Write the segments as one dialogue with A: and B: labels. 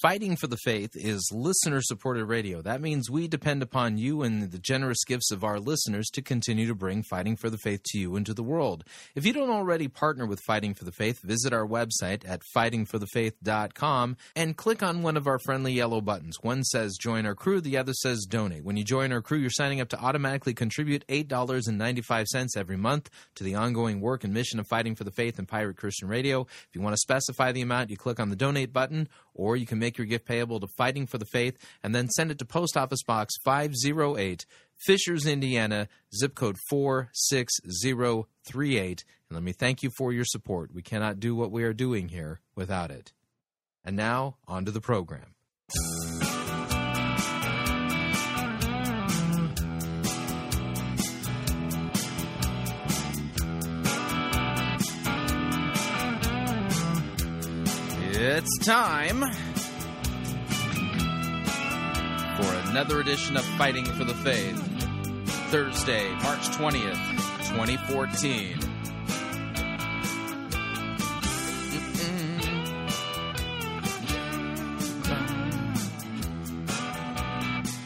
A: Fighting for the Faith is listener supported radio. That means we depend upon you and the generous gifts of our listeners to continue to bring Fighting for the Faith to you and to the world. If you don't already partner with Fighting for the Faith, visit our website at fightingforthefaith.com and click on one of our friendly yellow buttons. One says join our crew, the other says donate. When you join our crew, you're signing up to automatically contribute $8.95 every month to the ongoing work and mission of Fighting for the Faith and Pirate Christian Radio. If you want to specify the amount, you click on the donate button or you can make your gift payable to Fighting for the Faith and then send it to Post Office Box 508, Fishers, Indiana, zip code 46038. And let me thank you for your support. We cannot do what we are doing here without it. And now, on to the program. It's time for another edition of Fighting for the Faith. Thursday, March 20th, 2014. A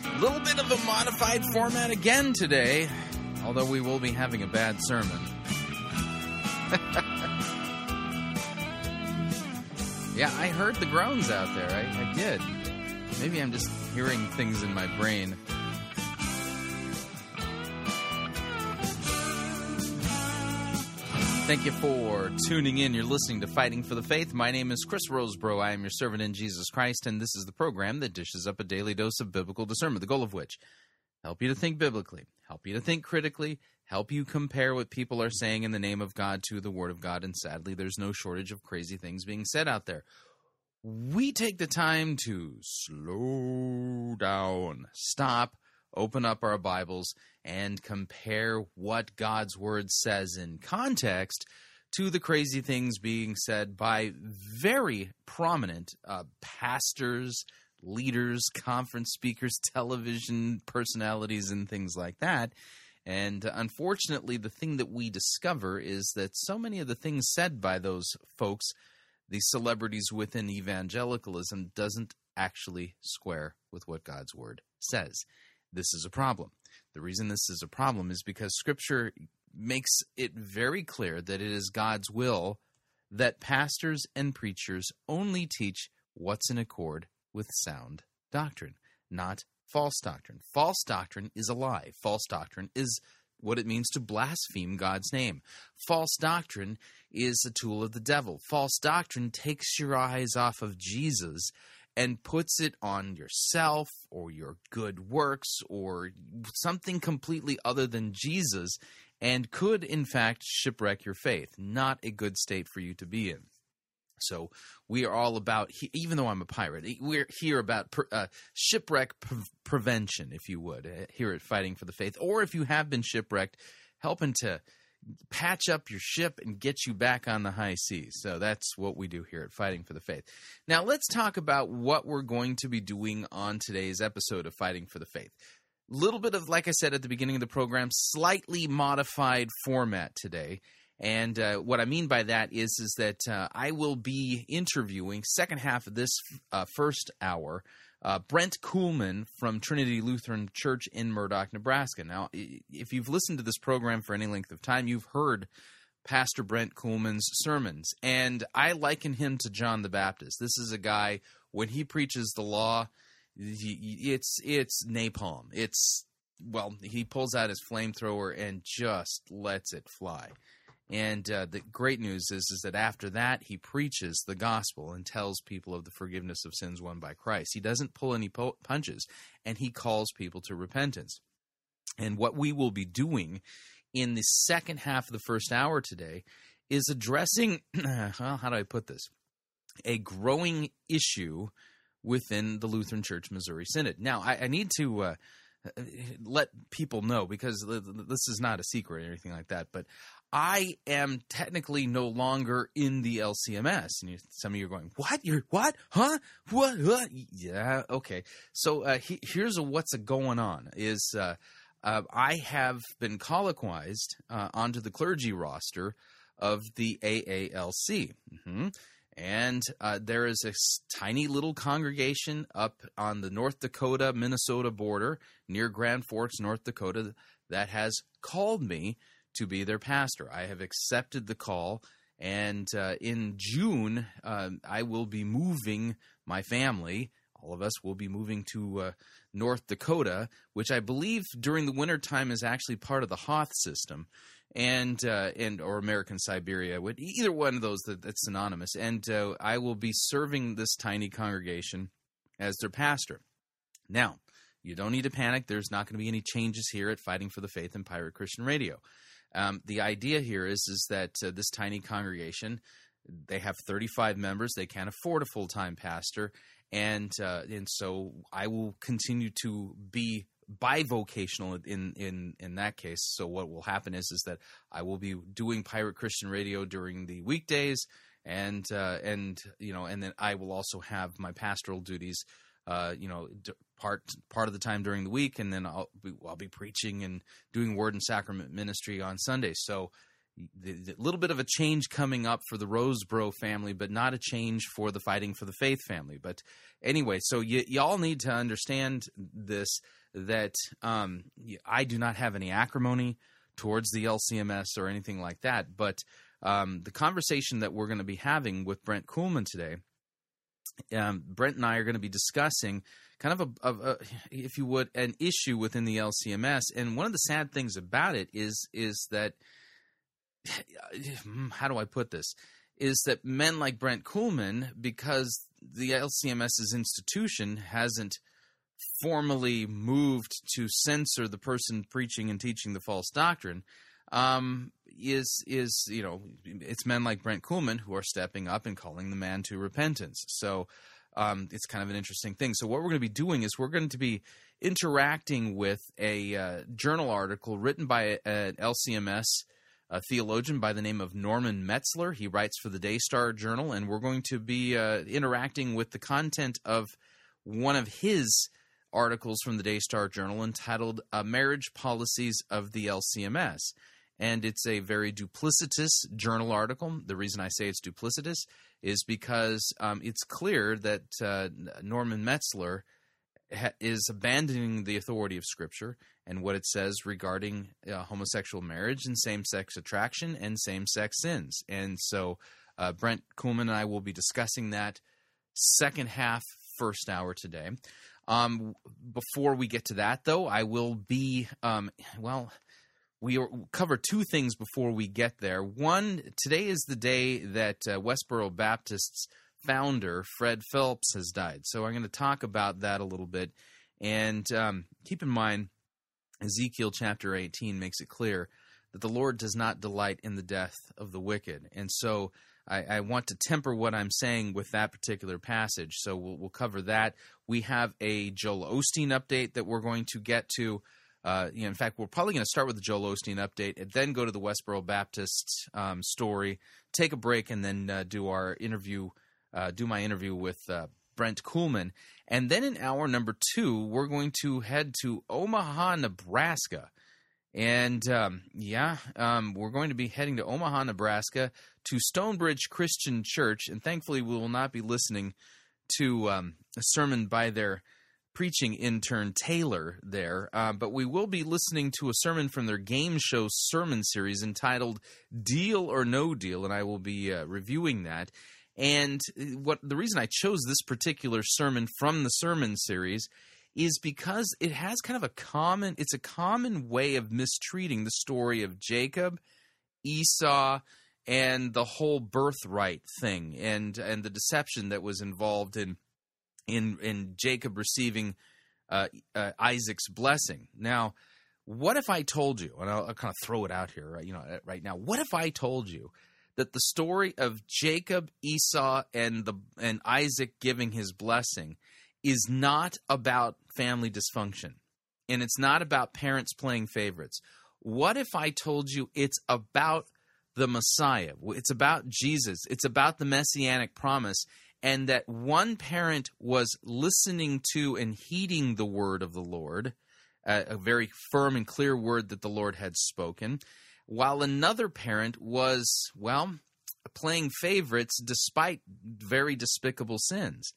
A: mm-hmm. little bit of a modified format again today, although we will be having a bad sermon. yeah, I heard the groans out there. I, I did. Maybe I'm just hearing things in my brain. Thank you for tuning in. You're listening to Fighting for the Faith. My name is Chris Rosebrough. I am your servant in Jesus Christ, and this is the program that dishes up a daily dose of biblical discernment, the goal of which help you to think biblically, help you to think critically, help you compare what people are saying in the name of God to the Word of God. And sadly, there's no shortage of crazy things being said out there we take the time to slow down, stop, open up our Bibles, and compare what God's Word says in context to the crazy things being said by very prominent uh, pastors, leaders, conference speakers, television personalities, and things like that. And uh, unfortunately, the thing that we discover is that so many of the things said by those folks the celebrities within evangelicalism doesn't actually square with what God's word says. This is a problem. The reason this is a problem is because scripture makes it very clear that it is God's will that pastors and preachers only teach what's in accord with sound doctrine, not false doctrine. False doctrine is a lie. False doctrine is what it means to blaspheme God's name. False doctrine is a tool of the devil. False doctrine takes your eyes off of Jesus and puts it on yourself or your good works or something completely other than Jesus and could, in fact, shipwreck your faith. Not a good state for you to be in. So we are all about, even though I'm a pirate, we're here about uh, shipwreck pre- prevention, if you would, uh, here at Fighting for the Faith. Or if you have been shipwrecked, helping to patch up your ship and get you back on the high seas. So that's what we do here at Fighting for the Faith. Now let's talk about what we're going to be doing on today's episode of Fighting for the Faith. A little bit of, like I said at the beginning of the program, slightly modified format today. And uh, what I mean by that is, is that uh, I will be interviewing second half of this uh, first hour uh, Brent Kuhlman from Trinity Lutheran Church in Murdock, Nebraska. Now, if you've listened to this program for any length of time, you've heard Pastor Brent Kuhlman's sermons, and I liken him to John the Baptist. This is a guy when he preaches the law, it's it's napalm. It's well, he pulls out his flamethrower and just lets it fly. And uh, the great news is, is that after that, he preaches the gospel and tells people of the forgiveness of sins won by Christ. He doesn't pull any po- punches, and he calls people to repentance. And what we will be doing in the second half of the first hour today is addressing, well, how do I put this? A growing issue within the Lutheran Church Missouri Synod. Now, I, I need to. Uh, let people know because this is not a secret or anything like that. But I am technically no longer in the LCMS. And you, some of you are going, what? You're what? Huh? What? what? Yeah. Okay. So uh, he, here's a, what's a going on is uh, uh, I have been colloquized uh, onto the clergy roster of the AALC. Mm-hmm. And uh, there is a tiny little congregation up on the North Dakota Minnesota border near Grand Forks, North Dakota, that has called me to be their pastor. I have accepted the call, and uh, in June, uh, I will be moving my family. All of us will be moving to uh, North Dakota, which I believe during the wintertime is actually part of the Hoth system and uh, and or American Siberia, either one of those that, that's synonymous. And uh, I will be serving this tiny congregation as their pastor. Now, you don't need to panic. There's not going to be any changes here at Fighting for the Faith and Pirate Christian Radio. Um, the idea here is is that uh, this tiny congregation, they have 35 members. They can't afford a full time pastor, and uh, and so I will continue to be bivocational in in in that case. So what will happen is is that I will be doing Pirate Christian Radio during the weekdays, and uh, and you know, and then I will also have my pastoral duties. Uh, you know, part part of the time during the week, and then I'll be, I'll be preaching and doing word and sacrament ministry on Sunday. So a little bit of a change coming up for the Rosebrough family, but not a change for the Fighting for the Faith family. But anyway, so you y'all need to understand this that um, I do not have any acrimony towards the LCMS or anything like that. But um, the conversation that we're going to be having with Brent Kuhlman today, um, Brent and I are going to be discussing kind of a, a, a, if you would, an issue within the LCMS. And one of the sad things about it is is that how do I put this? Is that men like Brent Kuhlman, because the LCMS's institution hasn't formally moved to censor the person preaching and teaching the false doctrine, um, is is you know it's men like Brent Kuhlman who are stepping up and calling the man to repentance. So um, it's kind of an interesting thing. So what we're going to be doing is we're going to be interacting with a uh, journal article written by an LCMS a theologian by the name of Norman Metzler. He writes for the Daystar Journal, and we're going to be uh, interacting with the content of one of his articles from the Daystar Journal entitled uh, Marriage Policies of the LCMS. And it's a very duplicitous journal article. The reason I say it's duplicitous is because um, it's clear that uh, Norman Metzler ha- is abandoning the authority of Scripture and what it says regarding uh, homosexual marriage and same sex attraction and same sex sins. And so uh, Brent Kuhlman and I will be discussing that second half, first hour today. Um, before we get to that, though, I will be, um, well, we cover two things before we get there. One, today is the day that uh, Westboro Baptist's founder, Fred Phelps, has died. So I'm going to talk about that a little bit. And um, keep in mind, Ezekiel chapter 18 makes it clear that the Lord does not delight in the death of the wicked. And so I, I, want to temper what I'm saying with that particular passage. So we'll, we'll cover that. We have a Joel Osteen update that we're going to get to. Uh, you know, in fact, we're probably going to start with the Joel Osteen update and then go to the Westboro Baptist um, story, take a break, and then uh, do our interview, uh, do my interview with uh, Brent Kuhlman. And then in hour number two, we're going to head to Omaha, Nebraska. And um, yeah, um, we're going to be heading to Omaha, Nebraska to Stonebridge Christian Church. And thankfully, we will not be listening to um, a sermon by their preaching intern Taylor there, uh, but we will be listening to a sermon from their game show sermon series entitled Deal or No Deal, and I will be uh, reviewing that. And uh, what the reason I chose this particular sermon from the sermon series is because it has kind of a common it's a common way of mistreating the story of Jacob, Esau, and the whole birthright thing and and the deception that was involved in in in Jacob receiving uh, uh, Isaac's blessing. Now, what if I told you, and I'll, I'll kind of throw it out here, right? You know, right now, what if I told you that the story of Jacob, Esau, and the and Isaac giving his blessing is not about family dysfunction, and it's not about parents playing favorites. What if I told you it's about the Messiah? It's about Jesus. It's about the messianic promise, and that one parent was listening to and heeding the word of the Lord, a very firm and clear word that the Lord had spoken while another parent was, well, playing favorites despite very despicable sins.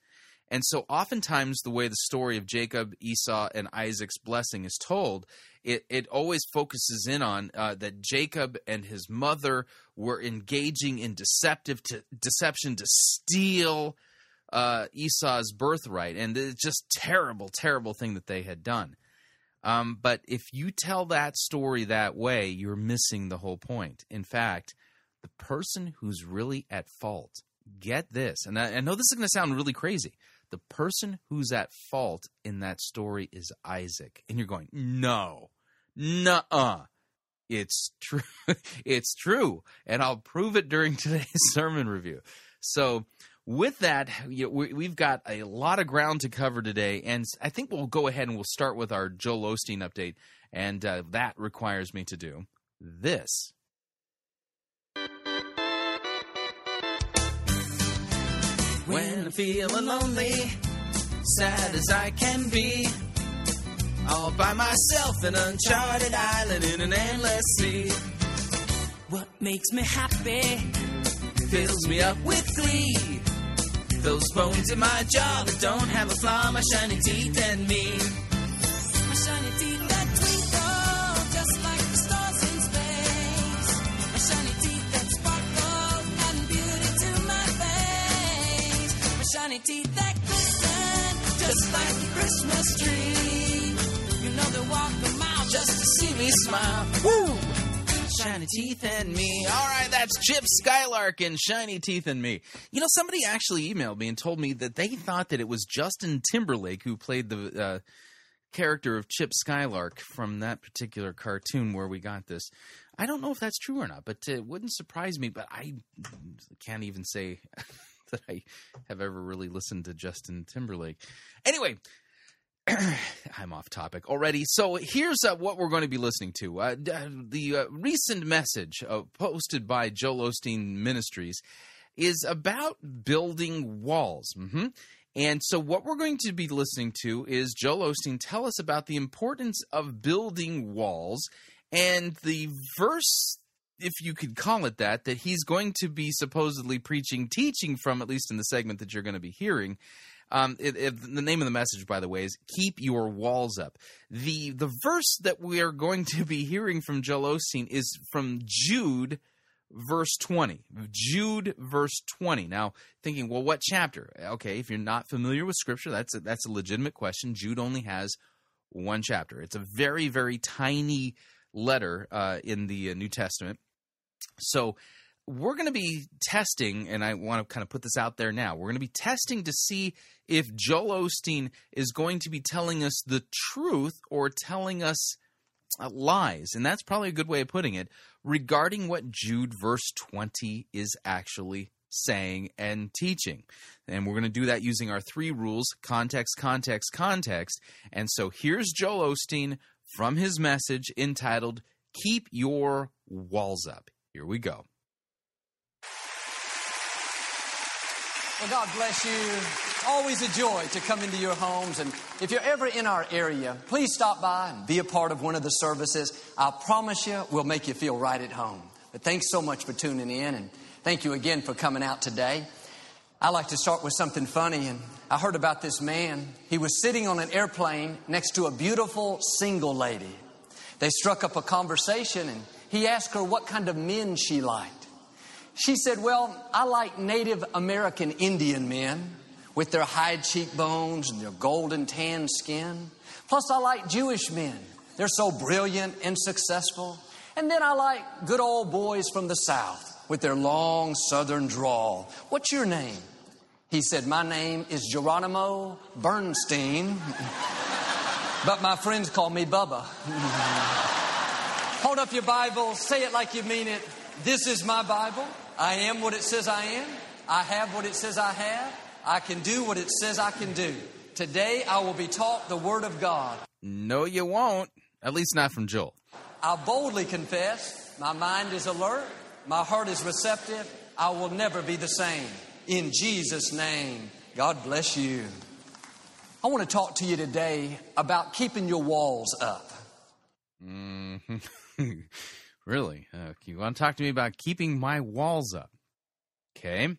A: And so, oftentimes, the way the story of Jacob, Esau, and Isaac's blessing is told, it, it always focuses in on uh, that Jacob and his mother were engaging in deceptive to, deception to steal uh, Esau's birthright, and it's just terrible, terrible thing that they had done. Um, but if you tell that story that way, you're missing the whole point. In fact, the person who's really at fault, get this, and I, I know this is going to sound really crazy the person who's at fault in that story is Isaac. And you're going, no, nuh It's true. it's true. And I'll prove it during today's sermon review. So, with that, you know, we, have got a lot of ground to cover today. And I think we'll go ahead and we'll start with our Joel Osteen update. And uh, that requires me to do this. When I'm feeling lonely, sad as I can be, all by myself, an uncharted island in an endless sea.
B: What makes me happy
A: fills me up with glee. Those bones in my jaw that don't have a flaw, my shiny teeth and me.
B: Shiny teeth that glisten just like the Christmas tree. You know they walk a mile just to see me smile.
A: Woo! Shiny Teeth and Me. All right, that's Chip Skylark and Shiny Teeth and Me. You know, somebody actually emailed me and told me that they thought that it was Justin Timberlake who played the uh, character of Chip Skylark from that particular cartoon where we got this. I don't know if that's true or not, but it wouldn't surprise me. But I can't even say that I have ever really listened to Justin Timberlake. Anyway, I'm off topic already. So here's uh, what we're going to be listening to. Uh, the uh, recent message uh, posted by Joel Osteen Ministries is about building walls. Mm-hmm. And so, what we're going to be listening to is Joel Osteen tell us about the importance of building walls and the verse, if you could call it that, that he's going to be supposedly preaching, teaching from, at least in the segment that you're going to be hearing. Um, it, it, the name of the message, by the way, is "Keep Your Walls Up." the The verse that we are going to be hearing from Joel Osteen is from Jude, verse twenty. Jude, verse twenty. Now, thinking, well, what chapter? Okay, if you're not familiar with Scripture, that's a, that's a legitimate question. Jude only has one chapter. It's a very, very tiny letter uh, in the uh, New Testament. So we're going to be testing, and I want to kind of put this out there now. We're going to be testing to see if Joel Osteen is going to be telling us the truth or telling us uh, lies. And that's probably a good way of putting it regarding what Jude verse 20 is actually saying and teaching. And we're going to do that using our three rules context, context, context. And so here's Joel Osteen from his message entitled, Keep Your Walls Up. Here we go.
C: Well, God bless you. It's always a joy to come into your homes. And if you're ever in our area, please stop by and be a part of one of the services. I promise you, we'll make you feel right at home. But thanks so much for tuning in. And thank you again for coming out today. I like to start with something funny. And I heard about this man. He was sitting on an airplane next to a beautiful single lady. They struck up a conversation and he asked her what kind of men she liked. She said, Well, I like Native American Indian men with their high cheekbones and their golden tan skin. Plus, I like Jewish men. They're so brilliant and successful. And then I like good old boys from the South with their long southern drawl. What's your name? He said, My name is Geronimo Bernstein, but my friends call me Bubba. Hold up your Bible, say it like you mean it. This is my Bible. I am what it says I am. I have what it says I have. I can do what it says I can do. Today I will be taught the Word of God.
A: No, you won't. At least not from Joel.
C: I boldly confess my mind is alert, my heart is receptive. I will never be the same. In Jesus' name, God bless you. I want to talk to you today about keeping your walls up.
A: Mm-hmm. Really? Uh, you want to talk to me about keeping my walls up? Okay.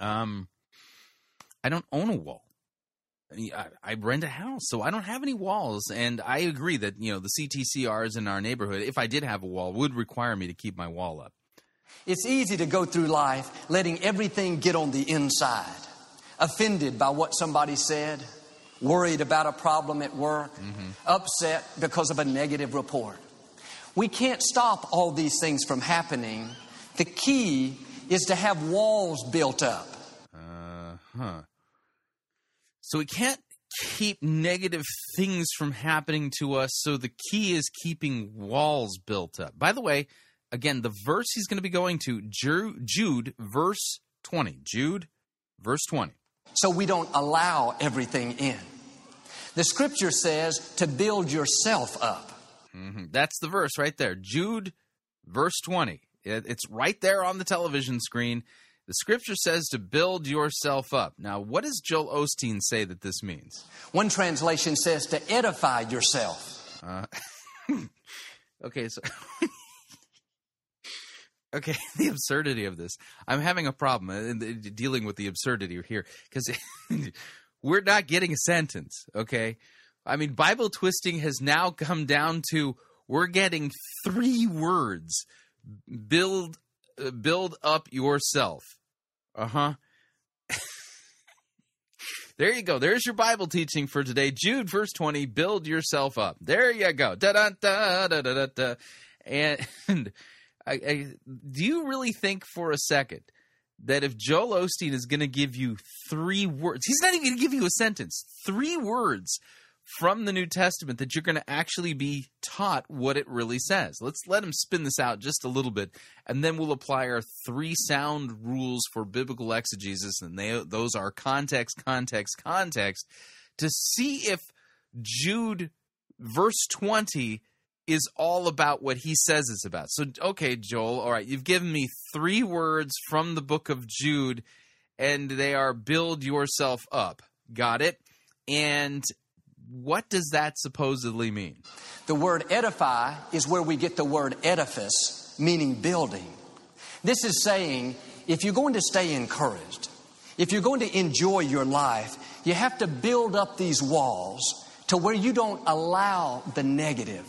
A: Um, I don't own a wall. I, I, I rent a house, so I don't have any walls. And I agree that you know the CTCRs in our neighborhood, if I did have a wall, would require me to keep my wall up.
C: It's easy to go through life letting everything get on the inside, offended by what somebody said, worried about a problem at work, upset because of a negative report. We can't stop all these things from happening. The key is to have walls built up.
A: Uh huh. So we can't keep negative things from happening to us. So the key is keeping walls built up. By the way, again, the verse he's going to be going to Jude, verse twenty. Jude, verse twenty.
C: so we don't allow everything in. The scripture says to build yourself up.
A: Mhm. That's the verse right there. Jude, verse 20. It- It's right there on the television screen. The scripture says to build yourself up. Now, what does Joel Osteen say that this means?
C: One translation says to edify yourself.
A: Uh, okay, so. okay, the absurdity of this. I'm having a problem dealing with the absurdity here because we're not getting a sentence, okay? I mean, Bible twisting has now come down to we're getting three words. Build uh, build up yourself. Uh-huh. There you go. There's your bible teaching for today. Jude verse 20 build yourself up. There you go. Da da da da da da and I, I, do you really think for a second that if Joel Osteen is going to give you three words, he's not even going to give you a sentence, three words from the New Testament that you're going to actually be taught what it really says. Let's let him spin this out just a little bit, and then we'll apply our three sound rules for biblical exegesis, and they, those are context, context, context, to see if Jude verse 20 is all about what he says it's about. So, okay, Joel, all right, you've given me three words from the book of Jude, and they are build yourself up. Got it? And what does that supposedly mean?
C: The word edify is where we get the word edifice, meaning building. This is saying if you're going to stay encouraged, if you're going to enjoy your life, you have to build up these walls to where you don't allow the negative,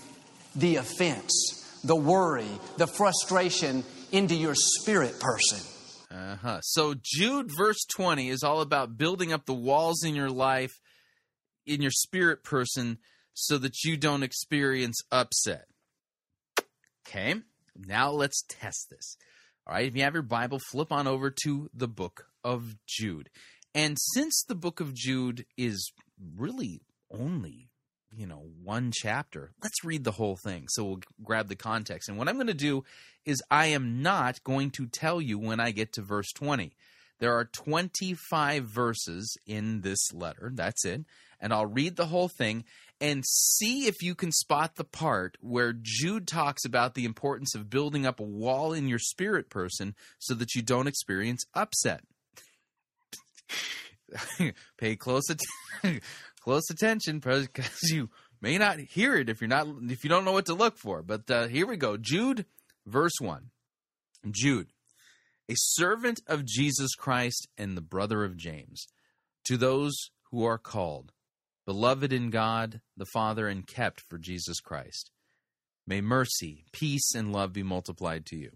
C: the offense, the worry, the frustration into your spirit person.
A: Uh huh. So, Jude verse 20 is all about building up the walls in your life, in your spirit person, so that you don't experience upset. Okay, now let's test this. All right, if you have your Bible, flip on over to the book of Jude. And since the book of Jude is really only, you know, one chapter, let's read the whole thing. So we'll grab the context. And what I'm going to do is I am not going to tell you when I get to verse 20. There are 25 verses in this letter. That's it. And I'll read the whole thing and see if you can spot the part where Jude talks about the importance of building up a wall in your spirit person so that you don't experience upset. Pay close close attention because you may not hear it if you're not if you don't know what to look for. But uh, here we go. Jude verse 1. Jude, a servant of Jesus Christ and the brother of James, to those who are called, beloved in God the Father and kept for Jesus Christ. May mercy, peace, and love be multiplied to you.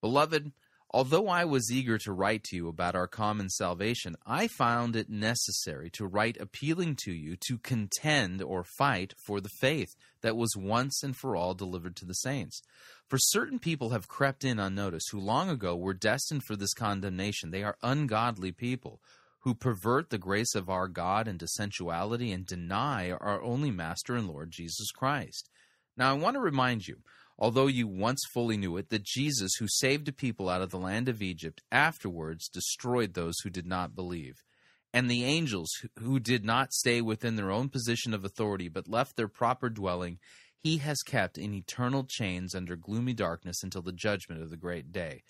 A: Beloved, although I was eager to write to you about our common salvation, I found it necessary to write appealing to you to contend or fight for the faith that was once and for all delivered to the saints. For certain people have crept in unnoticed, who long ago were destined for this condemnation. They are ungodly people who pervert the grace of our God into sensuality and deny our only Master and Lord Jesus Christ. Now, I want to remind you, although you once fully knew it, that Jesus, who saved a people out of the land of Egypt, afterwards destroyed those who did not believe. And the angels who did not stay within their own position of authority but left their proper dwelling, he has kept in eternal chains under gloomy darkness until the judgment of the great day.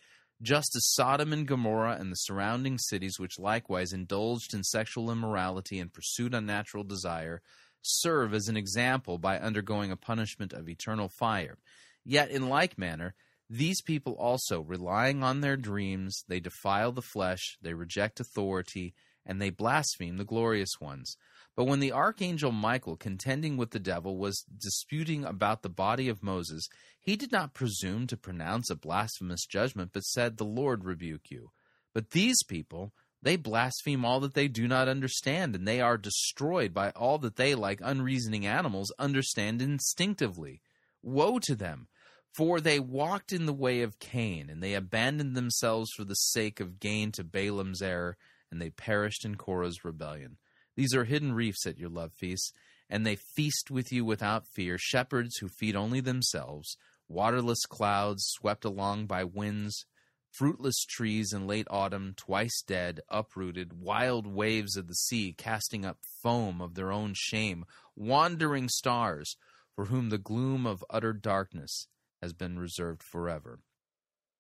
A: Just as Sodom and Gomorrah and the surrounding cities, which likewise indulged in sexual immorality and pursued unnatural desire, serve as an example by undergoing a punishment of eternal fire. Yet, in like manner, These people also, relying on their dreams, they defile the flesh, they reject authority, and they blaspheme the glorious ones. But when the archangel Michael, contending with the devil, was disputing about the body of Moses, he did not presume to pronounce a blasphemous judgment, but said, The Lord rebuke you. But these people, they blaspheme all that they do not understand, and they are destroyed by all that they, like unreasoning animals, understand instinctively. Woe to them! For they walked in the way of Cain, and they abandoned themselves for the sake of gain to Balaam's error, and they perished in Korah's rebellion. These are hidden reefs at your love feasts, and they feast with you without fear, shepherds who feed only themselves, waterless clouds swept along by winds, fruitless trees in late autumn, twice dead, uprooted, wild waves of the sea casting up foam of their own shame, wandering stars, for whom the gloom of utter darkness has been reserved forever.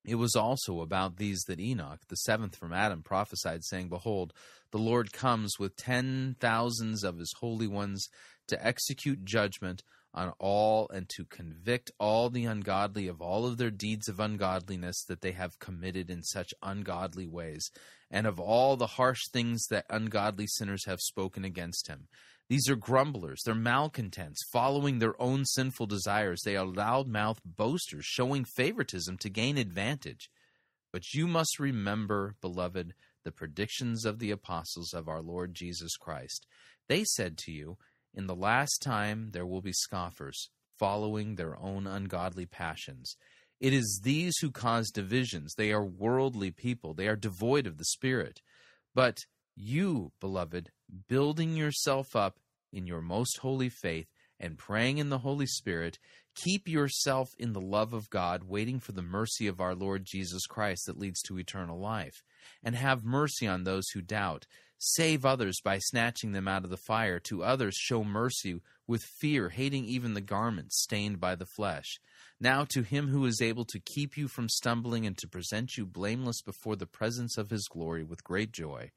A: It was also about these that Enoch, the seventh from Adam, prophesied, saying, Behold, the Lord comes with ten thousands of his holy ones to execute judgment on all and to convict all the ungodly of all of their deeds of ungodliness that they have committed in such ungodly ways, and of all the harsh things that ungodly sinners have spoken against him. These are grumblers, they're malcontents, following their own sinful desires. They are loudmouth boasters, showing favoritism to gain advantage. But you must remember, beloved, the predictions of the apostles of our Lord Jesus Christ. They said to you, In the last time there will be scoffers, following their own ungodly passions. It is these who cause divisions. They are worldly people, they are devoid of the Spirit. But you, beloved, building yourself up in your most holy faith and praying in the Holy Spirit, keep yourself in the love of God, waiting for the mercy of our Lord Jesus Christ that leads to eternal life. And have mercy on those who doubt. Save others by snatching them out of the fire. To others, show mercy with fear, hating even the garments stained by the flesh. Now, to him who is able to keep you from stumbling and to present you blameless before the presence of his glory with great joy,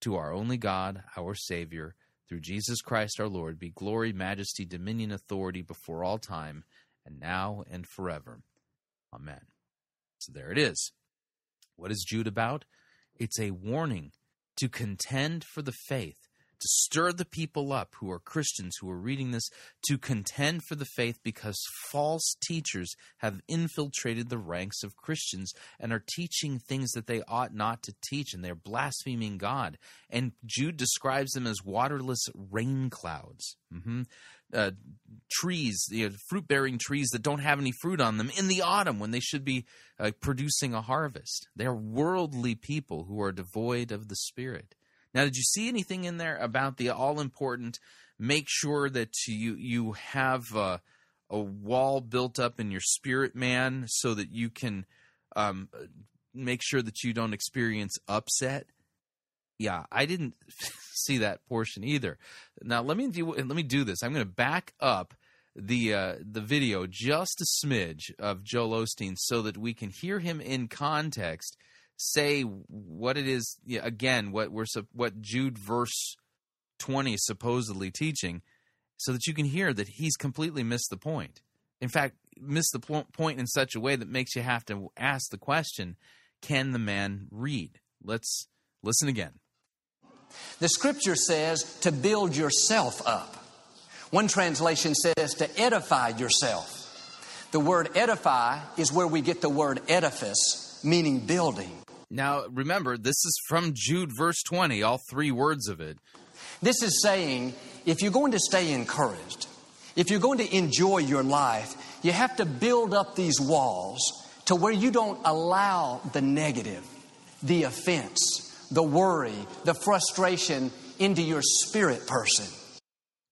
A: to our only God, our Savior, through Jesus Christ our Lord, be glory, majesty, dominion, authority before all time, and now and forever. Amen. So there it is. What is Jude about? It's a warning to contend for the faith, to stir the people up who are Christians who are reading this, to contend for the faith because false teachers have infiltrated the ranks of Christians and are teaching things that they ought not to teach, and they're blaspheming God. And Jude describes them as waterless rain clouds. hmm uh, trees, you know, fruit bearing trees that don't have any fruit on them in the autumn when they should be uh, producing a harvest. They are worldly people who are devoid of the Spirit. Now, did you see anything in there about the all important? Make sure that you you have a, a wall built up in your spirit, man, so that you can um, make sure that you don't experience upset yeah, I didn't see that portion either. Now let me do let me do this. I'm going to back up the uh, the video just a smidge of Joel Osteen so that we can hear him in context say what it is yeah, again what we're what Jude verse 20 is supposedly teaching so that you can hear that he's completely missed the point. In fact, missed the po- point in such a way that makes you have to ask the question, can the man read? Let's listen again.
C: The scripture says to build yourself up. One translation says to edify yourself. The word edify is where we get the word edifice, meaning building.
A: Now, remember, this is from Jude, verse 20, all three words of it.
C: This is saying if you're going to stay encouraged, if you're going to enjoy your life, you have to build up these walls to where you don't allow the negative, the offense, the worry, the frustration into your spirit person.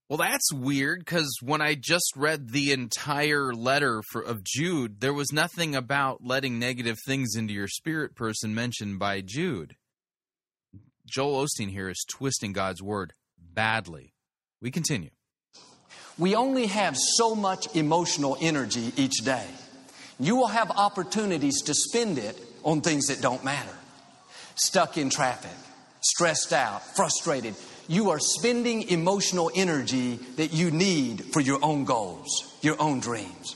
A: Well, that's weird because when I just read the entire letter for, of Jude, there was nothing about letting negative things into your spirit person mentioned by Jude. Joel Osteen here is twisting God's word badly. We continue.
C: We only have so much emotional energy each day. You will have opportunities to spend it on things that don't matter stuck in traffic, stressed out, frustrated. You are spending emotional energy that you need for your own goals, your own dreams.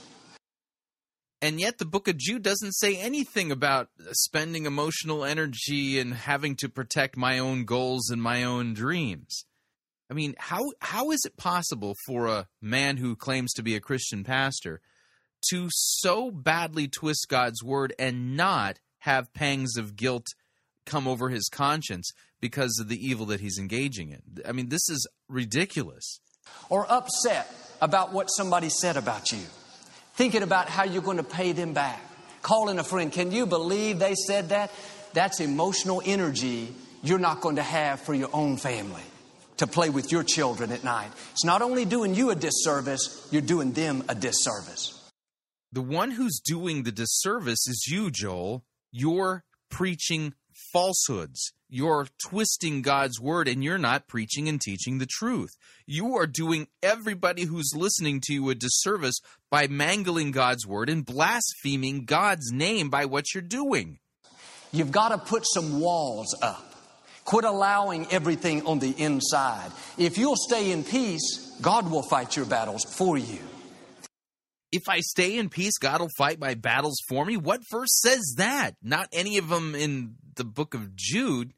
A: And yet, the book of Jude doesn't say anything about spending emotional energy and having to protect my own goals and my own dreams. I mean, how how is it possible for a man who claims to be a Christian pastor to so badly twist God's word and not have pangs of guilt come over his conscience because of the evil that he's engaging in? I mean, this is ridiculous.
C: Or upset about what somebody said about you. Thinking about how you're going to pay them back. Calling a friend, can you believe they said that? That's emotional energy you're not going to have for your own family to play with your children at night. It's not only doing you a disservice, you're doing them a disservice.
A: The one who's doing the disservice is you, Joel. You're preaching falsehoods. You're twisting God's word and you're not preaching and teaching the truth. You are doing everybody who's listening to you a disservice by mangling God's word and blaspheming God's name by what you're doing.
C: You've got to put some walls up. Quit allowing everything on the inside. If you'll stay in peace, God will fight your battles for you.
A: If I stay in peace, God will fight my battles for me. What verse says that? Not any of them in the book of Jude.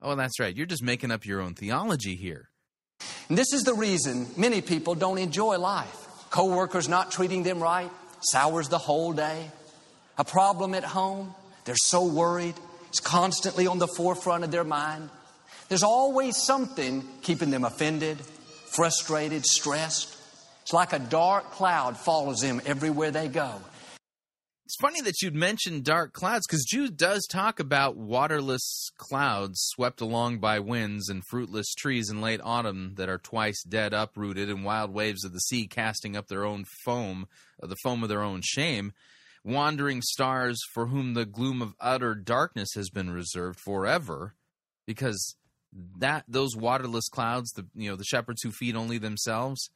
A: Oh, that's right. You're just making up your own theology here.
C: And this is the reason many people don't enjoy life. Co-workers not treating them right, sours the whole day. A problem at home, they're so worried. It's constantly on the forefront of their mind. There's always something keeping them offended, frustrated, stressed. It's like a dark cloud follows them everywhere they go.
A: It's funny that you'd mention dark clouds because Jude does talk about waterless clouds swept along by winds and fruitless trees in late autumn that are twice dead, uprooted, and wild waves of the sea casting up their own foam, uh, the foam of their own shame. Wandering stars for whom the gloom of utter darkness has been reserved forever, because that those waterless clouds, the you know the shepherds who feed only themselves,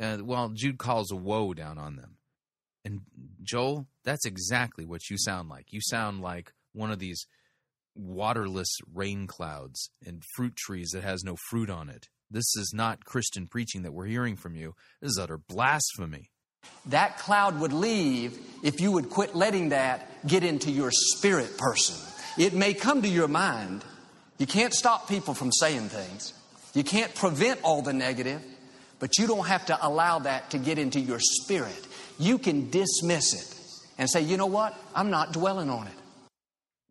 A: uh, well, Jude calls a woe down on them. And Joel, that's exactly what you sound like. You sound like one of these waterless rain clouds and fruit trees that has no fruit on it. This is not Christian preaching that we're hearing from you. This is utter blasphemy.
C: That cloud would leave if you would quit letting that get into your spirit person. It may come to your mind. You can't stop people from saying things. You can't prevent all the negative, but you don't have to allow that to get into your spirit. You can dismiss it and say, you know what? I'm not dwelling on it.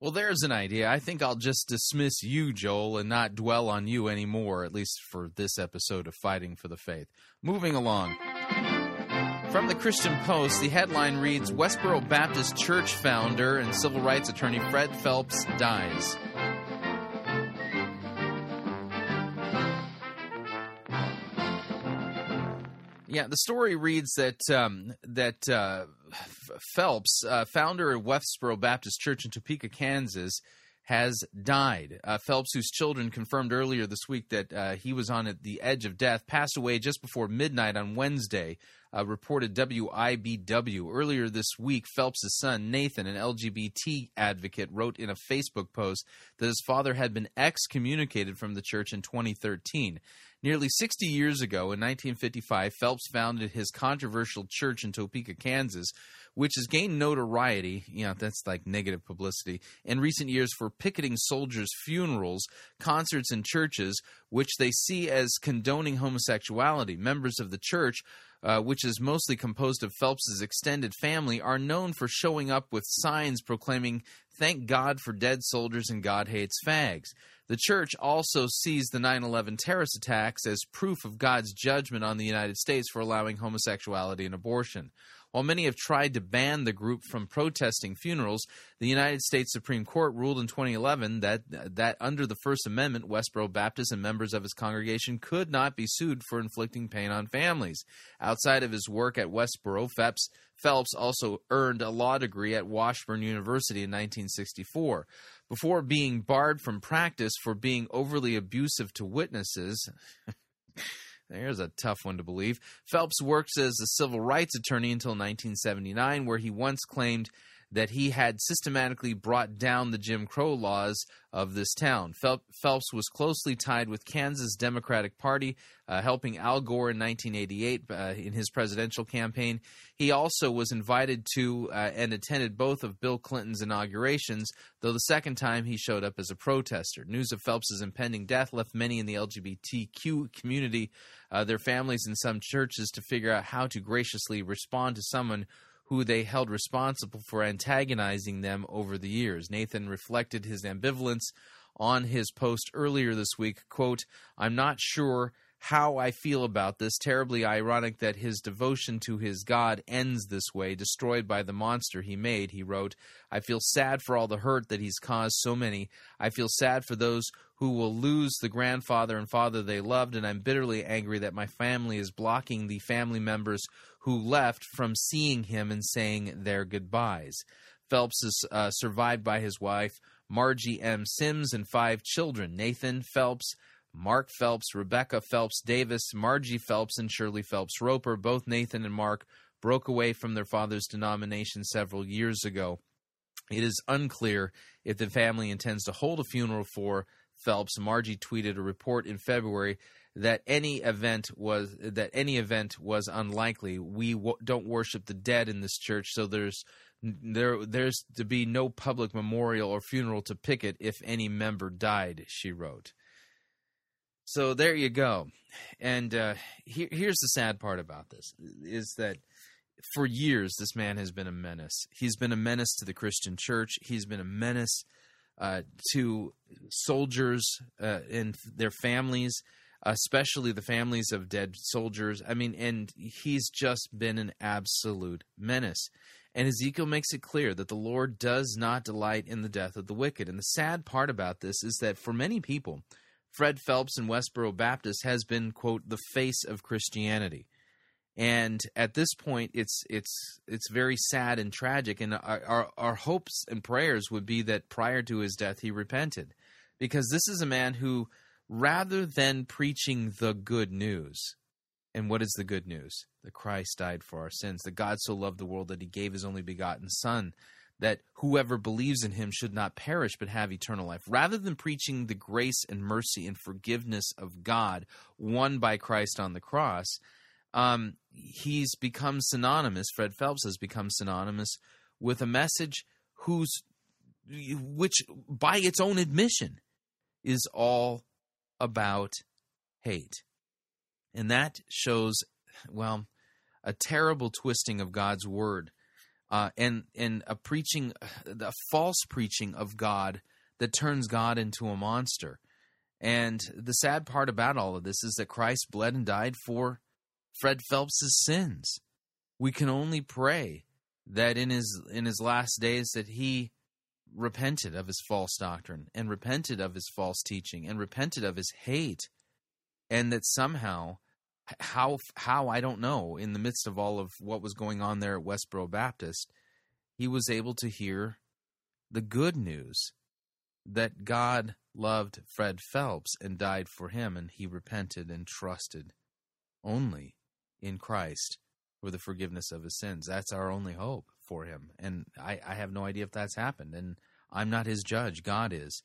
A: Well, there's an idea. I think I'll just dismiss you, Joel, and not dwell on you anymore, at least for this episode of Fighting for the Faith. Moving along. From the Christian Post, the headline reads Westboro Baptist Church founder and civil rights attorney Fred Phelps dies. Yeah, the story reads that um, that uh, Phelps, uh, founder of Westboro Baptist Church in Topeka, Kansas, has died. Uh, Phelps, whose children confirmed earlier this week that uh, he was on the edge of death, passed away just before midnight on Wednesday. Uh, reported WIBW. Earlier this week, Phelps' son, Nathan, an LGBT advocate, wrote in a Facebook post that his father had been excommunicated from the church in 2013. Nearly 60 years ago, in 1955, Phelps founded his controversial church in Topeka, Kansas, which has gained notoriety, you know, that's like negative publicity, in recent years for picketing soldiers' funerals, concerts, and churches, which they see as condoning homosexuality. Members of the church uh, which is mostly composed of Phelps's extended family, are known for showing up with signs proclaiming, Thank God for dead soldiers and God hates fags. The church also sees the 9 11 terrorist attacks as proof of God's judgment on the United States for allowing homosexuality and abortion. While many have tried to ban the group from protesting funerals, the United States Supreme Court ruled in 2011 that that under the First Amendment, Westboro Baptist and members of his congregation could not be sued for inflicting pain on families. Outside of his work at Westboro, Phelps, Phelps also earned a law degree at Washburn University in 1964. Before being barred from practice for being overly abusive to witnesses, There's a tough one to believe. Phelps works as a civil rights attorney until 1979, where he once claimed that he had systematically brought down the Jim Crow laws of this town. Phelps was closely tied with Kansas Democratic Party, uh, helping Al Gore in 1988 uh, in his presidential campaign. He also was invited to uh, and attended both of Bill Clinton's inaugurations, though the second time he showed up as a protester. News of Phelps's impending death left many in the LGBTQ community, uh, their families, and some churches to figure out how to graciously respond to someone who they held responsible for antagonizing them over the years. Nathan reflected his ambivalence on his post earlier this week, quote, "I'm not sure how I feel about this. Terribly ironic that his devotion to his God ends this way, destroyed by the monster he made, he wrote. I feel sad for all the hurt that he's caused so many. I feel sad for those who will lose the grandfather and father they loved, and I'm bitterly angry that my family is blocking the family members who left from seeing him and saying their goodbyes. Phelps is uh, survived by his wife, Margie M. Simms, and five children Nathan Phelps, Mark Phelps, Rebecca Phelps Davis, Margie Phelps, and Shirley Phelps Roper. Both Nathan and Mark broke away from their father's denomination several years ago. It is unclear if the family intends to hold a funeral for Phelps. Margie tweeted a report in February that any event was that any event was unlikely. We w- don't worship the dead in this church, so there's there there's to be no public memorial or funeral to picket if any member died. She wrote. So there you go. And uh, here, here's the sad part about this is that for years this man has been a menace. He's been a menace to the Christian church. He's been a menace uh, to soldiers uh, and their families, especially the families of dead soldiers. I mean, and he's just been an absolute menace. And Ezekiel makes it clear that the Lord does not delight in the death of the wicked. And the sad part about this is that for many people, Fred Phelps in Westboro Baptist has been, quote, the face of Christianity. And at this point, it's it's it's very sad and tragic. And our, our, our hopes and prayers would be that prior to his death, he repented, because this is a man who, rather than preaching the good news, and what is the good news? That Christ died for our sins. That God so loved the world that He gave His only begotten Son, that whoever believes in him should not perish but have eternal life. Rather than preaching the grace and mercy and forgiveness of God won by Christ on the cross, um, he's become synonymous, Fred Phelps has become synonymous with a message whose, which by its own admission is all about hate. And that shows, well, a terrible twisting of God's word uh, and and a preaching, a false preaching of God that turns God into a monster. And the sad part about all of this is that Christ bled and died for Fred Phelps's sins. We can only pray that in his in his last days that he repented of his false doctrine and repented of his false teaching and repented of his hate and that somehow how how I don't know in the midst of all of what was going on there at Westboro Baptist, he was able to hear the good news that God loved Fred Phelps and died for him, and he repented and trusted only in Christ for the forgiveness of his sins. That's our only hope for him, and I, I have no idea if that's happened, and I'm not his judge. God is,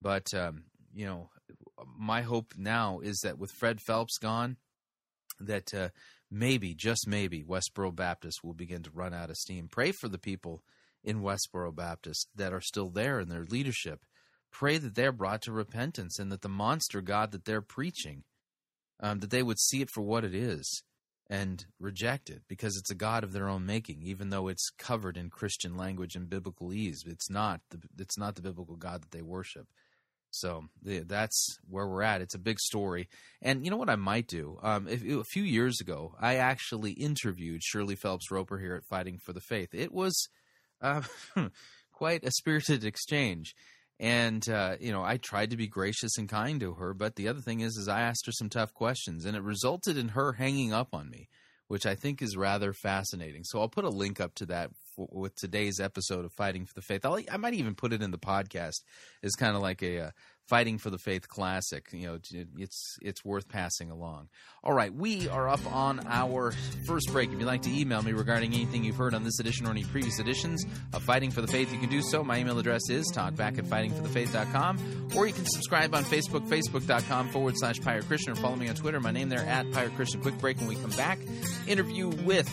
A: but um, you know, my hope now is that with Fred Phelps gone that uh, maybe, just maybe, Westboro Baptist will begin to run out of steam. Pray for the people in Westboro Baptist that are still there in their leadership. Pray that they're brought to repentance and that the monster God that they're preaching, um, that they would see it for what it is and reject it because it's a God of their own making, even though it's covered in Christian language and biblical ease. It's not the, it's not the biblical God that they worship. So that's where we're at. It's a big story. And you know what I might do? Um, if, a few years ago, I actually interviewed Shirley Phelps Roper here at Fighting for the Faith. It was uh, quite a spirited exchange. And uh, you know, I tried to be gracious and kind to her, but the other thing is, is I asked her some tough questions, and it resulted in her hanging up on me, which I think is rather fascinating. So I'll put a link up to that with today's episode of Fighting for the Faith. I'll, I might even put it in the podcast as kind of like a, uh Fighting for the Faith Classic. You know, it's it's worth passing along. All right, we are up on our first break. If you'd like to email me regarding anything you've heard on this edition or any previous editions of Fighting for the Faith, you can do so. My email address is talkback at fightingforthefaith.com, or you can subscribe on Facebook, facebook.com forward slash Pirate Christian, or follow me on Twitter. My name there at Pirate Christian. Quick break when we come back. Interview with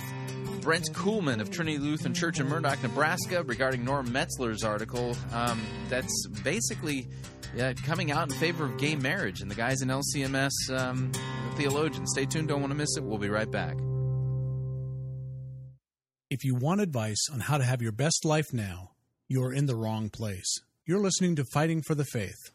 A: Brent Kuhlman of Trinity Lutheran Church in Murdock, Nebraska, regarding Norm Metzler's article. Um, that's basically yeah, coming out in favor of gay marriage, and the guys in LCMS um, theologians. Stay tuned, don't want to miss it. We'll be right back.
D: If you want advice on how to have your best life now, you're in the wrong place. You're listening to Fighting for the Faith.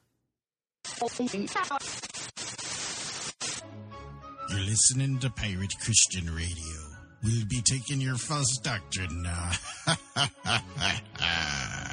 E: You're listening to Pirate Christian Radio. We'll be taking your false doctrine now.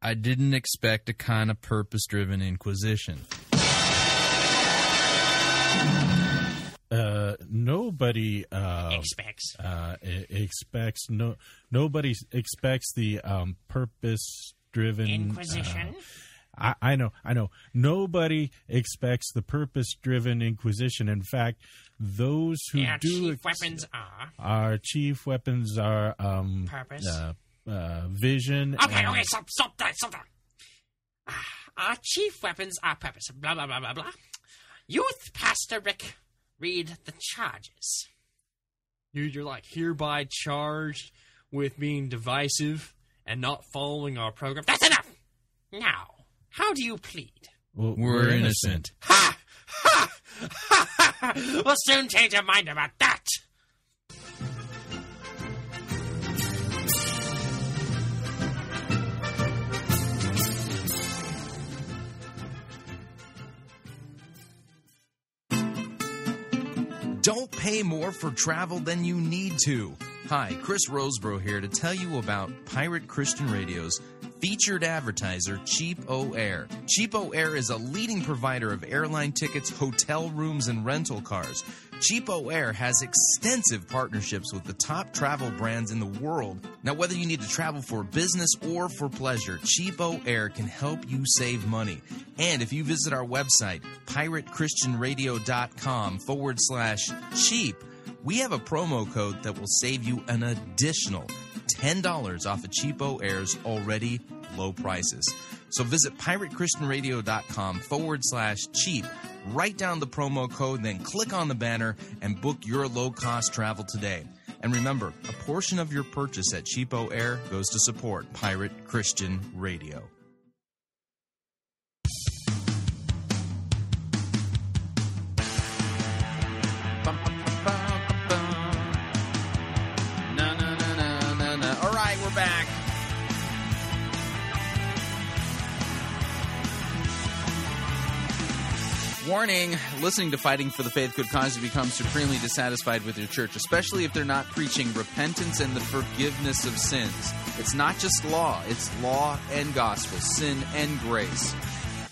F: I didn't expect a kind of purpose driven inquisition.
G: Uh, nobody uh,
H: Expects.
G: uh, expects no nobody expects the um, purpose driven
H: Inquisition.
G: I, I know, I know. Nobody expects the purpose-driven Inquisition. In fact, those who
H: our
G: do
H: chief
G: ex-
H: weapons are.
G: our chief weapons are um,
H: Purpose.
G: Uh, vision.
H: Okay,
G: and-
H: okay, stop, stop that, stop that. Ah, Our chief weapons are purpose. Blah, blah, blah, blah, blah. Youth Pastor Rick, read the charges.
I: Dude, you're like hereby charged with being divisive and not following our program.
H: That's enough! Now, how do you plead?
G: Well,
F: We're innocent.
H: Ha! Ha! Ha! ha. We'll soon change your mind about that.
A: Don't pay more for travel than you need to. Hi, Chris Rosebrough here to tell you about Pirate Christian Radio's featured advertiser, Cheap O Air. CheapOair is a leading provider of airline tickets, hotel rooms, and rental cars. CheapOair has extensive partnerships with the top travel brands in the world. Now, whether you need to travel for business or for pleasure, CheapOair can help you save money. And if you visit our website, piratechristianradio.com forward slash cheap, we have a promo code that will save you an additional $10 off of CheapOair's already low prices. So visit piratechristianradio.com forward slash cheap, write down the promo code, then click on the banner and book your low cost travel today. And remember, a portion of your purchase at Cheapo Air goes to support Pirate Christian Radio.
F: Back.
A: Warning listening to Fighting for the Faith could cause you to become supremely dissatisfied with your church, especially if they're not preaching repentance and the forgiveness of sins. It's not just law, it's law and gospel, sin and grace.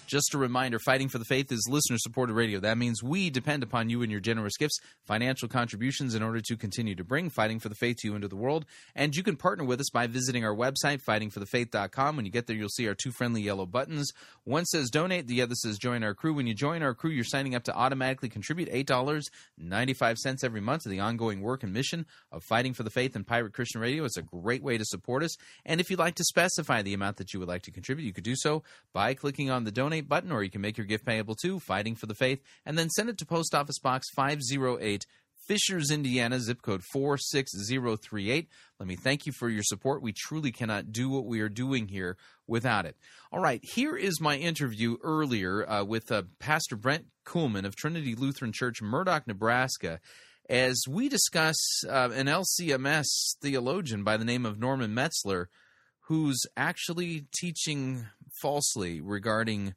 A: Just a reminder Fighting for the Faith is listener supported radio. That means we depend upon you and your generous gifts, financial contributions in order to continue to bring Fighting for the Faith to you into the world. And you can partner with us by visiting our website, fightingforthefaith.com. When you get there, you'll see our two friendly yellow buttons. One says donate, the other says join our crew. When you join our crew, you're signing up to automatically contribute $8.95 every month to the ongoing work and mission of Fighting for the Faith and Pirate Christian Radio. It's a great way to support us. And if you'd like to specify the amount that you would like to contribute, you could do so by clicking on the donate button, or you can make your gift payable to Fighting for the Faith and then send it to Post Office Box 508. Fishers, Indiana, zip code 46038. Let me thank you for your support. We truly cannot do what we are doing here without it. All right, here is my interview earlier uh, with uh, Pastor Brent Kuhlman of Trinity Lutheran Church, Murdock, Nebraska, as we discuss uh, an LCMS theologian by the name of Norman Metzler, who's actually teaching falsely regarding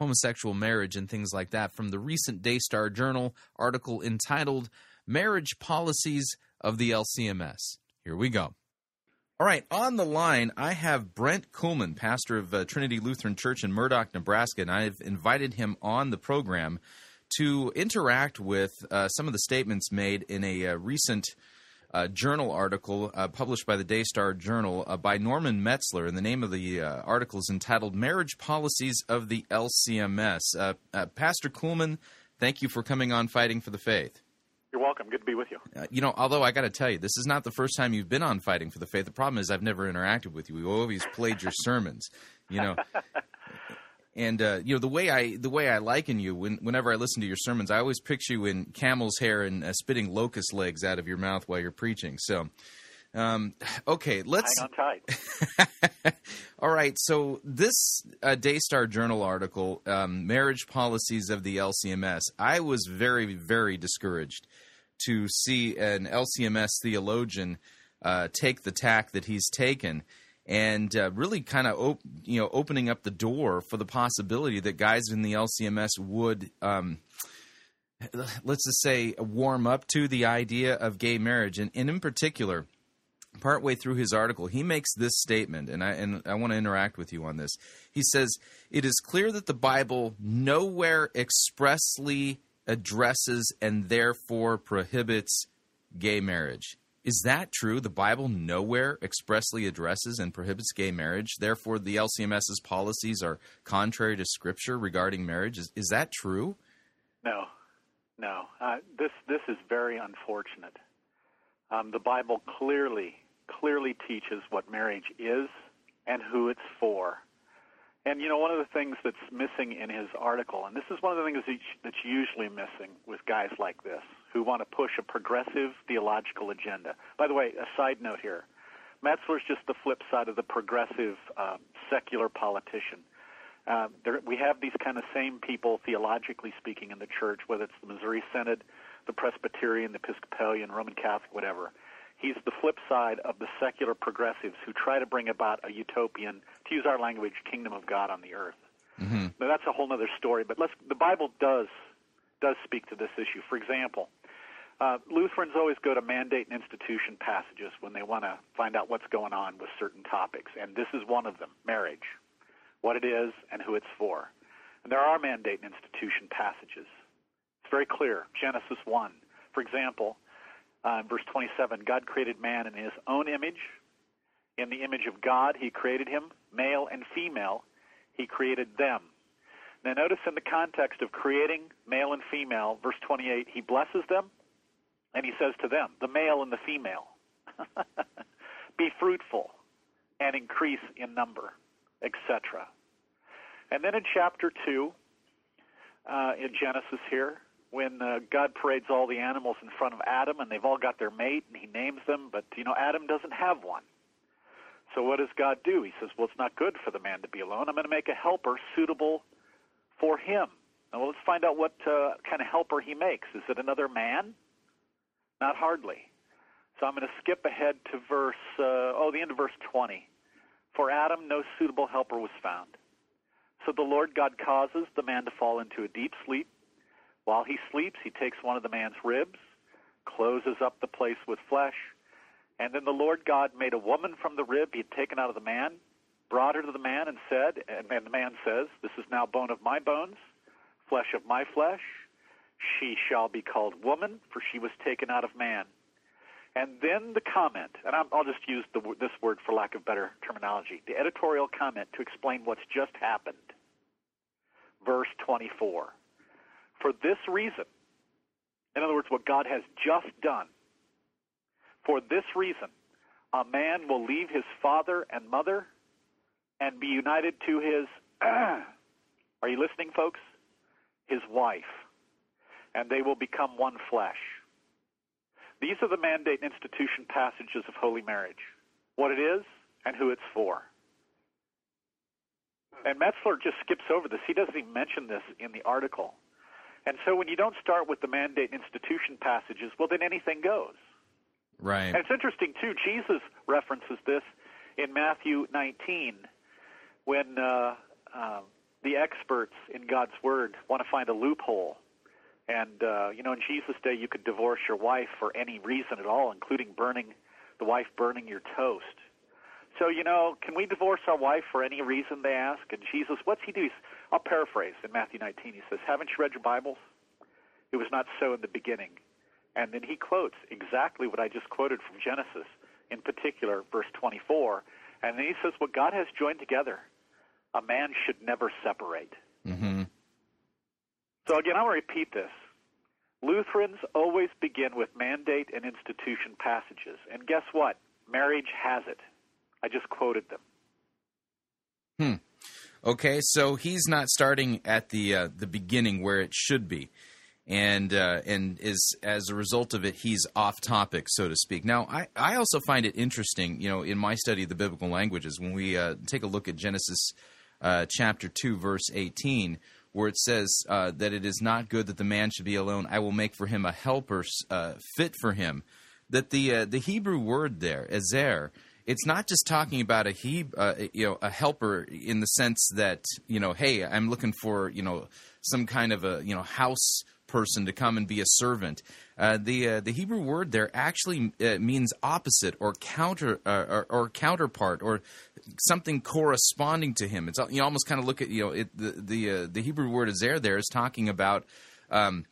A: homosexual marriage and things like that from the recent Daystar Journal article entitled Marriage Policies of the LCMS. Here we go. All right, on the line, I have Brent Kuhlman, pastor of uh, Trinity Lutheran Church in Murdock, Nebraska, and I've invited him on the program to interact with uh, some of the statements made in a uh, recent uh, journal article uh, published by the Daystar Journal uh, by Norman Metzler, and the name of the uh, article is entitled "Marriage Policies of the LCMS." Uh, uh, Pastor Kuhlman, thank you for coming on Fighting for the Faith.
J: You're welcome. Good to be with you.
A: Uh, you know, although I got to tell you, this is not the first time you've been on Fighting for the Faith. The problem is I've never interacted with you. We've always played your sermons, you know. And uh, you know the way I the way I liken you when, whenever I listen to your sermons, I always picture you in camel's hair and uh, spitting locust legs out of your mouth while you're preaching. So, um, okay, let's
J: Hang on tight.
A: All right, so this uh, Daystar Journal article, um, Marriage Policies of the LCMS, I was very, very discouraged to see an LCMS theologian uh, take the tack that he's taken and uh, really kind of op- you know opening up the door for the possibility that guys in the LCMS would um, let's just say warm up to the idea of gay marriage and, and in particular partway through his article, he makes this statement, and I and I want to interact with you on this. He says, "It is clear that the Bible nowhere expressly addresses and therefore prohibits gay marriage." Is that true? The Bible nowhere expressly addresses and prohibits gay marriage. Therefore, the LCMS's policies are contrary to Scripture regarding marriage. Is, is that true?
J: No, no. Uh, this this is very unfortunate. Um, the Bible clearly clearly teaches what marriage is and who it's for. And you know, one of the things that's missing in his article, and this is one of the things that's usually missing with guys like this who want to push a progressive theological agenda. By the way, a side note here: Metzler's just the flip side of the progressive um, secular politician. Uh, there, we have these kind of same people, theologically speaking, in the church, whether it's the Missouri Synod, the Presbyterian, the Episcopalian, Roman Catholic, whatever. He's the flip side of the secular progressives who try to bring about a utopian, to use our language, kingdom of God on the earth.
A: Mm-hmm.
J: Now that's a whole other story. But let's, the Bible does does speak to this issue. For example, uh, Lutherans always go to mandate and institution passages when they want to find out what's going on with certain topics, and this is one of them: marriage, what it is, and who it's for. And there are mandate and institution passages. It's very clear. Genesis one, for example, uh, verse 27: God created man in His own image. In the image of God, He created him, male and female. He created them. Now, notice in the context of creating male and female, verse 28, he blesses them and he says to them, the male and the female, be fruitful and increase in number, etc. And then in chapter 2, uh, in Genesis here, when uh, God parades all the animals in front of Adam and they've all got their mate and he names them, but you know Adam doesn't have one. So what does God do? He says, "Well, it's not good for the man to be alone. I'm going to make a helper suitable for him." Now let's find out what uh, kind of helper he makes. Is it another man? Not hardly. So I'm going to skip ahead to verse uh, oh the end of verse 20. For Adam no suitable helper was found. So the Lord God causes the man to fall into a deep sleep, While he sleeps, he takes one of the man's ribs, closes up the place with flesh, and then the Lord God made a woman from the rib he had taken out of the man, brought her to the man, and said, and, and the man says, This is now bone of my bones, flesh of my flesh. She shall be called woman, for she was taken out of man. And then the comment, and I'm, I'll just use the, this word for lack of better terminology, the editorial comment to explain what's just happened. Verse 24. For this reason, in other words, what God has just done, for this reason, a man will leave his father and mother and be united to his, are you listening, folks? His wife. And they will become one flesh. These are the mandate and institution passages of holy marriage what it is and who it's for. And Metzler just skips over this. He doesn't even mention this in the article. And so when you don't start with the mandate and institution passages, well, then anything goes.
A: Right.
J: And it's interesting, too, Jesus references this in Matthew 19 when uh, uh, the experts in God's Word want to find a loophole. And, uh, you know, in Jesus' day, you could divorce your wife for any reason at all, including burning the wife burning your toast. So, you know, can we divorce our wife for any reason, they ask? And Jesus, what's he do? He's, I'll paraphrase in Matthew 19. He says, Haven't you read your Bibles? It was not so in the beginning. And then he quotes exactly what I just quoted from Genesis, in particular, verse 24. And then he says, What God has joined together, a man should never separate.
A: Mm-hmm.
J: So again, I want to repeat this. Lutherans always begin with mandate and institution passages. And guess what? Marriage has it. I just quoted them.
A: Hmm. Okay, so he's not starting at the uh, the beginning where it should be, and uh, and is as a result of it, he's off topic, so to speak. Now, I I also find it interesting, you know, in my study of the biblical languages, when we uh, take a look at Genesis uh, chapter two, verse eighteen, where it says uh, that it is not good that the man should be alone. I will make for him a helper uh, fit for him. That the uh, the Hebrew word there, ezer, it's not just talking about a he, uh, you know, a helper in the sense that you know, hey, I'm looking for you know some kind of a you know house person to come and be a servant. Uh, the uh, the Hebrew word there actually uh, means opposite or counter uh, or, or counterpart or something corresponding to him. It's you almost kind of look at you know it, the the uh, the Hebrew word is there there is talking about. Um,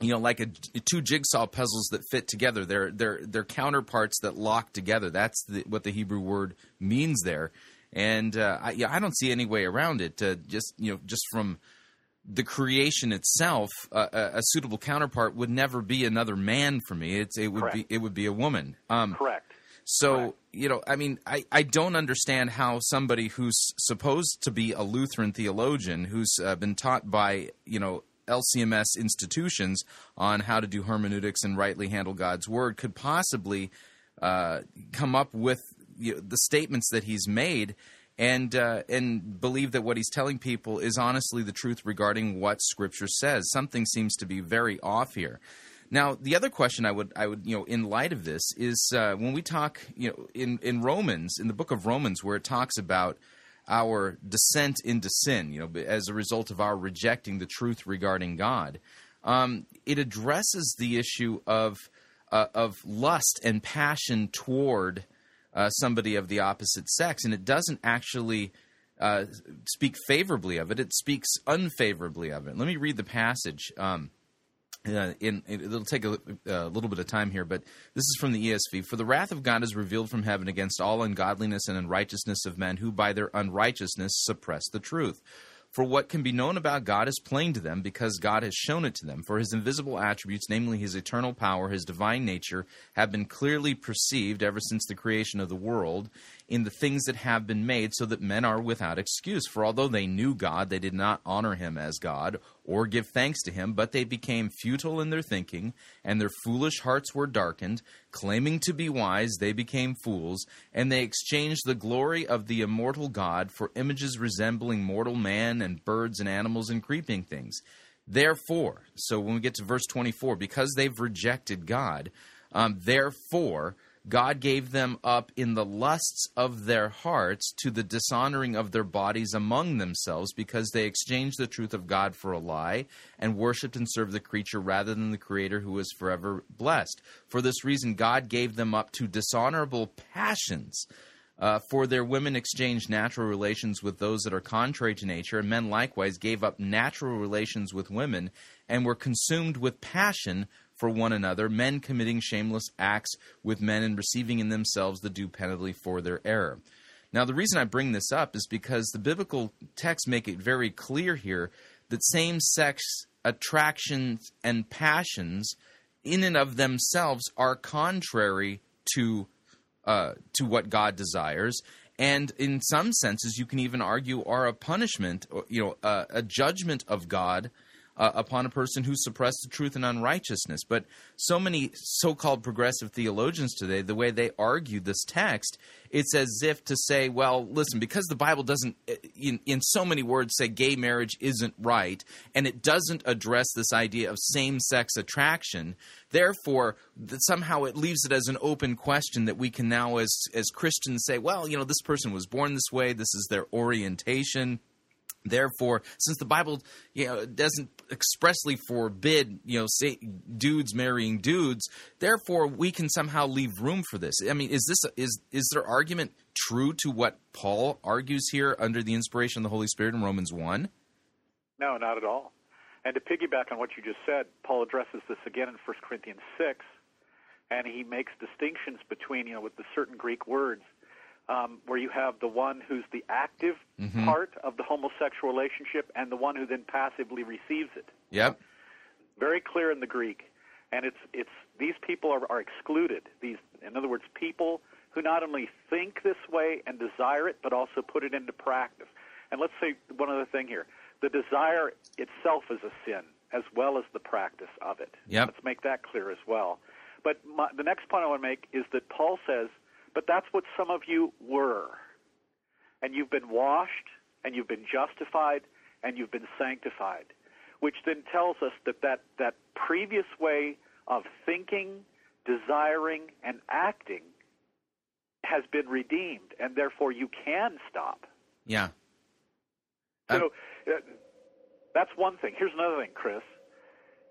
A: you know, like a, two jigsaw puzzles that fit together. They're they're they're counterparts that lock together. That's the, what the Hebrew word means there. And uh, I, yeah, I don't see any way around it. Just you know, just from the creation itself, uh, a, a suitable counterpart would never be another man for me. It's it would
J: Correct.
A: be it would be a woman. Um,
J: Correct.
A: so
J: Correct.
A: you know, I mean, I, I don't understand how somebody who's supposed to be a Lutheran theologian, who's uh, been taught by you know LCMS institutions on how to do hermeneutics and rightly handle God's word, could possibly uh, come up with you know, the statements that he's made. And uh, and believe that what he's telling people is honestly the truth regarding what Scripture says. Something seems to be very off here. Now, the other question I would, I would, you know, in light of this, is uh, when we talk, you know, in in Romans, in the book of Romans, where it talks about our descent into sin, you know, as a result of our rejecting the truth regarding God, um, it addresses the issue of uh, of lust and passion toward uh, somebody of the opposite sex, and it doesn't actually uh, speak favorably of it. It speaks unfavorably of it. Let me read the passage. Um, uh, in, it'll take a, a little bit of time here, but this is from the ESV. For the wrath of God is revealed from heaven against all ungodliness and unrighteousness of men who by their unrighteousness suppress the truth. For what can be known about God is plain to them, because God has shown it to them. For his invisible attributes, namely his eternal power, his divine nature, have been clearly perceived ever since the creation of the world in the things that have been made, so that men are without excuse. For although they knew God, they did not honor him as God or give thanks to him, but they became futile in their thinking, and their foolish hearts were darkened. Claiming to be wise, they became fools, and they exchanged the glory of the immortal God for images resembling mortal man and birds and animals and creeping things. Therefore, so when we get to verse 24, because they've rejected God, um, therefore, God gave them up in the lusts of their hearts to the dishonoring of their bodies among themselves, because they exchanged the truth of God for a lie and worshipped and served the creature rather than the Creator who is forever blessed. For this reason, God gave them up to dishonorable passions. Uh, for their women exchanged natural relations with those that are contrary to nature, and men likewise gave up natural relations with women and were consumed with passion for one another, men committing shameless acts with men and receiving in themselves the due penalty for their error. Now, the reason I bring this up is because the biblical texts make it very clear here that same sex attractions and passions, in and of themselves, are contrary to uh, to what God desires, and in some senses, you can even argue are a punishment, you know, uh, a judgment of God uh, upon a person who suppressed the truth and unrighteousness. But so many so-called progressive theologians today, the way they argue this text, it's as if to say, well, listen, because the Bible doesn't, uh, in, in so many words, say gay marriage isn't right, and it doesn't address this idea of same-sex attraction, therefore, somehow it leaves it as an open question that we can now, as as Christians, say, well, you know, this person was born this way, this is their orientation. Therefore, since the Bible, you know, doesn't expressly forbid, you know, say dudes marrying dudes, therefore we can somehow leave room for this. I mean, is this is is their argument true to what Paul argues here under the inspiration of the Holy Spirit in Romans one?
J: No, not at all. And to piggyback on what you just said, Paul addresses this again in 1 Corinthians 6, and he makes distinctions between, you know, with the certain Greek words, um, where you have the one who's the active
A: Mhm.
J: part of the homosexual relationship and the one who then passively receives it.
A: Yep.
J: Very clear in the Greek. And it's, it's, these people are, are excluded. These, in other words, people who not only think this way and desire it, but also put it into practice. And let's say one other thing here. The desire itself is a sin, as well as the practice of it.
A: Yep.
J: Let's make that clear as well. But my, the next point I want to make is that Paul says, but that's what some of you were. And you've been washed, and you've been justified, and you've been sanctified. Which then tells us that that, that previous way of thinking, desiring, and acting has been redeemed, and therefore you can stop.
A: Yeah.
J: So uh, that's one thing. Here's another thing, Chris.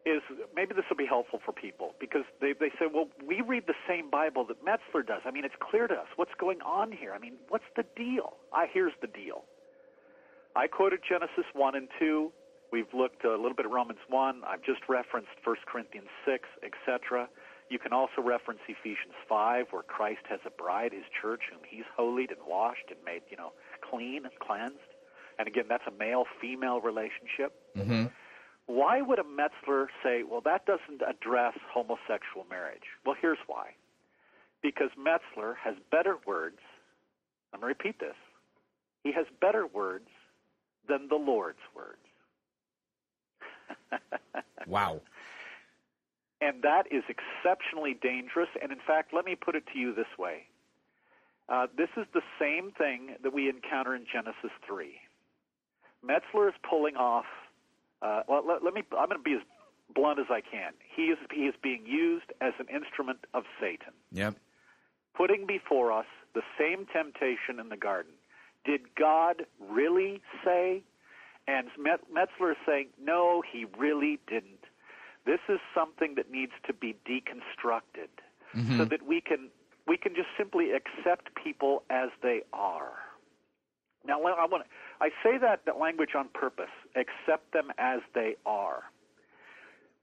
J: Is maybe this will be helpful for people because they they say, well, we read the same Bible that Metzler does. I mean, it's clear to us what's going on here. I mean, what's the deal? I here's the deal. I quoted Genesis one and two. We've looked a little bit at Romans one. I've just referenced 1 Corinthians six, etc. You can also reference Ephesians five, where Christ has a bride, his church, whom he's holied and washed and made, you know, clean and cleansed. And again, that's a male-female relationship.
A: Mm-hmm.
J: Why would a Metzler say, well, that doesn't address homosexual marriage? Well, here's why. Because Metzler has better words. I'm going to repeat this. He has better words than the Lord's words.
A: Wow.
J: And that is exceptionally dangerous. And in fact, let me put it to you this way uh, this is the same thing that we encounter in Genesis 3. Metzler is pulling off. Uh, well, let, let me. I'm going to be as blunt as I can. He is he is being used as an instrument of Satan,
A: Yep.
J: putting before us the same temptation in the garden. Did God really say? And Met- Metzler is saying, no, he really didn't. This is something that needs to be deconstructed so that we can we can just simply accept people as they are. Now, I want to, I say that, that language on purpose. Accept them as they are.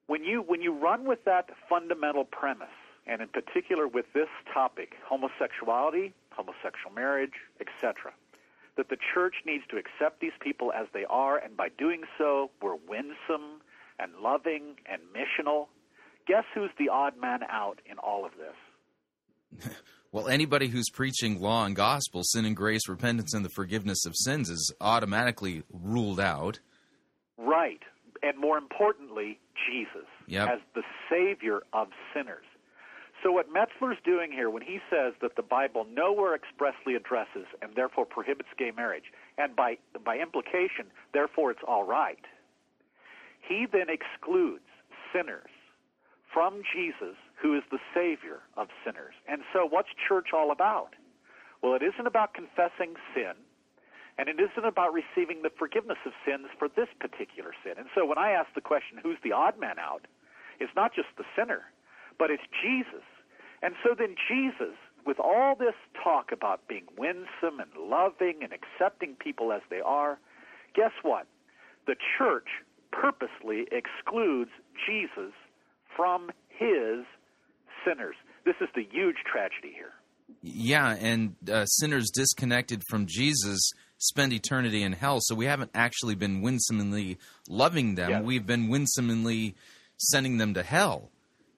J: When you when you run with that fundamental premise, and in particular with this topic, homosexuality, homosexual marriage, etc., that the church needs to accept these people as they are, and by doing so, we're winsome and loving and missional. Guess who's the odd man out in all of this?
A: Well, anybody who's preaching law and gospel, sin and grace, repentance and the forgiveness of sins is automatically ruled out.
J: Right. And more importantly, Jesus
A: Yep.
J: as the Savior of sinners. So, what Metzler's doing here when he says that the Bible nowhere expressly addresses and therefore prohibits gay marriage, and by, by implication, therefore it's all right, he then excludes sinners from Jesus who is the Savior of sinners. And so, what's church all about? Well, it isn't about confessing sin, and it isn't about receiving the forgiveness of sins for this particular sin. And so, when I ask the question, who's the odd man out? It's not just the sinner, but it's Jesus. And so then, Jesus, with all this talk about being winsome and loving and accepting people as they are, guess what? The church purposely excludes Jesus from his sinners. This is the huge tragedy here.
A: Yeah, and uh, sinners disconnected from Jesus spend eternity in hell. So we haven't actually been winsomely loving them. We've been winsomely sending them to hell.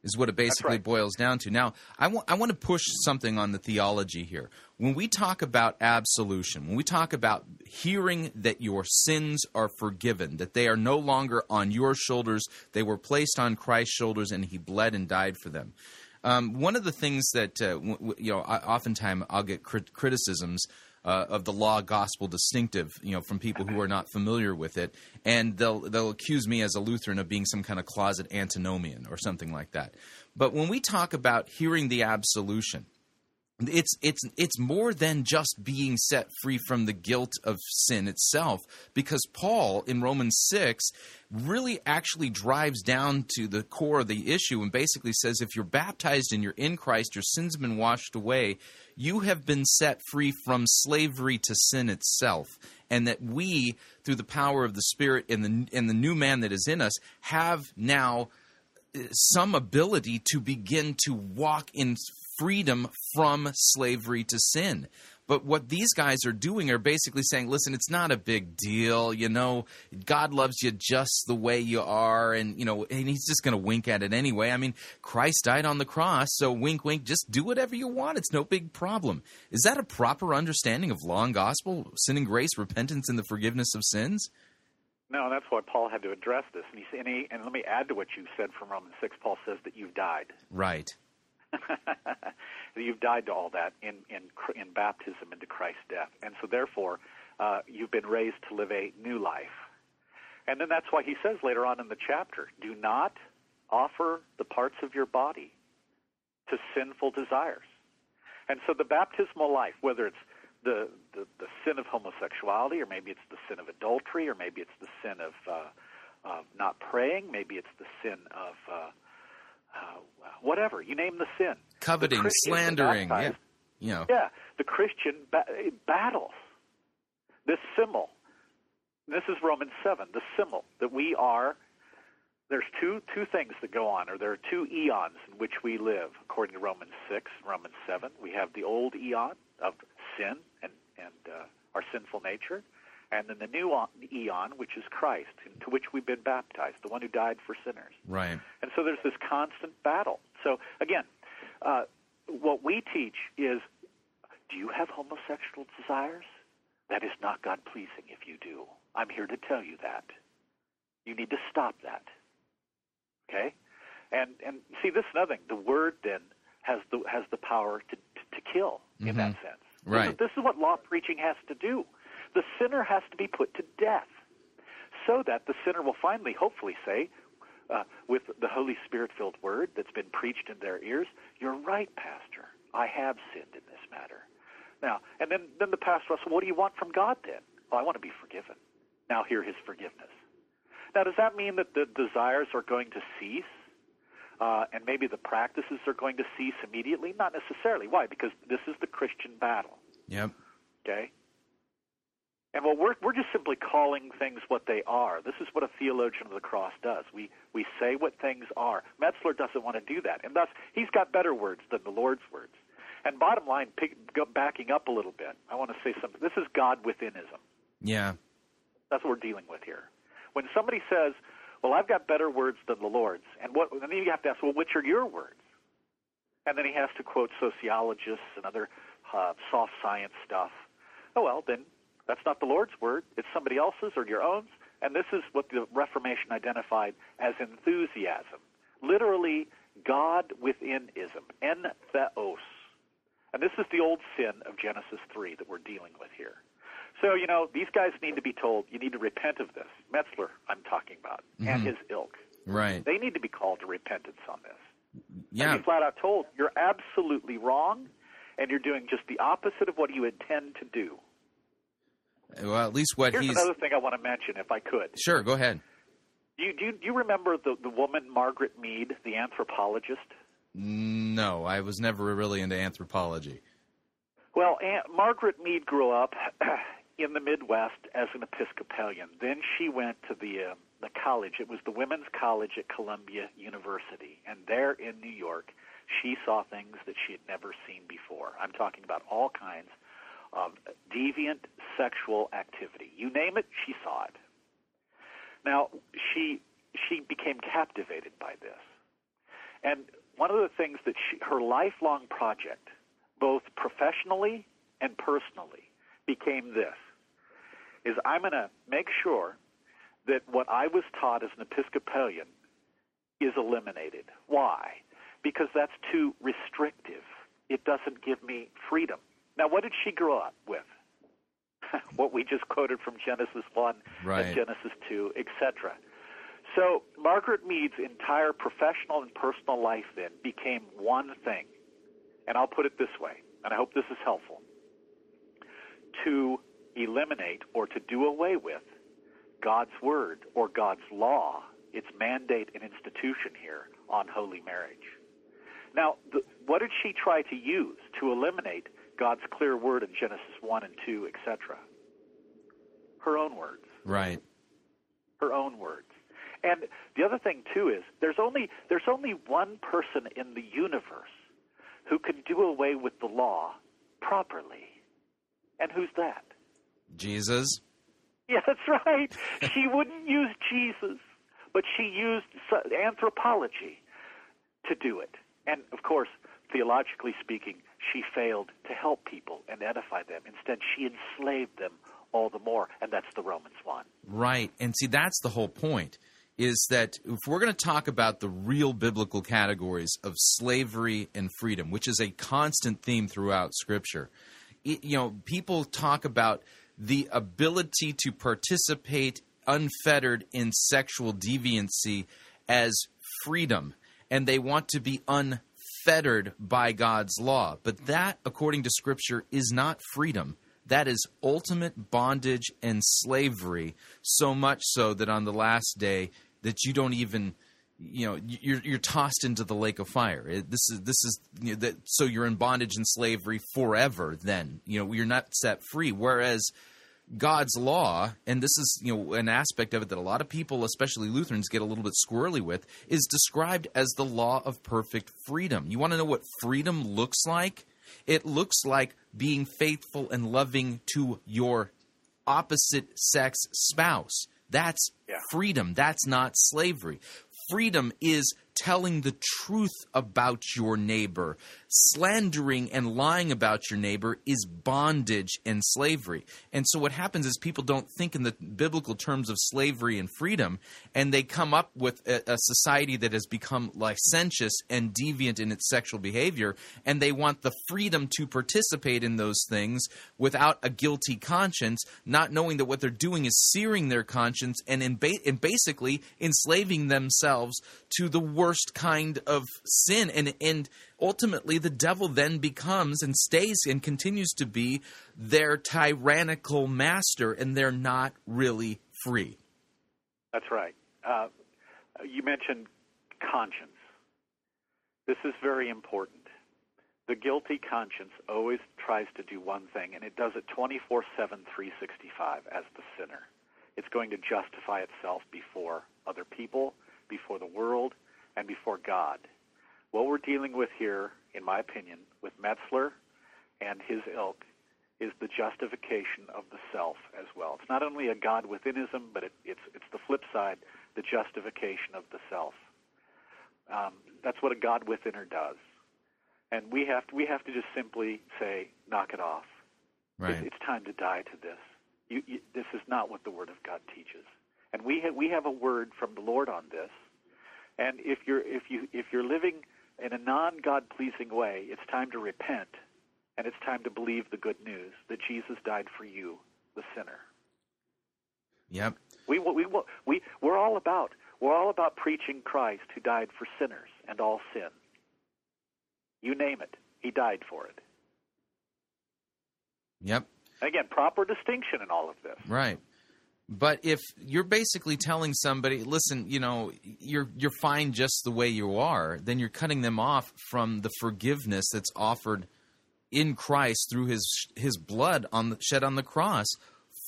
A: Is what it basically
J: right.
A: boils down to. Now, I I want to push something on the theology here. When we talk about absolution, when we talk about hearing that your sins are forgiven, that they are no longer on your shoulders, they were placed on Christ's shoulders, and He bled and died for them. Um, one of the things that uh, w- you know, I, oftentimes I'll get crit- criticisms uh, of the law gospel distinctive, you know, from people who are not familiar with it, and they'll they'll accuse me as a Lutheran of being some kind of closet antinomian or something like that. But when we talk about hearing the absolution, it's it's it's more than just being set free from the guilt of sin itself because Paul in Romans 6 really actually drives down to the core of the issue and basically says if you're baptized and you're in Christ your sins have been washed away. You have been set free from slavery to sin itself and that we through the power of the spirit and the and the new man that is in us have now eh, some ability to begin to walk in freedom from slavery to sin. But what these guys are doing are basically saying, listen, it's not a big deal. You know, God loves you just the way you are. And, you know, and he's just going to wink at it anyway. I mean, Christ died on the cross. So wink, wink, just do whatever you want. It's no big problem. Is that a proper understanding of law and gospel, sin and grace, repentance, and the forgiveness of sins?
J: No, that's why Paul had to address this. And, he, and, he, and let me add to what you said from Romans 6. Paul says that you've died.
A: Right.
J: you've died to all that in, in, in baptism into Christ's death. And so, therefore, uh, you've been raised to live a new life. And then that's why he says later on in the chapter do not offer the parts of your body to sinful desires. And so, the baptismal life, whether it's the, the, the sin of homosexuality, or maybe it's the sin of adultery, or maybe it's the sin of, uh, of not praying, maybe it's the sin of uh, uh, whatever you name the sin,
A: Coveting,
J: The
A: slandering. Yeah. You know.
J: yeah, the Christian ba- battles this symbol. This is Romans seven, the symbol that we are. There's two two things that go on, or there are two eons in which we live, according to Romans six, Romans seven. We have the old eon of sin and and uh, our sinful nature, and then the new eon, which is Christ, into which we've been baptized, the one who died for sinners.
A: Right.
J: And so there's this constant battle. So again, uh, what we teach is do you have homosexual desires? That is not God pleasing if you do. I'm here to tell you that. You need to stop that. Okay? And and see this is another thing. The word then has the has the power to to, to kill in that sense. This is-
A: Right.
J: This is what law preaching has to do. The sinner has to be put to death so that the sinner will finally, hopefully, say, uh, with the Holy Spirit filled word that's been preached in their ears, You're right, Pastor. I have sinned in this matter. Now, and then, then the pastor say, What do you want from God then? Oh, I want to be forgiven. Now, hear his forgiveness. Now, does that mean that the desires are going to cease? Uh, and maybe the practices are going to cease immediately? Not necessarily. Why? Because this is the Christian battle.
A: Yep.
J: Okay? And well, we're we're just simply calling things what they are. This is what a theologian of the cross does. We we say what things are. Metzler doesn't want to do that, and thus he's got better words than the Lord's words. And bottom line, pick, go, backing up a little bit, I want to say something. This is God withinism.
A: Yeah.
J: That's what we're dealing with here. When somebody says, "Well, I've got better words than the Lord's," and what, and then you have to ask, "Well, which are your words?" And then he has to quote sociologists and other uh, soft science stuff. Oh well, then that's not the Lord's word; it's somebody else's or your own. And this is what the Reformation identified as enthusiasm, literally God withinism, en theos. And this is the old sin of Genesis 3 that we're dealing with here. So, you know, these guys need to be told, you need to repent of this. Metzler, I'm talking about, and mm-hmm. his ilk.
A: Right.
J: They need to be called to repentance on this.
A: Yeah.
J: And be flat out told you're absolutely wrong, and you're doing just the opposite of what you intend to do.
A: Well, at least what
J: Here's
A: he's.
J: another thing I want to mention, if I could.
A: Sure, go ahead.
J: Do you, do you, do you remember the, the woman Margaret Mead, the anthropologist?
A: No, I was never really into anthropology.
J: Well, Aunt Margaret Mead grew up in the Midwest as an Episcopalian. Then she went to the uh, the college. It was the Women's College at Columbia University, and there in New York, she saw things that she had never seen before. I'm talking about all kinds of deviant sexual activity. You name it, she saw it. Now, she she became captivated by this. And one of the things that she, her lifelong project, both professionally and personally, became this is I'm going to make sure that what I was taught as an Episcopalian is eliminated. Why? Because that's too restrictive. It doesn't give me freedom. Now, what did she grow up with? what we just quoted from Genesis 1
A: Right.
J: and Genesis 2, etc. So, Margaret Mead's entire professional and personal life then became one thing. And I'll put it this way, and I hope this is helpful to eliminate or to do away with God's word or God's law, its mandate and institution here on holy marriage. Now, the, what did she try to use to eliminate God's clear word in Genesis 1 and 2, etc.? Her own words
A: Right.
J: her own words. And the other thing too is there's only there's only one person in the universe who can do away with the law properly. And who's that?
A: Jesus.
J: Yeah, that's right. she wouldn't use Jesus, but she used anthropology to do it. And of course, theologically speaking, she failed to help people and edify them. Instead, she enslaved them all the more, and that's the Romans one.
A: Right. And see, that's the whole point is that if we're going to talk about the real biblical categories of slavery and freedom, which is a constant theme throughout Scripture, it, you know, people talk about the ability to participate unfettered in sexual deviancy as freedom, and they want to be unfettered by God's law. But that, according to Scripture, is not freedom. That is ultimate bondage and slavery, so much so that on the last day that you don't even you know you're you're tossed into the lake of fire. It- This is this is you know, that so you're in bondage and slavery forever. Then you know you're not set free. Whereas God's law, and this is you know an aspect of it that a lot of people, especially Lutherans, get a little bit squirrely with, is described as the law of perfect freedom. You want to know what freedom looks like? It looks like being faithful and loving to your opposite sex spouse. That's freedom. That's not slavery. Freedom is telling the truth about your neighbor. Slandering and lying about your neighbor is bondage and slavery. And so what happens is people don't think in the biblical terms of slavery and freedom, and they come up with a, a society that has become licentious and deviant in its sexual behavior, and they want the freedom to participate in those things without a guilty conscience, not knowing that what they're doing is searing their conscience and, in ba- and basically enslaving themselves to the worst kind of sin. And, and ultimately, the devil then becomes and stays and continues to be their tyrannical master, and they're not really free.
J: That's right. Uh, you mentioned conscience. This is very important. The guilty conscience always tries to do one thing, and it does it 24 7, 365 as the sinner. It's going to justify itself before other people, before the world, and before God. What we're dealing with here, in my opinion, with Metzler and his ilk, is the justification of the self as well. It's not only a God withinism, but it, it's it's the flip side, the justification of the self. Um, that's what a God withinner does, and we have to, we have to just simply say, knock it off.
A: Right.
J: It, it's time to die to this. You, you, this is not what the Word of God teaches, and we ha- we have a word from the Lord on this. And if you're if you if you're living in a non God pleasing way, it's time to repent, and it's time to believe the good news that Jesus died for you, the sinner.
A: Yep.
J: We we we we we're all about we're all about preaching Christ who died for sinners and all sin. You name it. He died for it.
A: Yep.
J: Again, proper distinction in all of this.
A: Right. But if you're basically telling somebody, listen, you know, you're you're fine just the way you are, then you're cutting them off from the forgiveness that's offered in Christ through his his blood on the, shed on the cross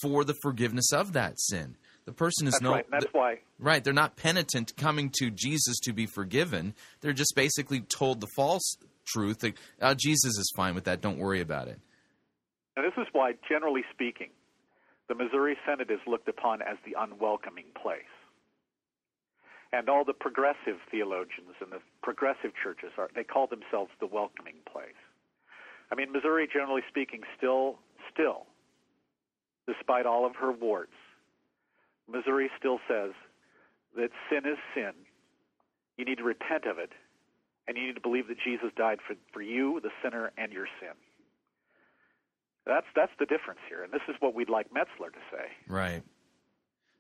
A: for the forgiveness of that sin. The person is
J: That's
A: no
J: right. That's why
A: right, they're not penitent coming to Jesus to be forgiven. They're just basically told the false truth that oh, Jesus is fine with that, don't worry about it.
J: And this is why, generally speaking, the Missouri Synod is looked upon as the unwelcoming place. And all the progressive theologians and the progressive churches are they call themselves the welcoming place. I mean, Missouri, generally speaking, still, still, despite all of her warts, Missouri still says that sin is sin. You need to repent of it, and you need to believe that Jesus died for, for you, the sinner, and your sin. That's that's the difference here, and this is what we'd like Metzler to say.
A: Right.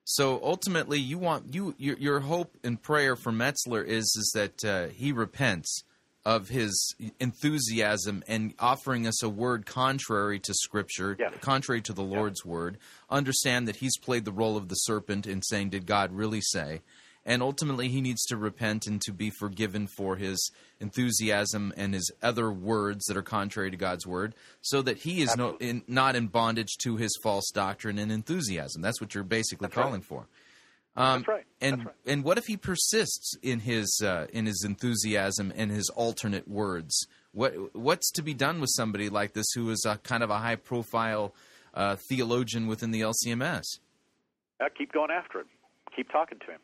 A: So ultimately, you want you your, your hope and prayer for Metzler is is that uh, he repents of his enthusiasm and offering us a word contrary to Scripture,
J: Yes.
A: contrary to the Lord's word. Understand that he's played the role of the serpent in saying, "Did God really say?" And ultimately, he needs to repent and to be forgiven for his enthusiasm and his other words that are contrary to God's word, so that he is no, in, not in bondage to his false doctrine and enthusiasm. That's what you're basically
J: That's right.
A: calling for. Um,
J: That's right.
A: And
J: That's right.
A: and what if he persists in his uh, in his enthusiasm and his alternate words? What what's to be done with somebody like this who is a kind of a high profile uh, theologian within the LCMS?
J: Uh, keep going after him. Keep talking to him.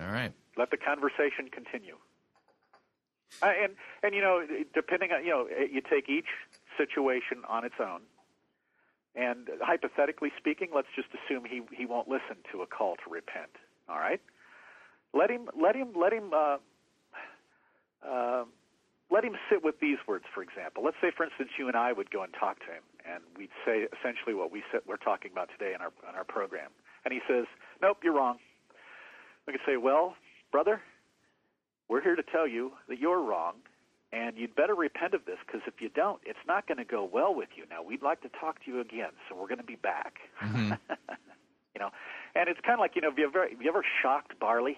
A: All right.
J: Let the conversation continue. Uh, and and you know, depending on you know, you take each situation on its own. And hypothetically speaking, let's just assume he he won't listen to a call to repent. All right. Let him let him let him uh, uh, let him sit with these words. For example, let's say, for instance, you and I would go and talk to him, and we'd say essentially what we said we're talking about today in our in our program. And he says, "Nope, you're wrong." We could say, "Well, brother, we're here to tell you that you're wrong, and you'd better repent of this because if you don't, it's not going to go well with you. Now, we'd like to talk to you again, so we're going to be back."
A: Mhm.
J: you know, and it's kind of like you know, have you ever have you ever shocked barley?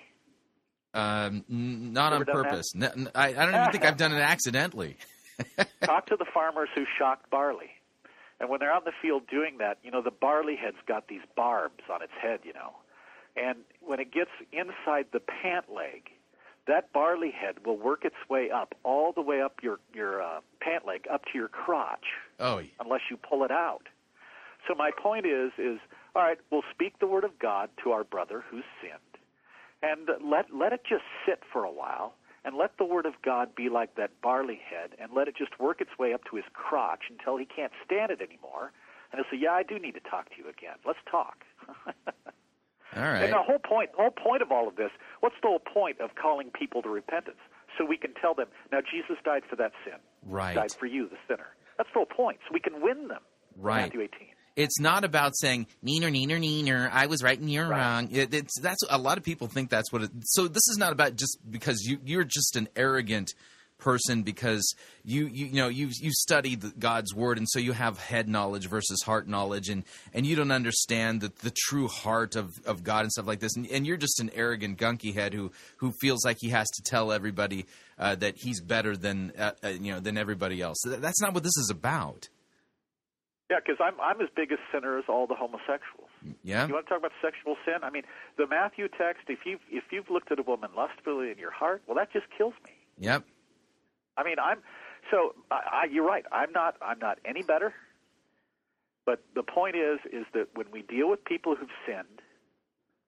A: Um, n- not on
J: Ever done that?
A: purpose. N- n- I, I don't even think I've done it accidentally.
J: Talk to the farmers who shocked barley. And when they're out in the field doing that, you know, the barley head's got these barbs on its head, you know. And when it gets inside the pant leg, that barley head will work its way up, all the way up your, your uh, pant leg, up to your crotch,
A: Oh,
J: unless you pull it out. So my point is, is all right, we'll speak the word of God to our brother who's sinned, and let let it just sit for a while, and let the word of God be like that barley head, and let it just work its way up to his crotch until he can't stand it anymore, and he'll say, "Yeah, I do need to talk to you again. Let's talk."
A: all right.
J: And the whole point, whole point of all of this, what's the whole point of calling people to repentance? So we can tell them, now Jesus died for that sin.
A: Right.
J: Died for you, the sinner. That's the whole point. So we can win them.
A: Right.
J: Matthew 18.
A: It's not about saying neener neener neener. I was right and you're wrong. It, it's that's a lot of people think that's what. it So this is not about just because you you're just an arrogant person because you you, you know you you study the, God's word and so you have head knowledge versus heart knowledge and and you don't understand the, the true heart of, of God and stuff like this and, and you're just an arrogant gunky head who who feels like he has to tell everybody uh, that he's better than uh, uh, you know than everybody else. That's not what this is about.
J: Yeah, because I'm I'm as big a sinner as all the homosexuals.
A: Yeah.
J: You want to talk about sexual sin? I mean, the Matthew text. If you if you've looked at a woman lustfully in your heart, well, that just kills me.
A: Yep.
J: I mean, I'm so I, I, you're right. I'm not I'm not any better. But the point is is that when we deal with people who've sinned,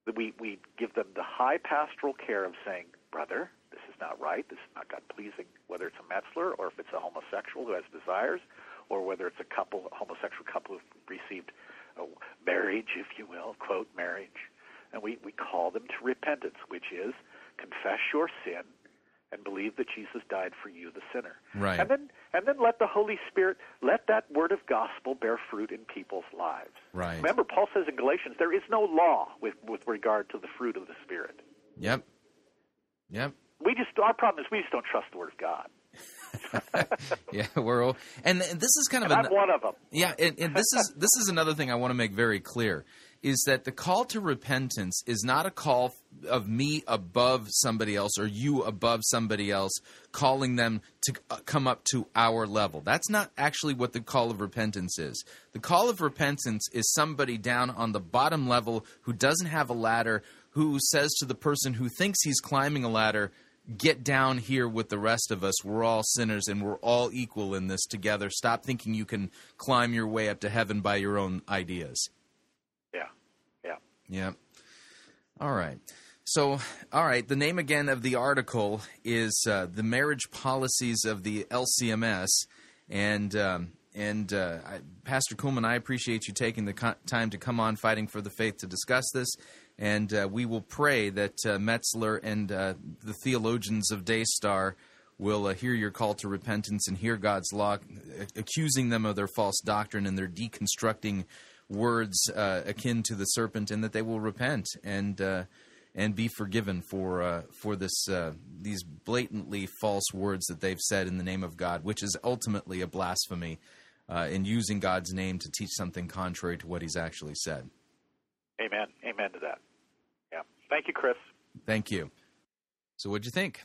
J: that we we give them the high pastoral care of saying, brother, this is not right. This is not God pleasing. Whether it's a Metzler or if it's a homosexual who has desires, or whether it's a couple a homosexual couple who've received a marriage, if you will, quote marriage, and we we call them to repentance, which is confess your sin and believe that Jesus died for you, the sinner.
A: Right.
J: And then and then let the Holy Spirit let that word of gospel bear fruit in people's lives.
A: Right.
J: Remember, Paul says in Galatians, there is no law with with regard to the fruit of the Spirit.
A: Yep. Yep.
J: We just our problem is we just don't trust the word of God.
A: yeah, we're all, and this is kind of an-
J: I'm one of them.
A: Yeah, and, and this is this is another thing I want to make very clear is that the call to repentance is not a call of me above somebody else or you above somebody else calling them to uh, come up to our level. That's not actually what the call of repentance is. The call of repentance is somebody down on the bottom level who doesn't have a ladder who says to the person who thinks he's climbing a ladder, get down here with the rest of us. We're all sinners and we're all equal in this together. Stop thinking you can climb your way up to heaven by your own ideas.
J: Yeah.
A: All right. So, all right. The name again of the article is uh, "The Marriage Policies of the LCMS," and um, and uh, I, Pastor Kuhlman, I appreciate you taking the co- time to come on Fighting for the Faith to discuss this, and uh, we will pray that uh, Metzler and uh, the theologians of Daystar will uh, hear your call to repentance and hear God's law, accusing them of their false doctrine and their deconstructing words uh, akin to the serpent, and that they will repent and uh, and be forgiven for uh, for this uh, these blatantly false words that they've said in the name of God, which is ultimately a blasphemy uh, in using God's name to teach something contrary to what He's actually said.
J: Amen. Amen to that. Yeah. Thank you, Chris.
A: Thank you. So, what'd you think?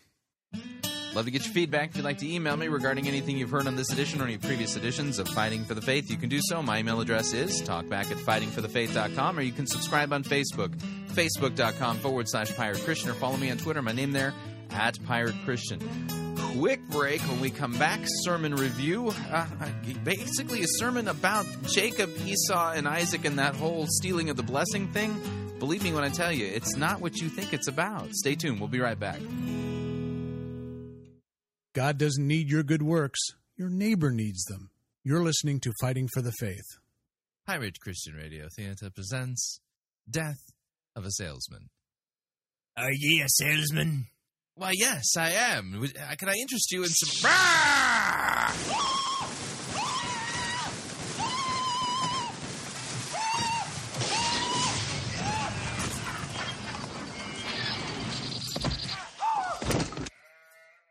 A: Love to get your feedback. If you'd like to email me regarding anything you've heard on this edition or any previous editions of Fighting for the Faith, you can do so. My email address is talkback at fightingforthefaith.com, or you can subscribe on Facebook, facebook.com forward slash Pirate Christian, or follow me on Twitter. My name there, at Pirate Christian. Quick break. When we come back, sermon review. Uh, basically, a sermon about Jacob, Esau, and Isaac and that whole stealing of the blessing thing. Believe me when I tell you, it's not what you think it's about. Stay tuned. We'll be right back.
D: God doesn't need your good works, your neighbor needs them. You're listening to Fighting for the Faith.
A: Pirate Christian Radio Theater presents Death of a Salesman.
F: Are ye a salesman?
A: Why, yes, I am. Uh, Can I interest you in some.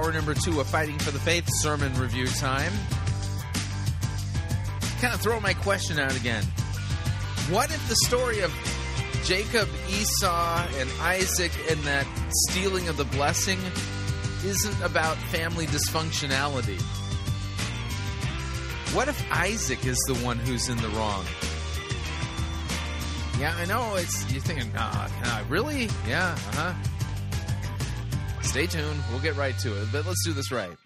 A: Hour number two of Fighting for the Faith sermon review time. Kind of throw my question out again. What if the story of Jacob, Esau, and Isaac and that stealing of the blessing isn't about family dysfunctionality? What if Isaac is the one who's in the wrong? Yeah, I know. It's you're thinking, ah, nah, really? Yeah, uh huh. Stay tuned. We'll get right to it, but let's do this right.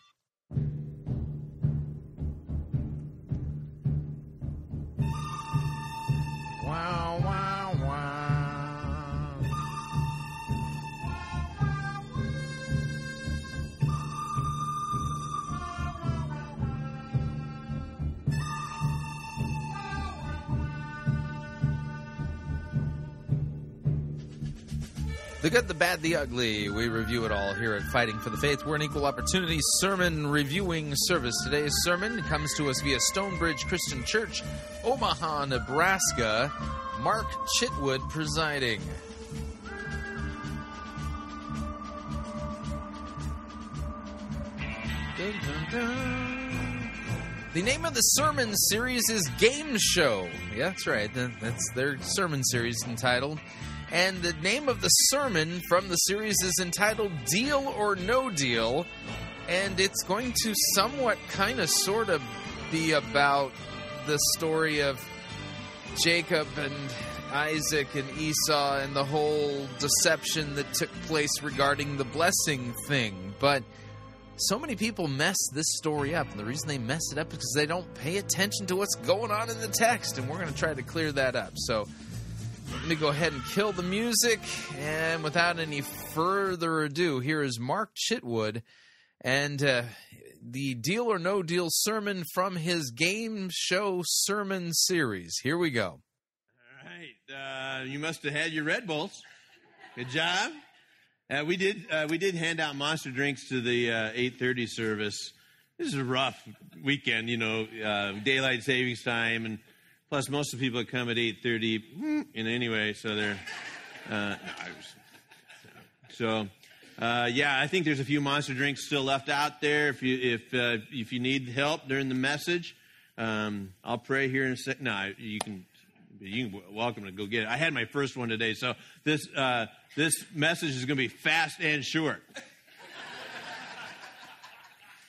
A: The good, the bad, the ugly. We review it all here at Fighting for the Faith. We're an equal opportunity sermon reviewing service. Today's sermon comes to us via Stonebridge Christian Church, Omaha, Nebraska. Mark Chitwood presiding. Dun, dun, dun. The name of the sermon series is Game Show. Yeah, that's right. That's their sermon series entitled. And the name of the sermon from the series is entitled Deal or No Deal. And it's going to somewhat kind of sort of be about the story of Jacob and Isaac and Esau and the whole deception that took place regarding the blessing thing. But so many people mess this story up, and the reason they mess it up is because they don't pay attention to what's going on in the text, and we're going to try to clear that up. So let me go ahead and kill the music, and without any further ado, here is Mark Chitwood and uh, the Deal or No Deal sermon from his game show sermon series. Here we go.
K: All right. Uh, you must have had your Red Bulls. Good job. Uh, we did. Uh, we did hand out monster drinks to the uh, 8:30 service. This is a rough weekend, you know, uh, daylight savings time, and plus most of the people that come at 8:30. mm, And anyway, so they're. Uh, so, uh, yeah, I think there's a few monster drinks still left out there. If you if uh, if you need help during the message, um, I'll pray here in a second. No, you can you can welcome to go get it. I had my first one today, so this uh, this message is going to be fast and short.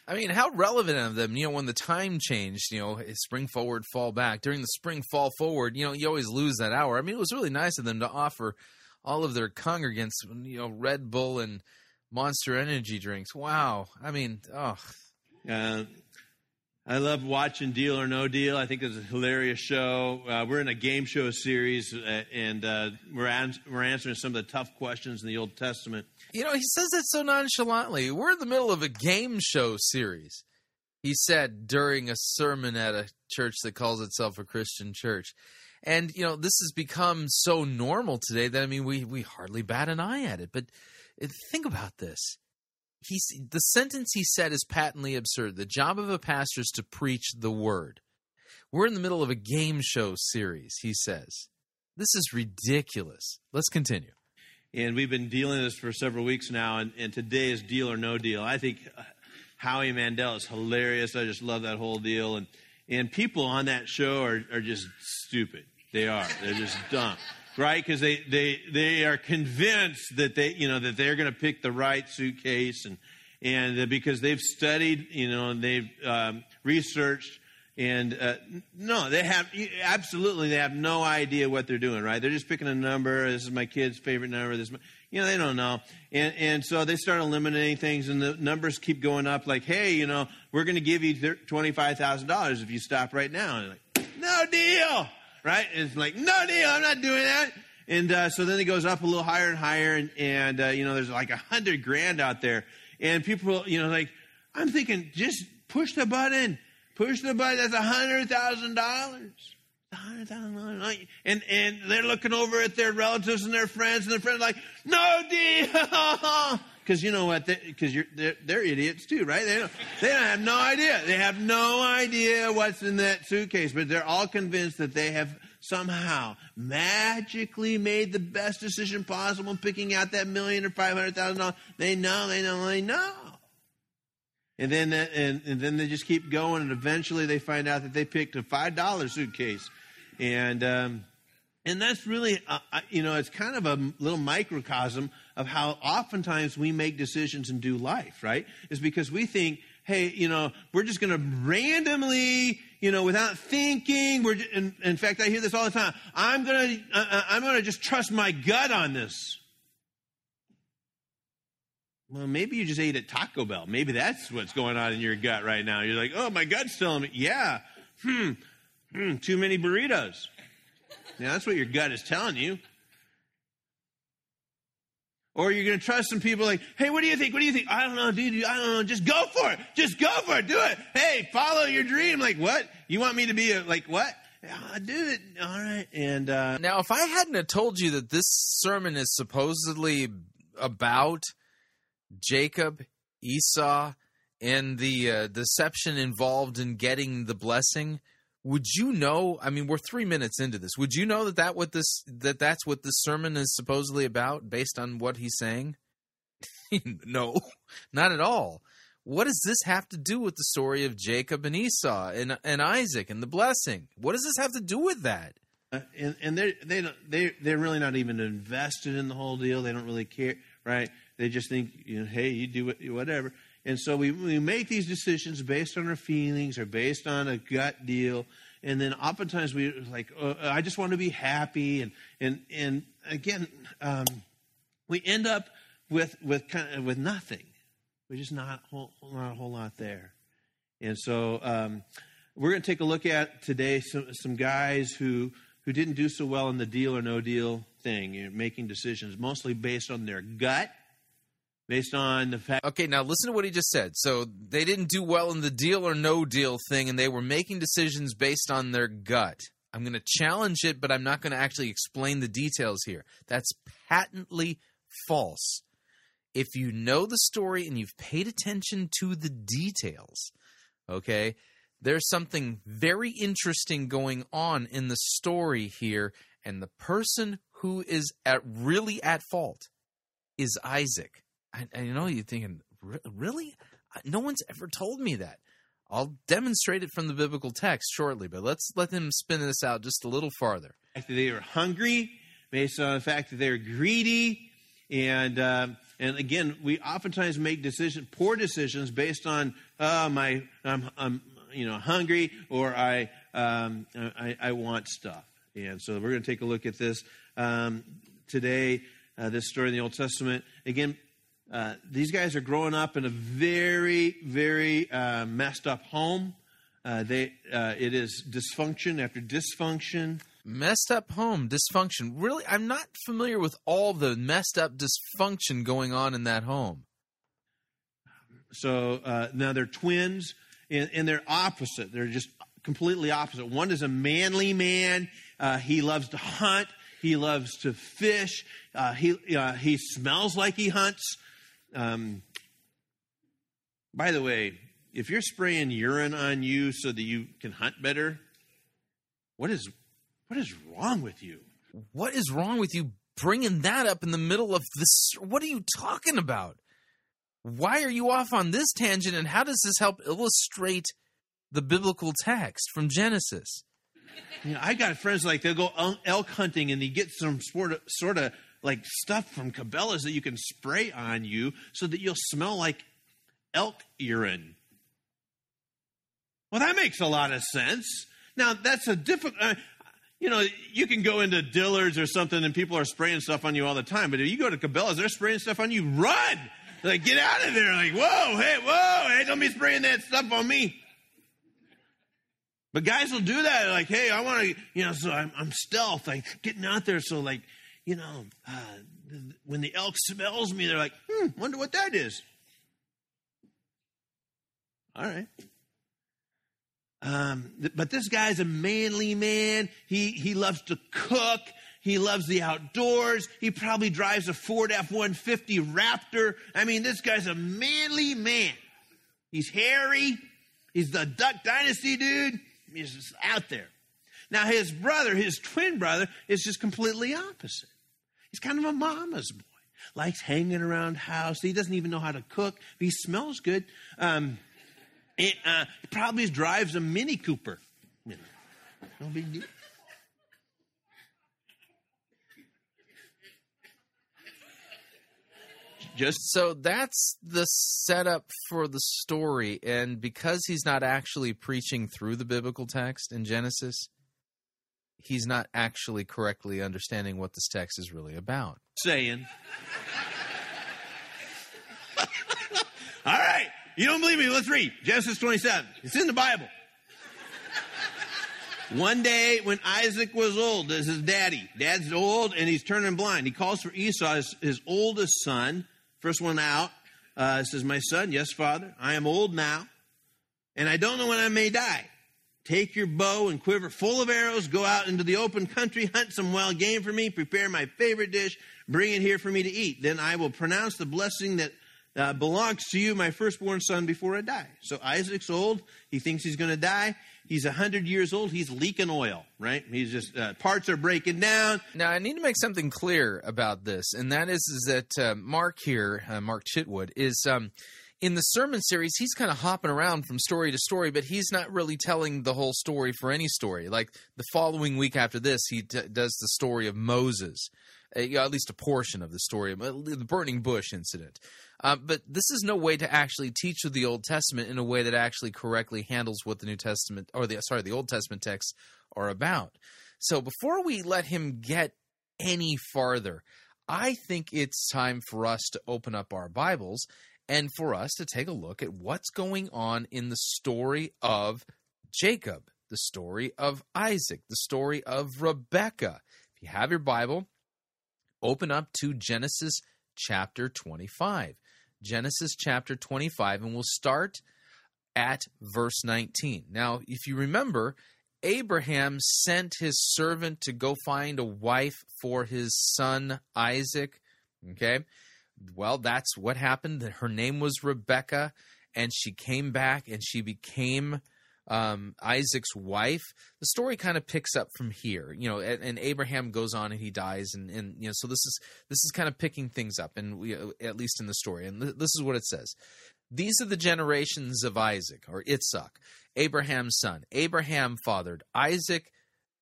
A: I mean, how relevant of them, you know, when the time changed, you know, spring forward, fall back. During the spring fall forward, you know, you always lose that hour. I mean, it was really nice of them to offer all of their congregants, you know, Red Bull and Monster Energy drinks. Wow. I mean, oh,
K: Uh, I love watching Deal or No Deal. I think it's a hilarious show. Uh, we're in a game show series, uh, and uh, we're ans- we're answering some of the tough questions in the Old Testament.
A: you know, he says that so nonchalantly. We're in the middle of a game show series. He said during a sermon at a church that calls itself a Christian church. And, you know, this has become so normal today that, I mean, we, we hardly bat an eye at it. But uh, think about this. He's, the sentence he said is patently absurd. The job of a pastor is to preach the word. We're in the middle of a game show series, he says. This is ridiculous. Let's continue.
K: And we've been dealing with this for several weeks now, and, and today is Deal or No Deal. I think uh, Howie Mandel is hilarious. I just love that whole deal. And, and people on that show are, are just stupid. They are. They're just dumb. Right? Because they, they, they are convinced that they, you know, that they're going to pick the right suitcase and, and uh, because they've studied, you know, and they've um, researched and uh, no, they have absolutely they have no idea what they're doing. Right? They're just picking a number. This is my kid's favorite number. This, you know, they don't know. And and so they start eliminating things, and the numbers keep going up. Like, hey, you know, we're going to give you twenty five thousand dollars if you stop right now. And like, no deal. Right? And it's like, no deal. I'm not doing that. And uh, so then it goes up a little higher and higher, and, and uh, you know, there's like a hundred grand out there, and people, you know, like I'm thinking, just push the button, push the button. That's a hundred thousand dollars. Hundred thousand dollars. And and they're looking over at their relatives and their friends, and their friends like, no deal. Because you know what? Because you're they're, they're idiots too, right? They don't they don't have no idea. They have no idea what's in that suitcase, but they're all convinced that they have somehow magically made the best decision possible in picking out that million or five hundred thousand dollars. They know, they know, they know. And then uh, and, and then they just keep going, and eventually they find out that they picked a five dollar suitcase, and um, and that's really uh, uh, you know it's kind of a little microcosm of how oftentimes we make decisions and do life. Right? Is because we think. Hey, you know, we're just going to randomly, you know, without thinking. We're, ju- in, in fact, I hear this all the time. I'm going to, uh, uh, I'm going to just trust my gut on this. Well, maybe you just ate at Taco Bell. Maybe that's what's going on in your gut right now. You're like, oh, my gut's telling me, yeah, hmm, hmm too many burritos. Yeah, that's what your gut is telling you. Or you're going to trust some people like, hey, what do you think? What do you think? I don't know, dude. I don't know. Just go for it. Just go for it. Do it. Hey, follow your dream. Like, what? You want me to be a, like, what? I do it. All right. And uh,
A: Now, if I hadn't have told you that this sermon is supposedly about Jacob, Esau, and the uh, deception involved in getting the blessing, would you know? I mean, we're three minutes into this. Would you know that that what this that that's what this sermon is supposedly about, based on what he's saying? no, not at all. What does this have to do with the story of Jacob and Esau and and Isaac and the blessing? What does this have to do with that?
K: Uh, and and they're they don't they they're really not even invested in the whole deal. They don't really care, right? They just think, you know, hey, you do whatever. And so we we make these decisions based on our feelings or based on a gut deal. And then oftentimes we like, uh, I just want to be happy, and and and again, um, we end up with with kind of, with nothing. We're just not whole, not a whole lot there. And so um, we're going to take a look at today some, some guys who, who didn't do so well in the deal or no deal thing, you know, making decisions mostly based on their gut, based on the fact.
A: Okay, now listen to what he just said. So they didn't do well in the deal or no deal thing, and they were making decisions based on their gut. I'm going to challenge it, but I'm not going to actually explain the details here. That's patently false. If you know the story and you've paid attention to the details, okay, there's something very interesting going on in the story here, and the person who is at really at fault is Isaac. I, I know you're thinking, really? No one's ever told me that. I'll demonstrate it from the biblical text shortly, but let's let them spin this out just a little farther.
K: they were hungry, based on the fact that they're greedy, and um, and again, we oftentimes make decisions, poor decisions, based on uh, my I'm, I'm you know hungry or I um, I, I want stuff, and so we're going to take a look at this um, today. Uh, this story in the Old Testament again. Uh, these guys are growing up in a very, very uh, messed up home. Uh, they, uh, it is dysfunction after dysfunction.
A: Messed up home, dysfunction. Really, I'm not familiar with all the messed up dysfunction going on in that home.
K: So uh, now they're twins, and, and they're opposite. They're just completely opposite. One is a manly man. Uh, he loves to hunt. He loves to fish. Uh, he uh, he smells like he hunts. Um, by the way, if you're spraying urine on you so that you can hunt better, what is what is wrong with you?
A: What is wrong with you bringing that up in the middle of this? What are you talking about? Why are you off on this tangent, and how does this help illustrate the biblical text from Genesis?
K: You know, I got friends like they'll go elk hunting and they get some sort of sort of like stuff from Cabela's that you can spray on you so that you'll smell like elk urine. Well, that makes a lot of sense. Now that's a difficult. Uh, you know, you can go into Dillard's or something and people are spraying stuff on you all the time. But if you go to Cabela's, they're spraying stuff on you. Run! Like, get out of there. Like, whoa, hey, whoa, hey, don't be spraying that stuff on me. But guys will do that. Like, hey, I want to, you know, so I'm, I'm stealth, like getting out there. So, like, you know, uh, when the elk smells me, they're like, hmm, wonder what that is. All right. Um, but this guy's a manly man. He he loves to cook. He loves the outdoors. He probably drives a Ford F one fifty Raptor. I mean, this guy's a manly man. He's hairy. He's the Duck Dynasty dude. He's out there. Now his brother, his twin brother, is just completely opposite. He's kind of a mama's boy. Likes hanging around house. He doesn't even know how to cook. He smells good. Um, it, uh, probably drives a Mini Cooper. You know, no big deal.
A: Just so that's the setup for the story, and because he's not actually preaching through the biblical text in Genesis, he's not actually correctly understanding what this text is really about.
K: saying. All right. You don't believe me? Let's read Genesis 27. It's in the Bible. One day when Isaac was old, this is daddy. Dad's old and he's turning blind. He calls for Esau, his, his oldest son, first one out. Uh, says, My son, yes, father, I am old now, and I don't know when I may die. Take your bow and quiver full of arrows, go out into the open country, hunt some wild game for me, prepare my favorite dish, bring it here for me to eat. Then I will pronounce the blessing that uh, belongs to you, my firstborn son, before I die. So Isaac's old. He thinks he's going to die. He's a 100 years old. He's leaking oil, right? He's just, uh, parts are breaking down.
A: Now, I need to make something clear about this, and that is, is that uh, Mark here, uh, Mark Chitwood, is um, in the sermon series, he's kind of hopping around from story to story, but he's not really telling the whole story for any story. Like the following week after this, he does the story of Moses, yeah, at least a portion of the story, of the burning bush incident. Uh, but this is no way to actually teach the Old Testament in a way that actually correctly handles what the New Testament or the sorry the Old Testament texts are about. So before we let him get any farther, I think it's time for us to open up our Bibles and for us to take a look at what's going on in the story of Jacob, the story of Isaac, the story of Rebecca. If you have your Bible, open up to Genesis chapter 25. Genesis chapter 25, and we'll start at verse 19. Now, if you remember, Abraham sent his servant to go find a wife for his son Isaac. Okay. Well, that's what happened. Her name was Rebecca, and she came back and she became um, Isaac's wife. The story kind of picks up from here, you know, and, and Abraham goes on and he dies, and, and you know, so this is this is kind of picking things up, and we, at least in the story, and th- this is what it says. These are the generations of Isaac or Itzhak, Abraham's son. Abraham fathered Isaac.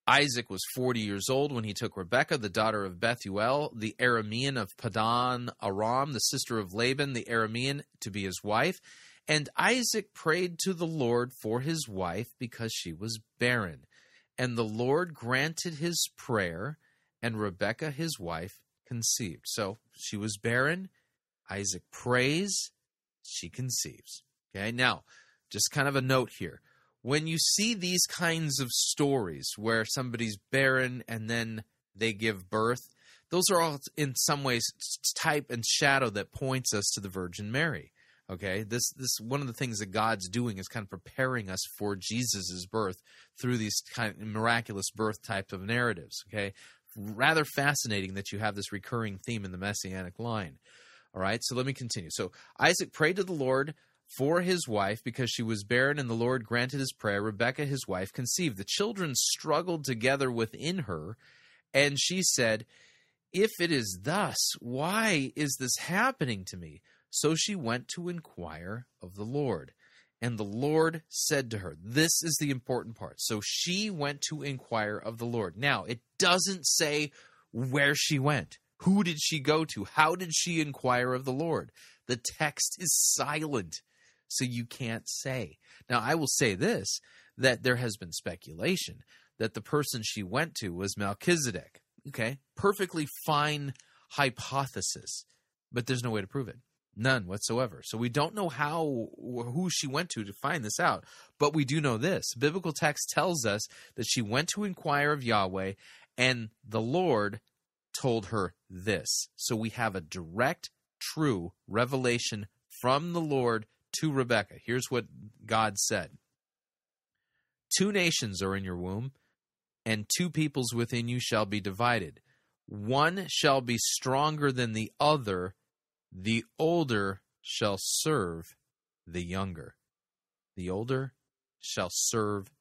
A: Isaac was 40 years old when he took Rebekah, the daughter of Bethuel, the Aramean of Padan Aram, the sister of Laban, the Aramean, to be his wife. And Isaac prayed to the Lord for his wife because she was barren. And the Lord granted his prayer, and Rebekah, his wife, conceived. So she was barren. Isaac prays, she conceives. Okay, now, just kind of a note here. When you see these kinds of stories where somebody's barren and then they give birth, those are all in some ways type and shadow that points us to the Virgin Mary. Okay, this this one of the things that God's doing is kind of preparing us for Jesus's birth through these kind of miraculous birth type of narratives. Okay, rather fascinating that you have this recurring theme in the messianic line. All right, so let me continue. So Isaac prayed to the Lord for his wife because she was barren, and the Lord granted his prayer. Rebekah, his wife, conceived. The children struggled together within her, and she said, If it is thus, why is this happening to me? So she went to inquire of the Lord. And the Lord said to her, This is the important part. So she went to inquire of the Lord. Now, it doesn't say where she went. Who did she go to? How did she inquire of the Lord? The text is silent, so you can't say. Now, I will say this that there has been speculation that the person she went to was Melchizedek. Okay, perfectly fine hypothesis, but there's no way to prove it. None whatsoever. So we don't know how who she went to to find this out, but we do know this. Biblical text tells us that she went to inquire of Yahweh and the Lord told her this. So we have a direct true revelation from the Lord to Rebekah. Here's what God said. Two nations are in your womb and two peoples within you shall be divided. One shall be stronger than the other the older shall serve the younger. The older shall serve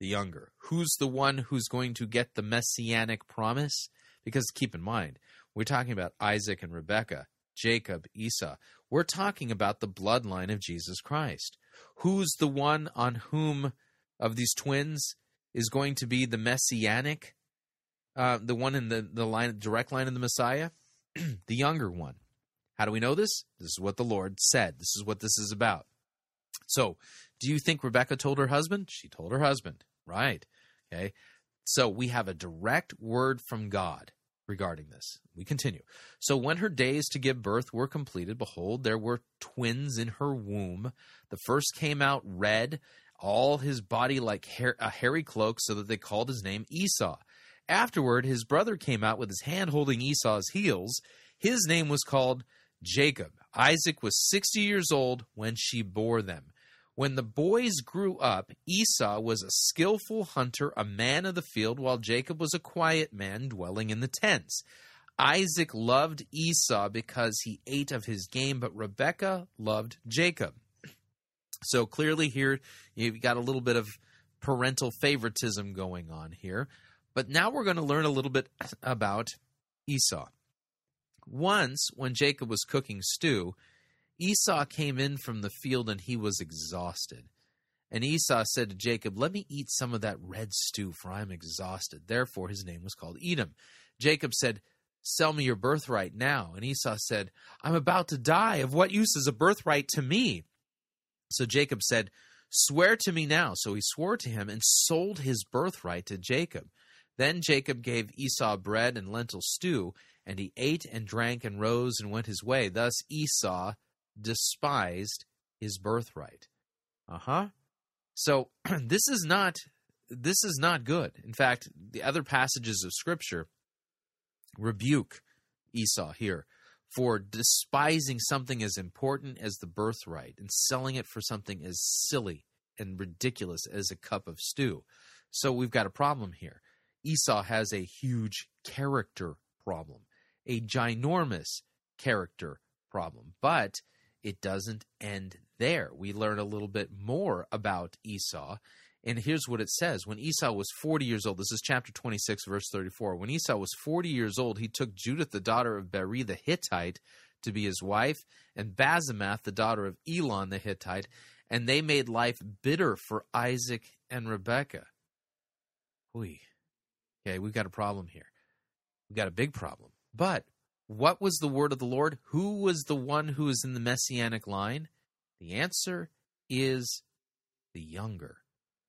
A: the younger. Who's the one who's going to get the messianic promise? Because keep in mind, we're talking about Isaac and Rebekah, Jacob, Esau. We're talking about the bloodline of Jesus Christ. Who's the one on whom of these twins is going to be the messianic, uh, the one in the, the line, direct line of the Messiah? the younger one. How do we know this? This is what the Lord said. This is what this is about. So, do you think Rebecca told her husband? She told her husband. Right. Okay. So, we have a direct word from God regarding this. We continue. So, when her days to give birth were completed, behold, there were twins in her womb. The first came out red, all his body like hair, a hairy cloak, so that they called his name Esau. Afterward, his brother came out with his hand holding Esau's heels. His name was called Jacob. Isaac was 60 years old when she bore them. When the boys grew up, Esau was a skillful hunter, a man of the field, while Jacob was a quiet man dwelling in the tents. Isaac loved Esau because he ate of his game, but Rebekah loved Jacob. So clearly, here you've got a little bit of parental favoritism going on here. But now we're going to learn a little bit about Esau. Once, when Jacob was cooking stew, Esau came in from the field and he was exhausted. And Esau said to Jacob, Let me eat some of that red stew, for I am exhausted. Therefore, his name was called Edom. Jacob said, Sell me your birthright now. And Esau said, I'm about to die. Of what use is a birthright to me? So Jacob said, Swear to me now. So he swore to him and sold his birthright to Jacob. Then Jacob gave Esau bread and lentil stew, and he ate and drank and rose and went his way. Thus Esau despised his birthright. Uh huh. So this is not this is not good. In fact, the other passages of Scripture rebuke Esau here for despising something as important as the birthright and selling it for something as silly and ridiculous as a cup of stew. So we've got a problem here. Esau has a huge character problem, a ginormous character problem, but it doesn't end there. We learn a little bit more about Esau. And here's what it says When Esau was 40 years old, this is chapter 26, verse 34. When Esau was 40 years old, he took Judith, the daughter of Beeri the Hittite, to be his wife, and Basemath, the daughter of Elon the Hittite, and they made life bitter for Isaac and Rebekah. Oy. Okay, we've got a problem here. We've got a big problem. But what was the word of the Lord? Who was the one who is in the messianic line? The answer is the younger.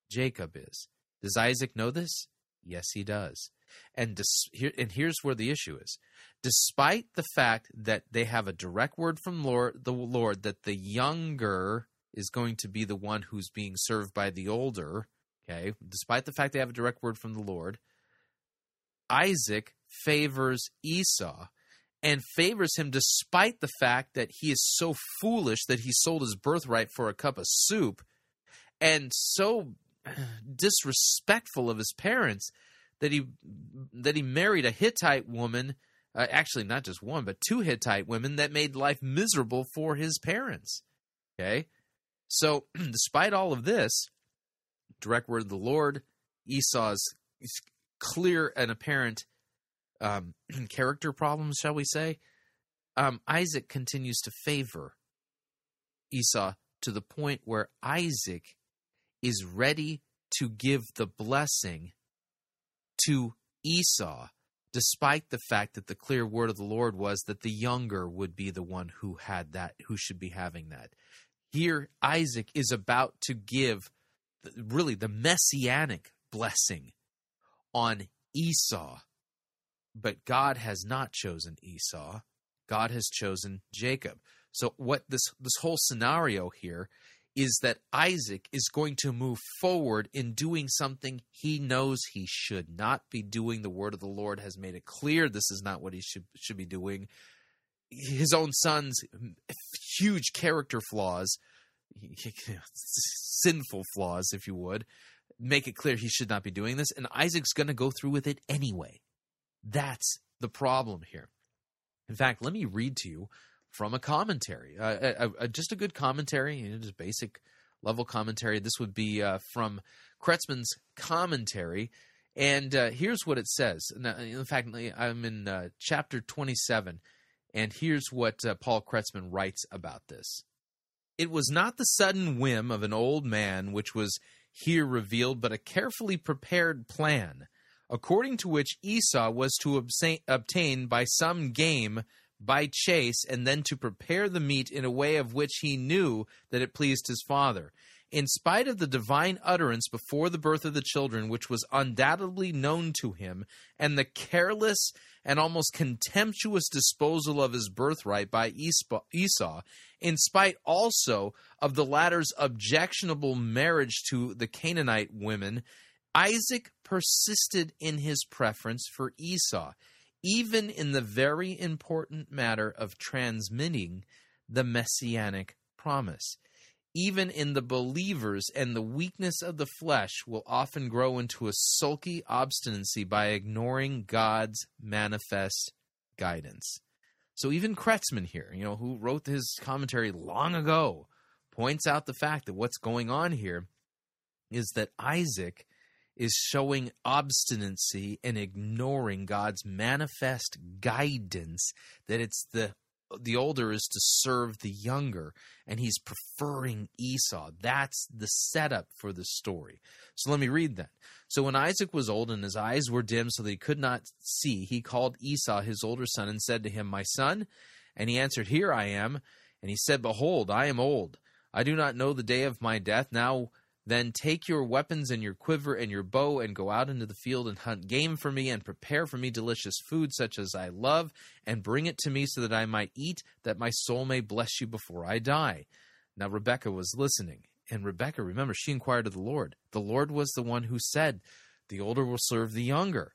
A: Jacob is. Does Isaac know this? Yes, he does. And dis- here, and here's where the issue is. Despite the fact that they have a direct word from Lord, the Lord that the younger is going to be the one who's being served by the older, okay? Despite the fact they have a direct word from the Lord, Isaac favors Esau and favors him despite the fact that he is so foolish that he sold his birthright for a cup of soup and so disrespectful of his parents that he that he married a Hittite woman uh, actually not just one but two Hittite women that made life miserable for his parents okay? So despite all of this direct word of the Lord Esau's clear and apparent um, character problems, shall we say, um, Isaac continues to favor Esau to the point where Isaac is ready to give the blessing to Esau, despite the fact that the clear word of the Lord was that the younger would be the one who had that, who should be having that. Here, Isaac is about to give really the messianic blessing on Esau. But God has not chosen Esau. God has chosen Jacob. So what this this whole scenario here is that Isaac is going to move forward in doing something he knows he should not be doing. The word of the Lord has made it clear this is not what he should should be doing. His own son's huge character flaws, sinful flaws, if you would, make it clear he should not be doing this. And Isaac's going to go through with it anyway. That's the problem here. In fact, let me read to you from a commentary, uh, a, a, just a good commentary, you know, just basic level commentary. This would be uh, from Kretzmann's commentary. And uh, here's what it says. Now, in fact, I'm in uh, chapter 27, and here's what uh, Paul Kretzmann writes about this. It was not the sudden whim of an old man which was here revealed, but a carefully prepared plan, according to which Esau was to obtain by some game by chase, and then to prepare the meat in a way of which he knew that it pleased his father. In spite of the divine utterance before the birth of the children, which was undoubtedly known to him, and the careless and almost contemptuous disposal of his birthright by Esau, in spite also of the latter's objectionable marriage to the Canaanite women, Isaac persisted in his preference for Esau, even in the very important matter of transmitting the messianic promise. even in the believers, and the weakness of the flesh will often grow into a sulky obstinacy by ignoring God's manifest guidance. So even Kretzmann here, you know, who wrote his commentary long ago, points out the fact that what's going on here is that Isaac is showing obstinacy and ignoring God's manifest guidance that it's the the older is to serve the younger and he's preferring Esau. That's the setup for the story. So let me read that. So when Isaac was old and his eyes were dim so that he could not see, he called Esau his older son and said to him, "My son?" And he answered, "Here I am." And he said, "Behold, I am old. I do not know the day of my death. Now then take your weapons and your quiver and your bow and go out into the field and hunt game for me and prepare for me delicious food such as I love and bring it to me so that I might eat, that my soul may bless you before I die. Now Rebekah was listening. And Rebekah, remember, she inquired of the Lord. The Lord was the one who said, The older will serve the younger.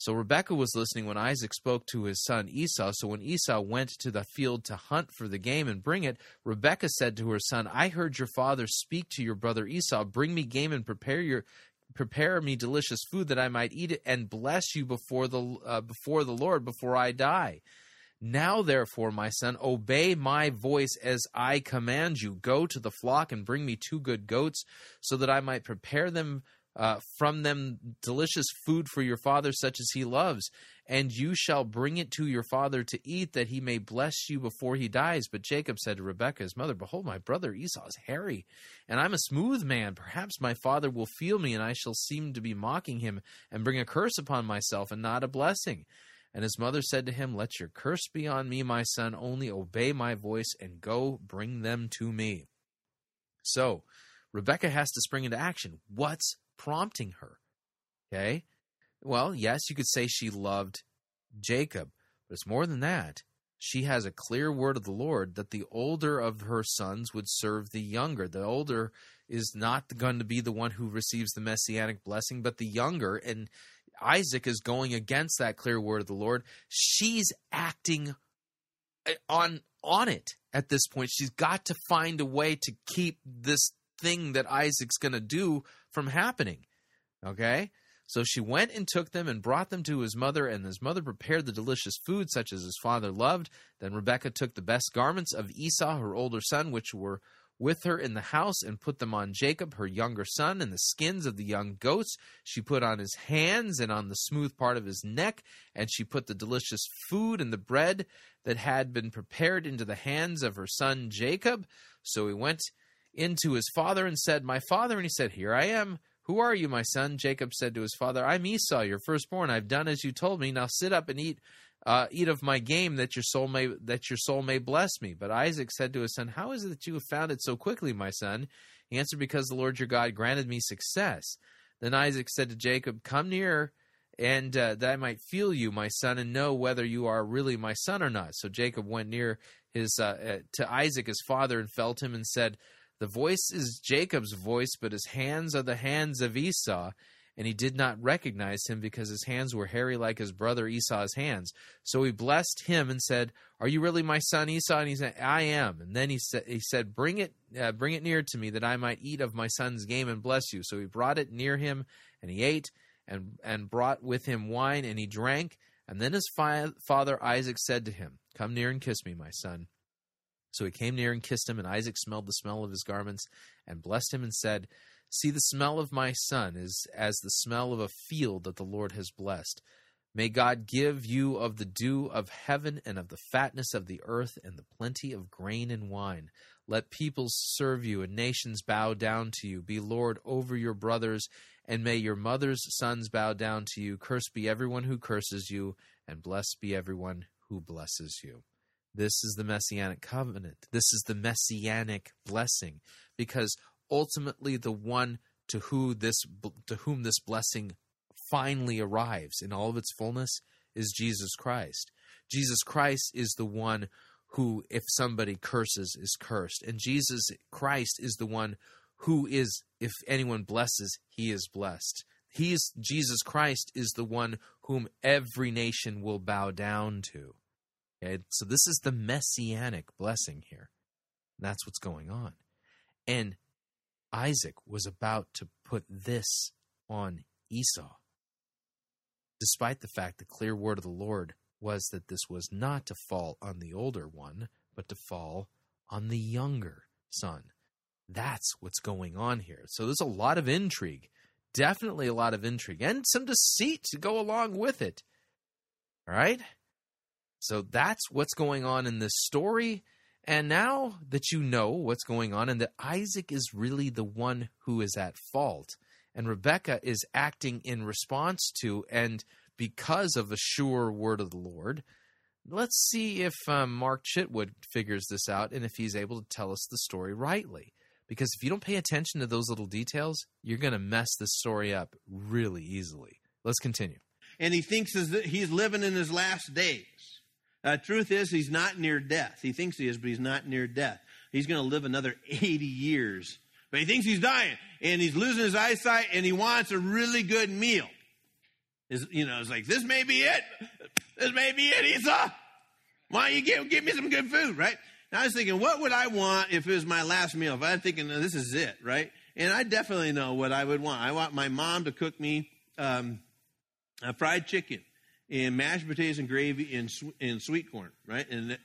A: So Rebekah was listening when Isaac spoke to his son Esau. So when Esau went to the field to hunt for the game and bring it, Rebekah said to her son, I heard your father speak to your brother Esau, bring me game and prepare your prepare me delicious food that I might eat it and bless you before the uh, before the Lord before I die. Now, therefore, my son, obey my voice as I command you. Go to the flock and bring me two good goats, so that I might prepare them uh, from them delicious food for your father, such as he loves. And you shall bring it to your father to eat, that he may bless you before he dies. But Jacob said to Rebekah, his mother, Behold, my brother Esau is hairy, and I'm a smooth man. Perhaps my father will feel me, and I shall seem to be mocking him, and bring a curse upon myself, and not a blessing. And his mother said to him, Let your curse be on me, my son, only obey my voice, and go bring them to me. So, Rebecca has to spring into action. What's prompting her? Okay. Well, yes, you could say she loved Jacob, but it's more than that. She has a clear word of the Lord that the older of her sons would serve the younger. The older is not going to be the one who receives the messianic blessing, but the younger. And Isaac is going against that clear word of the Lord. She's acting eh, on on it at this point. She's got to find a way to keep this thing that Isaac's going to do from happening. Okay? So she went and took them and brought them to his mother, and his mother prepared the delicious food such as his father loved. Then Rebekah took the best garments of Esau, her older son, which were with her in the house, and put them on Jacob, her younger son, and the skins of the young goats she put on his hands and on the smooth part of his neck, and she put the delicious food and the bread that had been prepared into the hands of her son Jacob. So he went into his father and said, My father, and he said, Here I am. Who are you, my son? Jacob said to his father, I'm Esau, your firstborn. I've done as you told me. Now sit up and eat uh, eat of my game that your soul may that your soul may bless me. But Isaac said to his son, How is it that you have found it so quickly, my son? He answered, Because the Lord your God granted me success. Then Isaac said to Jacob, Come near, and uh, that I might feel you, my son, and know whether you are really my son or not. So Jacob went near his uh, uh, to Isaac his father and felt him and said, The voice is Jacob's voice, but his hands are the hands of Esau and he did not recognize him because his hands were hairy like his brother Esau's hands. So he blessed him and said, "Are you really my son Esau?" And he said, "I am." And then he said, "He said, bring it, uh, bring it near to me, that I might eat of my son's game and bless you." So he brought it near him, and he ate, and and brought with him wine, and he drank. And then his fi- father Isaac said to him, "Come near and kiss me, my son." So he came near and kissed him, and Isaac smelled the smell of his garments, and blessed him, and said. See, the smell of my son is as the smell of a field that the Lord has blessed. May God give you of the dew of heaven and of the fatness of the earth and the plenty of grain and wine. Let peoples serve you and nations bow down to you. Be Lord over your brothers, and may your mother's sons bow down to you. Cursed be everyone who curses you, and blessed be everyone who blesses you. This is the messianic covenant. This is the messianic blessing because ultimately the one to who this to whom this blessing finally arrives in all of its fullness is Jesus Christ. Jesus Christ is the one who if somebody curses is cursed and Jesus Christ is the one who is if anyone blesses he is blessed. He is Jesus Christ is the one whom every nation will bow down to. Okay? So this is the messianic blessing here. That's what's going on. And Isaac was about to put this on Esau. Despite the fact the clear word of the Lord was that this was not to fall on the older one, but to fall on the younger son. That's what's going on here. So there's a lot of intrigue, definitely a lot of intrigue, and some deceit to go along with it. All right? So that's what's going on in this story. And now that you know what's going on, and that Isaac is really the one who is at fault, and Rebecca is acting in response to and because of the sure word of the Lord, let's see if um, Mark Chitwood figures this out and if he's able to tell us the story rightly. Because if you don't pay attention to those little details, you're going to mess this story up really easily. Let's continue.
K: and he thinks that he's living in his last days. Uh, truth is, he's not near death. He thinks he is, but he's not near death. He's going to live another 80 years. But he thinks he's dying, and he's losing his eyesight, and he wants a really good meal. Is you know, it's like this may be it. This may be it, Esau. Why don't you give, give me some good food, right? And I was thinking, what would I want if it was my last meal? If I'm thinking, this is it, right? And I definitely know what I would want. I want my mom to cook me um, a fried chicken and mashed potatoes and gravy and, and sweet corn, right? And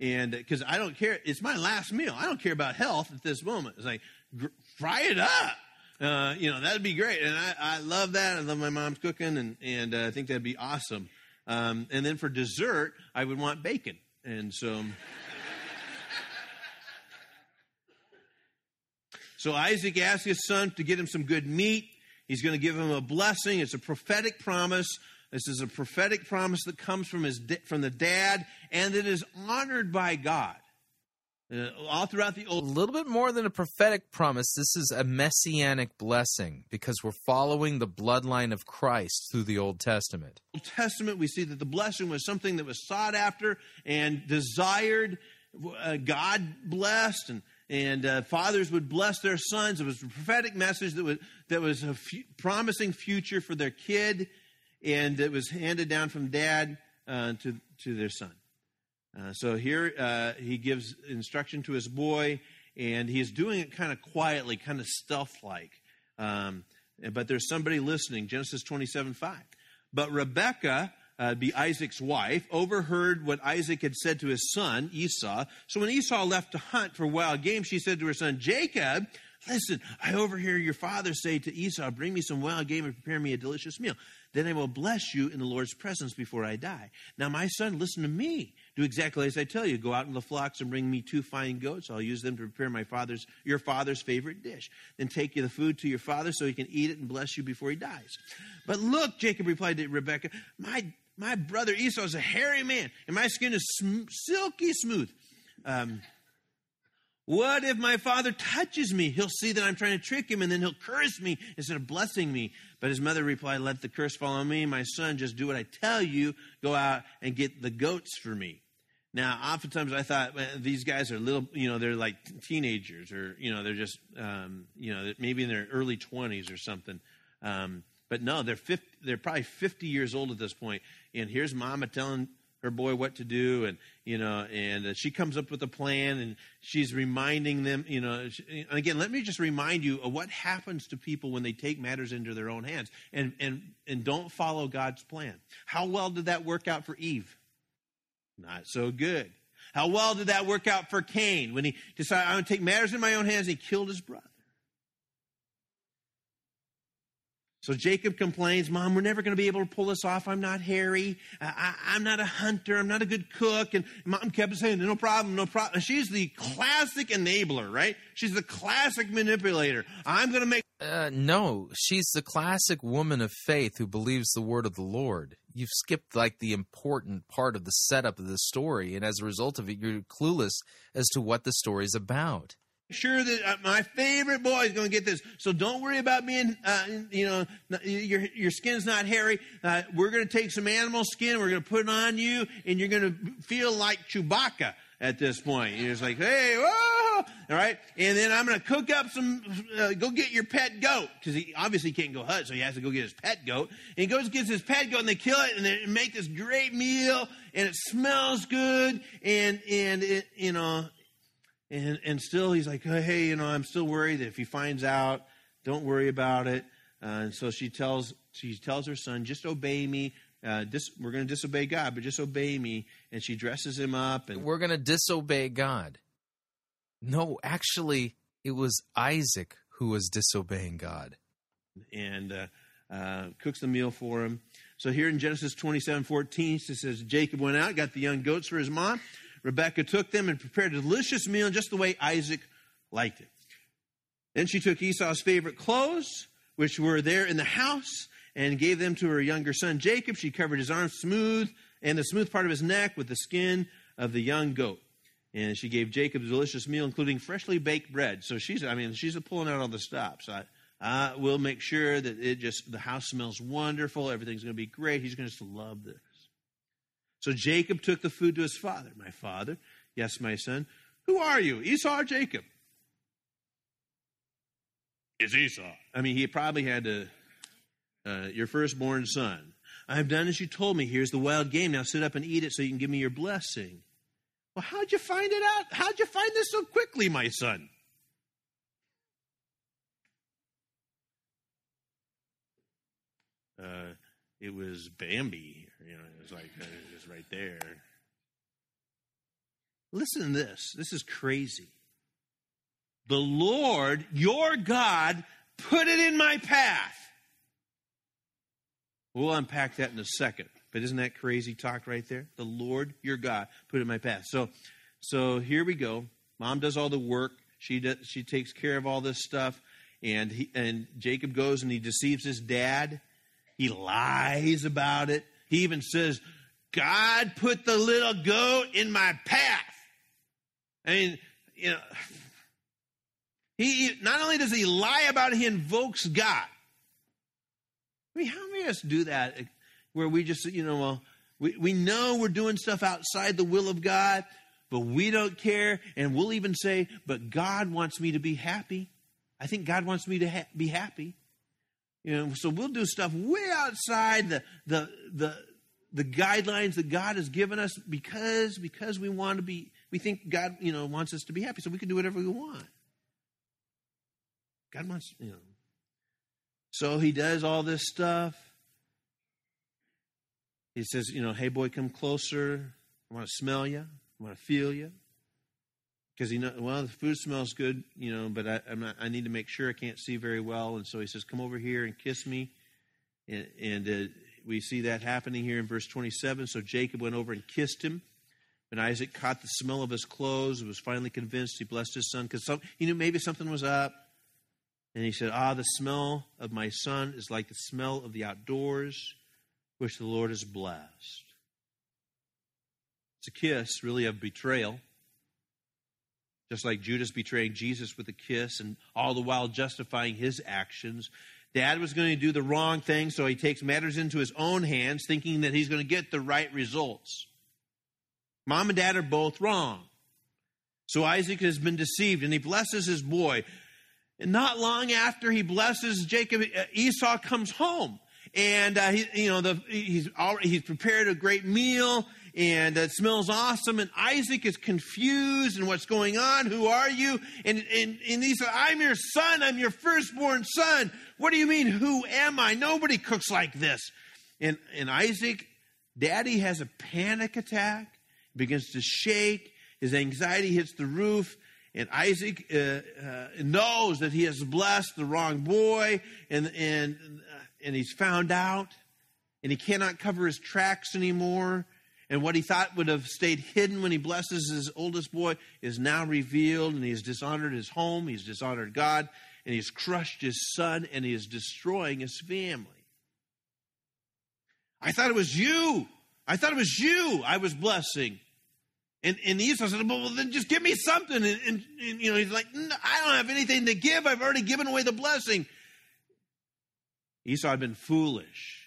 K: and because I don't care, it's my last meal. I don't care about health at this moment. It's like gr- fry it up. Uh, you know that'd be great, and I, I love that. I love my mom's cooking, and and uh, I think that'd be awesome. Um, and then for dessert, I would want bacon, and so. So Isaac asks his son to get him some good meat. He's going to give him a blessing. It's a prophetic promise. This is a prophetic promise that comes from his from the dad, and it is honored by God. Uh, all throughout the old A
A: little bit more than a prophetic promise. This is a messianic blessing because we're following the bloodline of Christ through the Old Testament.
K: Old Testament, we see that the blessing was something that was sought after and desired. Uh, God blessed, and and uh, fathers would bless their sons. It was a prophetic message that was that was a promising future for their kid, and it was handed down from dad uh, to to their son. Uh, so here uh, he gives instruction to his boy, and he's doing it kind of quietly, kind of stealth like. Um, but there's somebody listening. Genesis 27 5. But Rebekah, uh, be Isaac's wife, overheard what Isaac had said to his son Esau. So when Esau left to hunt for wild game, she said to her son Jacob, Listen, I overhear your father say to Esau, Bring me some wild game and prepare me a delicious meal. Then I will bless you in the Lord's presence before I die. Now, my son, listen to me. Do exactly as I tell you. Go out in the flocks and bring me two fine goats. I'll use them to prepare my father's, your father's favorite dish. Then take you the food to your father so he can eat it and bless you before he dies. But look, Jacob replied to Rebekah, my my brother Esau is a hairy man, and my skin is sm- silky smooth. Um, what if my father touches me? He'll see that I'm trying to trick him, and then he'll curse me instead of blessing me. But his mother replied, Let the curse fall on me. My son, just do what I tell you. Go out and get the goats for me. Now, oftentimes I thought these guys are little, you know, they're like teenagers, or you know, they're just, um, you know, maybe in their early twenties or something. Um, but no, they're 50, they're probably fifty years old at this point. And here's Mama telling her boy what to do, and you know, and uh, she comes up with a plan, and she's reminding them, you know. And again, let me just remind you of what happens to people when they take matters into their own hands and and and don't follow God's plan. How well did that work out for Eve? Not so good. How well did that work out for Cain when he decided, I'm going to take matters in my own hands? And he killed his brother. So Jacob complains, Mom, we're never going to be able to pull this off. I'm not hairy. I, am not a hunter. I'm not a good cook. And Mom kept saying, No problem, no problem. She's the classic enabler, right? She's the classic manipulator. I'm going to make.
A: Uh, no, she's the classic woman of faith who believes the word of the Lord. You've skipped like the important part of the setup of the story, and as a result of it, you're clueless as to what the story's about.
K: Sure that uh, my favorite boy is going to get this. So don't worry about being, uh, you know, your your skin's not hairy. Uh, we're going to take some animal skin. We're going to put it on you, and you're going to feel like Chewbacca at this point. You're just like, hey, whoa, all right. And then I'm going to cook up some. Uh, go get your pet goat because he obviously can't go hunt, so he has to go get his pet goat. And he goes gets his pet goat, and they kill it, and they make this great meal, and it smells good, and and it, you know and and still he's like, hey, you know, I'm still worried that if he finds out, don't worry about it. Uh, and so she tells she tells her son, just obey me. Uh, dis, we're going to disobey God, but just obey me. And she dresses him up, and
A: We're going to disobey God. No, actually, it was Isaac who was disobeying God.
K: and uh, uh, cooks the meal for him. So here in Genesis 27 14, it says, Jacob went out, got the young goats for his mom. Rebekah took them and prepared a delicious meal just the way Isaac liked it. Then she took Esau's favorite clothes, which were there in the house, and gave them to her younger son Jacob. She covered his arms smooth and the smooth part of his neck with the skin of the young goat. And she gave Jacob a delicious meal, including freshly baked bread. So she's, I mean, she's pulling out all the stops. I, I will make sure that it just, the house smells wonderful. Everything's going to be great. He's going to just love this. So Jacob took the food to his father. My father, yes, my son. Who are you, Esau or Jacob? It's Esau. I mean, he probably had to, uh, your firstborn son. I've done as you told me. Here's the wild game. Now sit up and eat it so you can give me your blessing. Well, how'd you find it out? How'd you find this so quickly, my son? Uh, it was Bambi. You know, it was like uh, it was right there. Listen to this. This is crazy. The Lord, your God, put it in my path. We'll unpack that in a second. But isn't that crazy talk right there? The Lord, your God, put it in my path. So, so here we go. Mom does all the work. She does, she takes care of all this stuff, and he, and Jacob goes and he deceives his dad. He lies about it. He even says, "God put the little goat in my path." I mean, you know, he not only does he lie about it, he invokes God. I mean, how many of us do that eh, where we just, you know, well, we, we know we're doing stuff outside the will of God, but we don't care. And we'll even say, but God wants me to be happy. I think God wants me to ha- be happy. You know, so we'll do stuff way outside the, the, the, the guidelines that God has given us because, because we want to be, we think God, you know, wants us to be happy. So we can do whatever we want. God wants, you know, so he does all this stuff. He says, you know, hey boy, come closer. I want to smell you. I want to feel you. Because he know, well, the food smells good, you know, but I, I'm not, I need to make sure I can't see very well. And so he says, come over here and kiss me. And, and uh, we see that happening here in verse 27. So Jacob went over and kissed him. And Isaac caught the smell of his clothes and was finally convinced. He blessed his son because he knew maybe something was up. And he said, Ah, the smell of my son is like the smell of the outdoors, which the Lord has blessed. It's a kiss, really, of betrayal. Just like Judas betraying Jesus with a kiss and all the while justifying his actions. Dad was going to do the wrong thing, so he takes matters into his own hands, thinking that he's going to get the right results. Mom and dad are both wrong. So Isaac has been deceived, and he blesses his boy. And not long after he blesses Jacob, uh, Esau comes home, and uh, he, you know, the, he's already, he's prepared a great meal, and it smells awesome. And Isaac is confused, and what's going on? Who are you? And and and he said, "I'm your son. I'm your firstborn son." What do you mean? Who am I? Nobody cooks like this. And and Isaac, Daddy has a panic attack, begins to shake. His anxiety hits the roof. And Isaac uh, uh, knows that he has blessed the wrong boy, and and uh, and he's found out, and he cannot cover his tracks anymore. And what he thought would have stayed hidden when he blesses his oldest boy is now revealed, and he has dishonored his home, he's dishonored God, and he's crushed his son, and he is destroying his family. I thought it was you. I thought it was you I was blessing. And, and Esau said, well, then just give me something. And, and, and you know, he's like, I don't have anything to give. I've already given away the blessing. Esau had been foolish.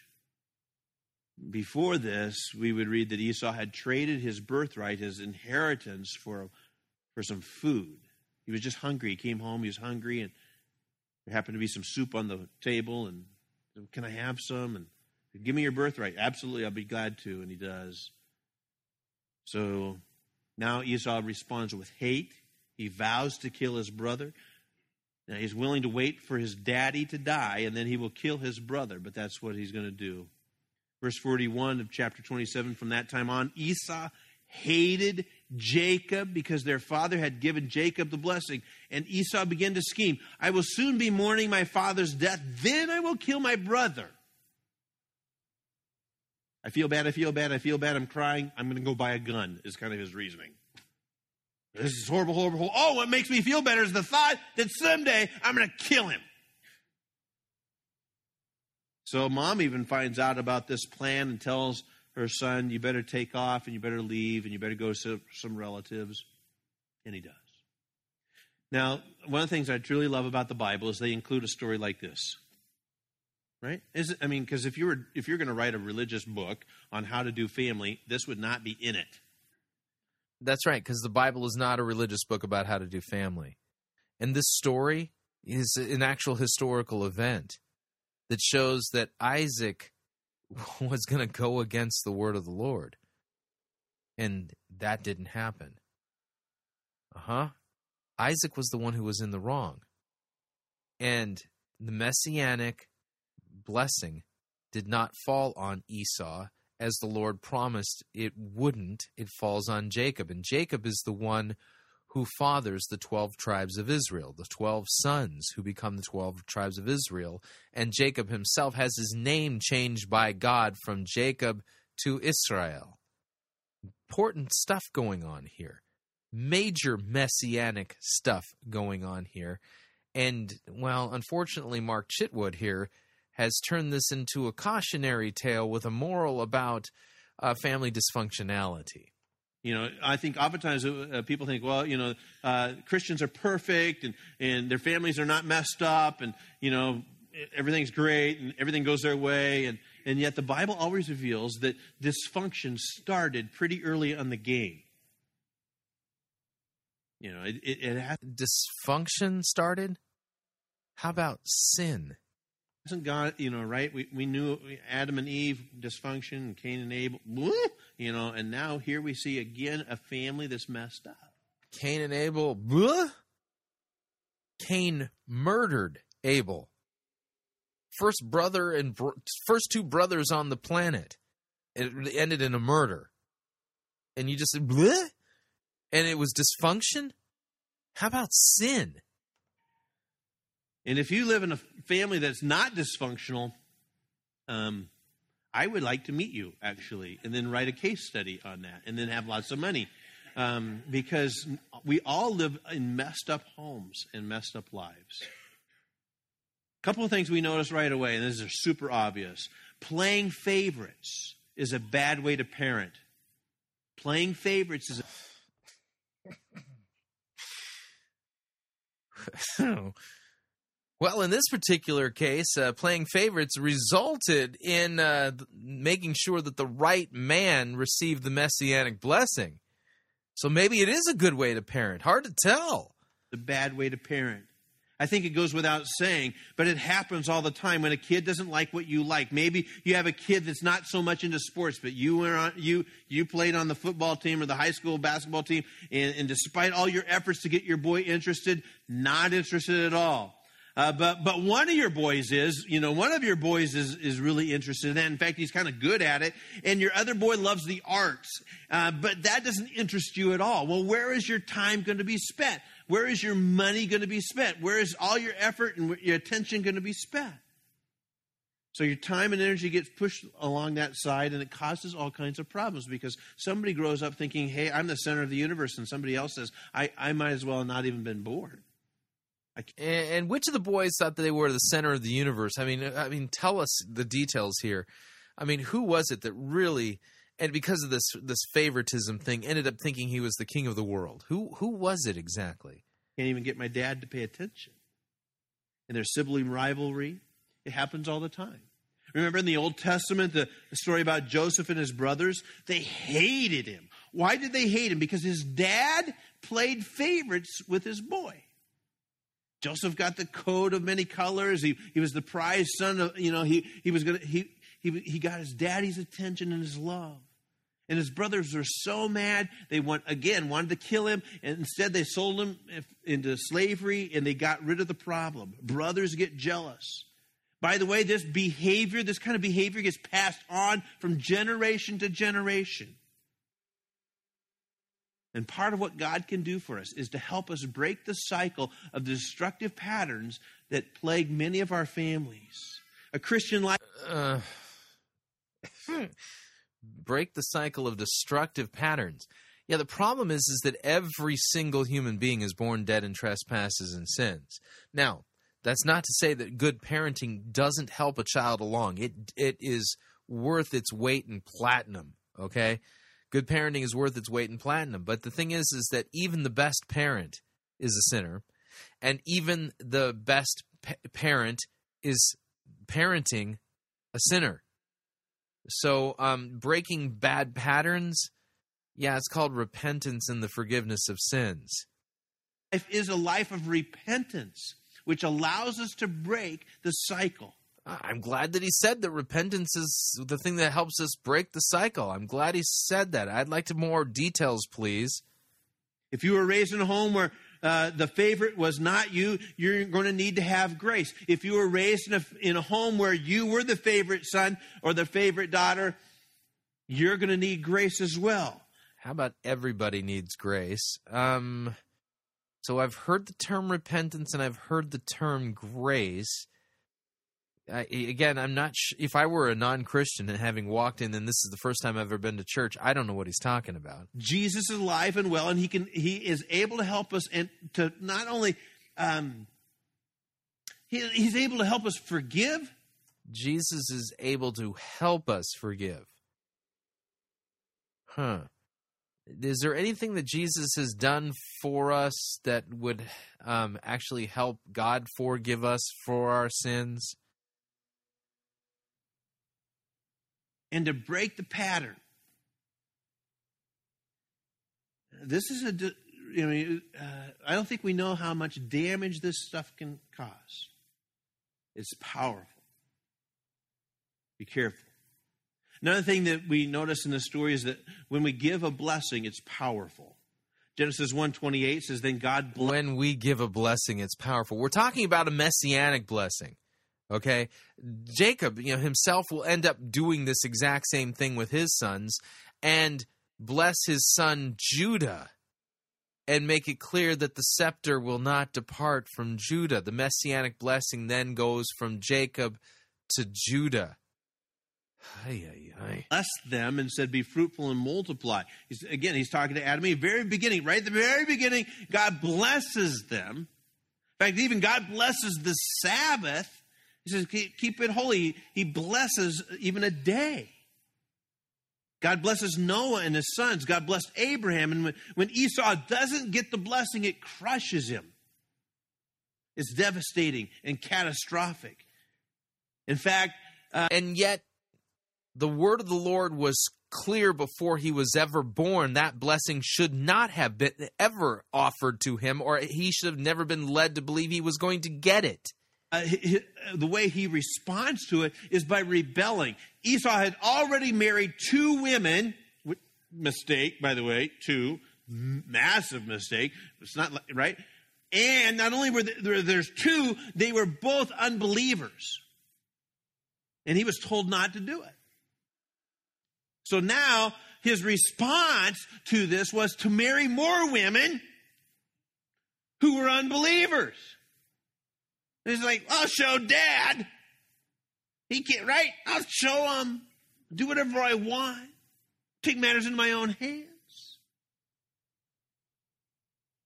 K: Before this, we would read that Esau had traded his birthright, his inheritance, for, for some food. He was just hungry. He came home, he was hungry, and there happened to be some soup on the table. And can I have some? And give me your birthright. Absolutely, I'll be glad to. And he does. So now Esau responds with hate. He vows to kill his brother. Now, he's willing to wait for his daddy to die, and then he will kill his brother, but that's what he's going to do. Verse 41 of chapter 27 From that time on, Esau hated Jacob because their father had given Jacob the blessing. And Esau began to scheme I will soon be mourning my father's death, then I will kill my brother. I feel bad, I feel bad, I feel bad, I'm crying. I'm going to go buy a gun, is kind of his reasoning. This is horrible, horrible, horrible. Oh, what makes me feel better is the thought that someday I'm going to kill him. So mom even finds out about this plan and tells her son, You better take off and you better leave and you better go to some relatives. And he does. Now, one of the things I truly love about the Bible is they include a story like this. Right? Is it, I mean, because if you were if you're going to write a religious book on how to do family, this would not be in it.
A: That's right, because the Bible is not a religious book about how to do family. And this story is an actual historical event that shows that Isaac was going to go against the word of the Lord. And that didn't happen. Uh huh. Isaac was the one who was in the wrong. And the messianic blessing did not fall on Esau as the Lord promised it wouldn't. It falls on Jacob. And Jacob is the one who fathers the 12 tribes of Israel, the 12 sons who become the 12 tribes of Israel. And Jacob himself has his name changed by God from Jacob to Israel. Important stuff going on here. Major messianic stuff going on here. And, well, unfortunately, Mark Chitwood here has turned this into a cautionary tale with a moral about uh, family dysfunctionality.
K: You know, I think oftentimes uh, people think, well, you know, uh, Christians are perfect and, and their families are not messed up and, you know, everything's great and everything goes their way. And, and yet the Bible always reveals that dysfunction started pretty early on the game. You know, it, it, it has,
A: Dysfunction started? How about sin?
K: Hasn't God, you know, right? We, we knew Adam and Eve dysfunction, and Cain and Abel, you know, and now here we see again a family that's messed up.
A: Cain and Abel, blah? Cain murdered Abel. First brother and br- first two brothers on the planet. It ended in a murder. And you just said? And it was dysfunction? How about sin?
K: And if you live in a family that's not dysfunctional, um, I would like to meet you actually, and then write a case study on that, and then have lots of money, um, because we all live in messed up homes and messed up lives. A couple of things we notice right away, and these are super obvious. Playing favorites is a bad way to parent. Playing favorites is. A-
A: Well, in this particular case, uh, playing favorites resulted in uh, making sure that the right man received the messianic blessing. So maybe it is a good way to parent. Hard to tell.
K: the bad way to parent. I think it goes without saying, but it happens all the time when a kid doesn't like what you like. Maybe you have a kid that's not so much into sports, but you were on, you you played on the football team or the high school basketball team, and, and despite all your efforts to get your boy interested, not interested at all. Uh, but but one of your boys is, you know, one of your boys is is really interested in that. In fact, he's kind of good at it. And your other boy loves the arts, uh, but that doesn't interest you at all. Well, where is your time going to be spent? Where is your money going to be spent? Where is all your effort and your attention going to be spent? So your time and energy gets pushed along that side, and it causes all kinds of problems because somebody grows up thinking, "Hey, I'm the center of the universe," and somebody else says, "I, I might as well not even been born."
A: And, and which of the boys thought that they were the center of the universe? I mean, uh, I mean, tell us the details here. I mean, who was it that really, and because of this this favoritism thing, ended up thinking he was the king of the world? Who who was it exactly?
K: Can't even get my dad to pay attention. And their sibling rivalry. It happens all the time. Remember in the Old Testament, the, the story about Joseph and his brothers? They hated him. Why did they hate him? Because his dad played favorites with his boy. Joseph got the coat of many colors. He, he was the prized son of, you know, he, he was gonna, he, he, he got his daddy's attention and his love. And his brothers were so mad, they want again wanted to kill him, and instead they sold him into slavery and they got rid of the problem. Brothers get jealous. By the way, this behavior, this kind of behavior gets passed on from generation to generation. And part of what God can do for us is to help us break the cycle of destructive patterns that plague many of our families. A Christian life.
A: Uh, break the cycle of destructive patterns. Yeah, the problem is is that every single human being is born dead in trespasses and sins. Now, that's not to say that good parenting doesn't help a child along. It it is worth its weight in platinum, okay? Good parenting is worth its weight in platinum. But the thing is is that even the best parent is a sinner, and even the best pa- parent is parenting a sinner. So, um, breaking bad patterns, yeah, it's called repentance and the forgiveness of sins.
K: Life is a life of repentance, which allows us to break the cycle.
A: I'm glad that he said that repentance is the thing that helps us break the cycle. I'm glad he said that. I'd like to more details, please.
K: If you were raised in a home where uh, the favorite was not you, you're going to need to have grace. If you were raised in a, in a home where you were the favorite son or the favorite daughter, you're going to need grace as well.
A: How about everybody needs grace? Um, so I've heard the term repentance and I've heard the term grace. I, again, I'm not. Sh- if I were a non-Christian and having walked in, and this is the first time I've ever been to church, I don't know what he's talking about.
K: Jesus is alive and well, and he can he is able to help us and to not only um, he, he's able to help us forgive.
A: Jesus is able to help us forgive. Huh. Is there anything that Jesus has done for us that would um, actually help God forgive us for our sins?
K: And to break the pattern. This is a, you know, uh, I don't think we know how much damage this stuff can cause. It's powerful. Be careful. Another thing that we notice in the story is that when we give a blessing, it's powerful. Genesis 1:28 says then God blessed
A: when we give a blessing it's powerful. We're talking about a messianic blessing. Okay? Jacob, you know, himself will end up doing this exact same thing with his sons and bless his son Judah and make it clear that the scepter will not depart from Judah. The messianic blessing then goes from Jacob to Judah. Ay, ay,
K: blessed them and said, Be fruitful and multiply. He's, again, he's talking to Adam. The very beginning, right at the very beginning, God blesses them. In fact, even God blesses the Sabbath. He says, Keep, it holy. He blesses even a day. God blesses Noah and his sons. God blessed Abraham. And when, when Esau doesn't get the blessing, it crushes him. It's devastating and catastrophic. In fact, uh,
A: and yet the word of the Lord was clear before he was ever born. That blessing should not have been ever offered to him, or he should have never been led to believe he was going to get it.
K: Uh, he- the way he responds to it is by rebelling. Esau had already married two women, mistake, by the way, two massive mistake. It's not right. And not only were there, there's two, they were both unbelievers, and he was told not to do it. So now his response to this was to marry more women who were unbelievers. He's like, I'll show dad. He can't, right? I'll show him. Do whatever I want. Take matters into my own hands.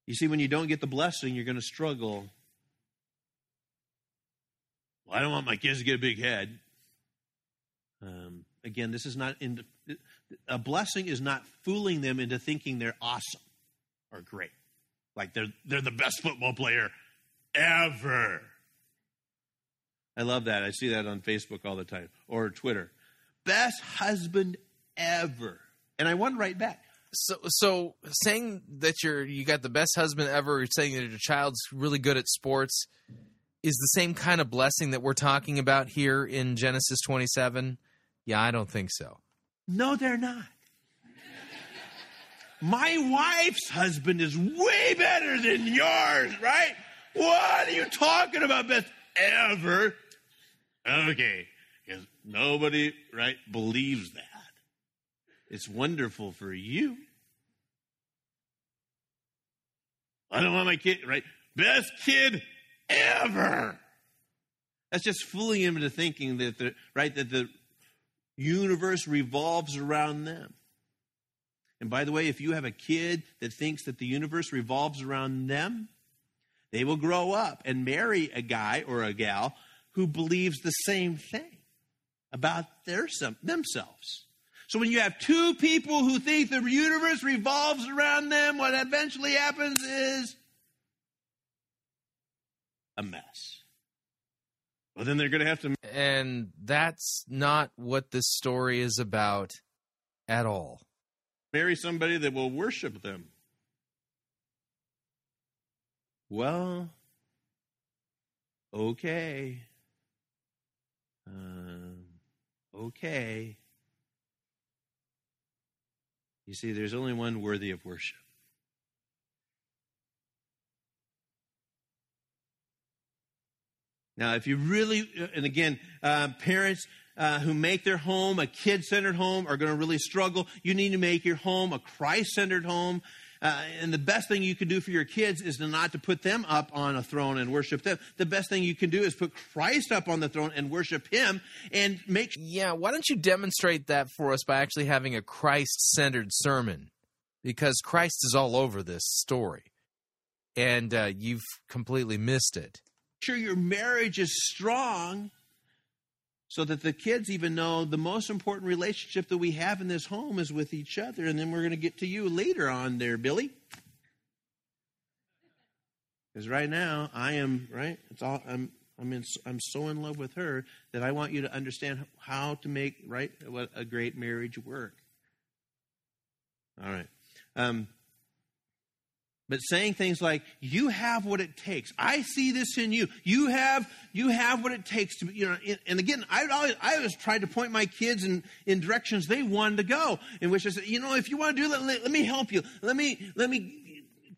K: You see, when you don't get the blessing, you're going to struggle. Well, I don't want my kids to get a big head. Um, again, this is not in, a blessing is not fooling them into thinking they're awesome or great, like they're they're the best football player ever. I love that. I see that on Facebook all the time or Twitter. Best husband ever, and I want right back.
A: So, so saying that you're you got the best husband ever, or saying that your child's really good at sports, is the same kind of blessing that we're talking about here in Genesis 27. Yeah, I don't think so.
K: No, they're not. my wife's husband is way better than yours, right? What are you talking about, best ever? Okay, because nobody, right, believes that. It's wonderful for you. I don't want my kid, right? Best kid ever. That's just fooling him into thinking that the right that the universe revolves around them. And by the way, if you have a kid that thinks that the universe revolves around them, they will grow up and marry a guy or a gal who believes the same thing about their themselves. So when you have two people who think the universe revolves around them, what eventually happens is a mess. Well, then they're going to have to.
A: And that's not what this story is about at all.
K: Marry somebody that will worship them. Well, okay. Um, okay. You see, there's only one worthy of worship. Now, if you really, and again, uh, parents uh, who make their home a kid centered home are going to really struggle. You need to make your home a Christ centered home. Uh, and the best thing you can do for your kids is to not to put them up on a throne and worship them. The best thing you can do is put Christ up on the throne and worship Him, and make.
A: Yeah, why don't you demonstrate that for us by actually having a Christ-centered sermon? Because Christ is all over this story, and uh, you've completely missed it.
K: Sure, your marriage is strong so that the kids even know the most important relationship that we have in this home is with each other. And then we're going to get to you later on there, Billy. Because right now, I am, right? It's all, I'm, I'm, in, I'm so in love with her that I want you to understand how to make, right, what a great marriage work. All right. Um, but saying things like you have what it takes. I see this in you. You have you have what it takes to you know and again i always i always tried to point my kids in in directions they wanted to go in which i said you know if you want to do that let, let me help you. Let me let me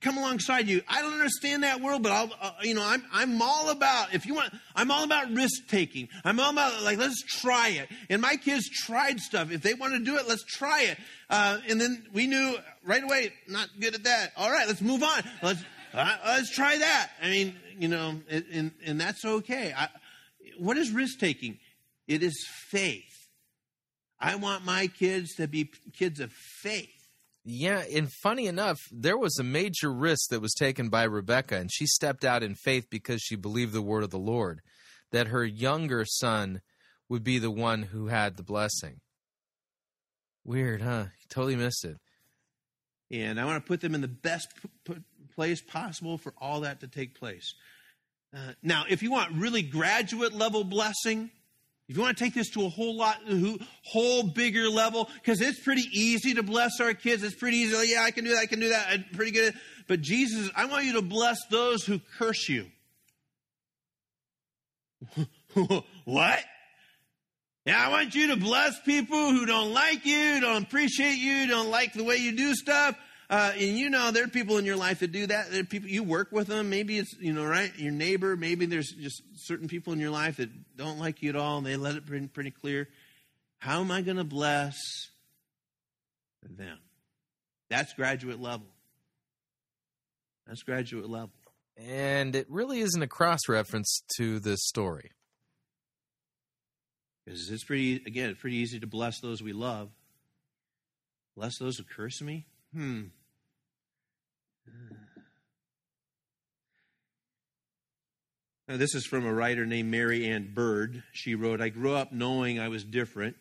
K: come alongside you. I don't understand that world, but I'll, uh, you know, I'm, I'm all about, if you want, I'm all about risk taking. I'm all about, like, let's try it. And my kids tried stuff. If they want to do it, let's try it. Uh, and then we knew right away, not good at that. All right, let's move on. Let's, uh, let's try that. I mean, you know, and, and that's okay. I, what is risk taking? It is faith. I want my kids to be kids of faith.
A: Yeah, and funny enough, there was a major risk that was taken by Rebecca, and she stepped out in faith because she believed the word of the Lord, that her younger son would be the one who had the blessing. Weird, huh? Totally missed it.
K: And I want to put them in the best p- p- place possible for all that to take place. Uh, now, if you want really graduate level blessing, if you want to take this to a whole lot, whole bigger level, because it's pretty easy to bless our kids. It's pretty easy. yeah, I can do that. I can do that. I'm pretty good. But Jesus, I want you to bless those who curse you. what? Yeah, I want you to bless people who don't like you, don't appreciate you, don't like the way you do stuff. Uh, and you know, there are people in your life that do that. There are people you work with them. Maybe it's you know, right, your neighbor. Maybe there's just certain people in your life that don't like you at all, and they let it pretty, pretty clear. How am I going to bless them? That's graduate level. That's graduate level.
A: And it really isn't a cross reference to this story.
K: Because it's pretty, again, it's pretty easy to bless those we love. Bless those who curse me? Hmm. Now, this is from a writer named Mary Ann Bird. She wrote, I grew up knowing I was different,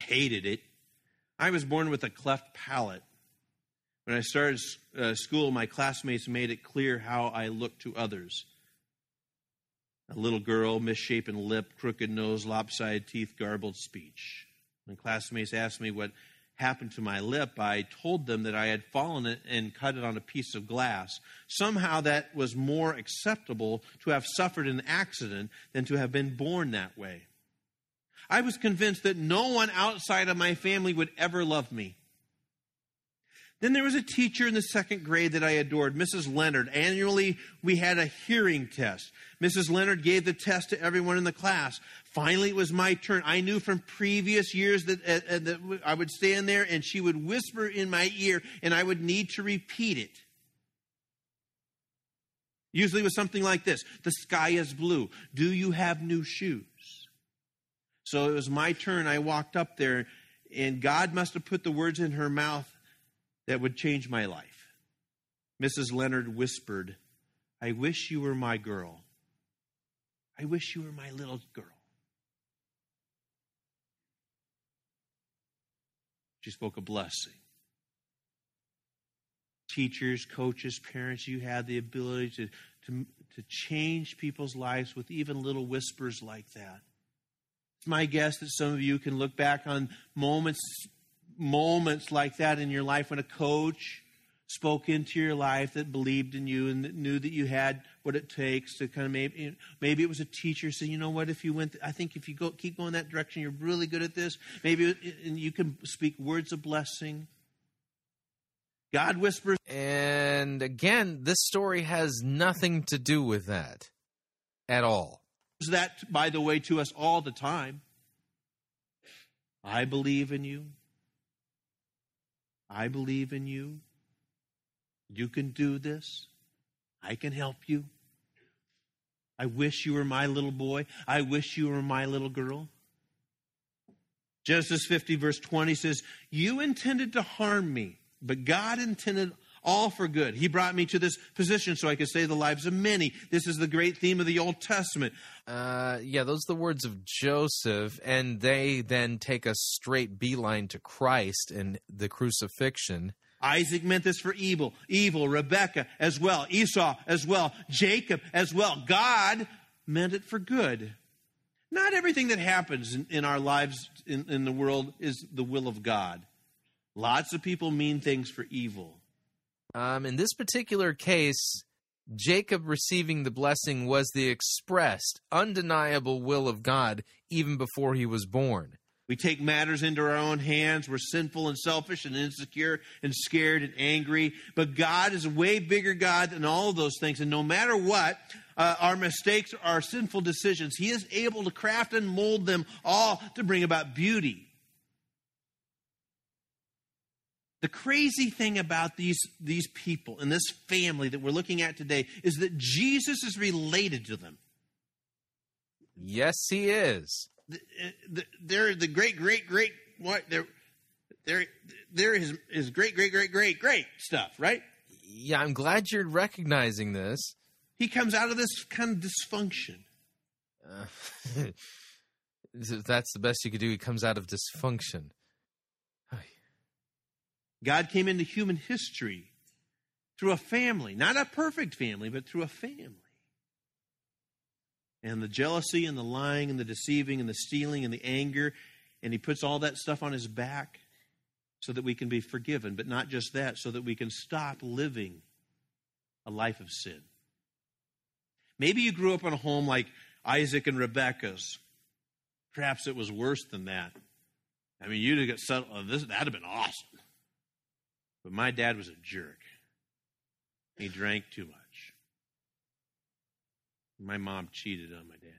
K: hated it. I was born with a cleft palate. When I started uh, school, my classmates made it clear how I looked to others. A little girl, misshapen lip, crooked nose, lopsided teeth, garbled speech. When classmates asked me what happened to my lip, I told them that I had fallen and cut it on a piece of glass. Somehow that was more acceptable to have suffered an accident than to have been born that way. I was convinced that no one outside of my family would ever love me. Then there was a teacher in the second grade that I adored, Mrs. Leonard. Annually, we had a hearing test. Mrs. Leonard gave the test to everyone in the class. Finally, it was my turn. I knew from previous years that, uh, uh, that I would stand there and she would whisper in my ear and I would need to repeat it. Usually it was something like this The sky is blue. Do you have new shoes? So it was my turn. I walked up there, and God must have put the words in her mouth that would change my life. Mrs. Leonard whispered, I wish you were my girl. I wish you were my little girl. She spoke a blessing. Teachers, coaches, parents, you have the ability to, to, to change people's lives with even little whispers like that. It's my guess that some of you can look back on moments moments like that in your life when a coach spoke into your life that believed in you and that knew that you had what it takes to kind of maybe maybe it was a teacher saying you know what? If you went i think if you go keep going that direction you're really good at this. Maybe and you can speak words of blessing. God whispers
A: And again, this story has nothing to do with that at all.
K: that by the way to us all the time. I believe in you. I believe in you you can do this i can help you i wish you were my little boy i wish you were my little girl genesis 50 verse 20 says you intended to harm me but god intended all for good. He brought me to this position so I could save the lives of many. This is the great theme of the Old Testament.
A: Uh, yeah, those are the words of Joseph, and they then take a straight beeline to Christ and the crucifixion.
K: Isaac meant this for evil, evil, Rebecca as well, Esau as well, Jacob as well. God meant it for good. Not everything that happens in, in our lives in, in the world is the will of God. Lots of people mean things for evil.
A: Um, in this particular case, Jacob receiving the blessing was the expressed, undeniable will of God even before he was born.
K: We take matters into our own hands. We're sinful and selfish and insecure and scared and angry. But God is a way bigger God than all of those things. And no matter what, uh, our mistakes, our sinful decisions, He is able to craft and mold them all to bring about beauty. The crazy thing about these, these people and this family that we're looking at today is that Jesus is related to them.
A: Yes, he is.
K: They're the great, great, great, what? They're, they're, they're his, his great, great, great, great, great stuff, right?
A: Yeah, I'm glad you're recognizing this.
K: He comes out of this kind of dysfunction.
A: Uh, that's the best you could do. He comes out of dysfunction.
K: God came into human history through a family, not a perfect family, but through a family. And the jealousy and the lying and the deceiving and the stealing and the anger, and he puts all that stuff on his back so that we can be forgiven. But not just that, so that we can stop living a life of sin. Maybe you grew up in a home like Isaac and Rebecca's. Perhaps it was worse than that. I mean, you'd have got settled. Oh, this, that'd have been awesome. But my dad was a jerk. He drank too much. My mom cheated on my dad.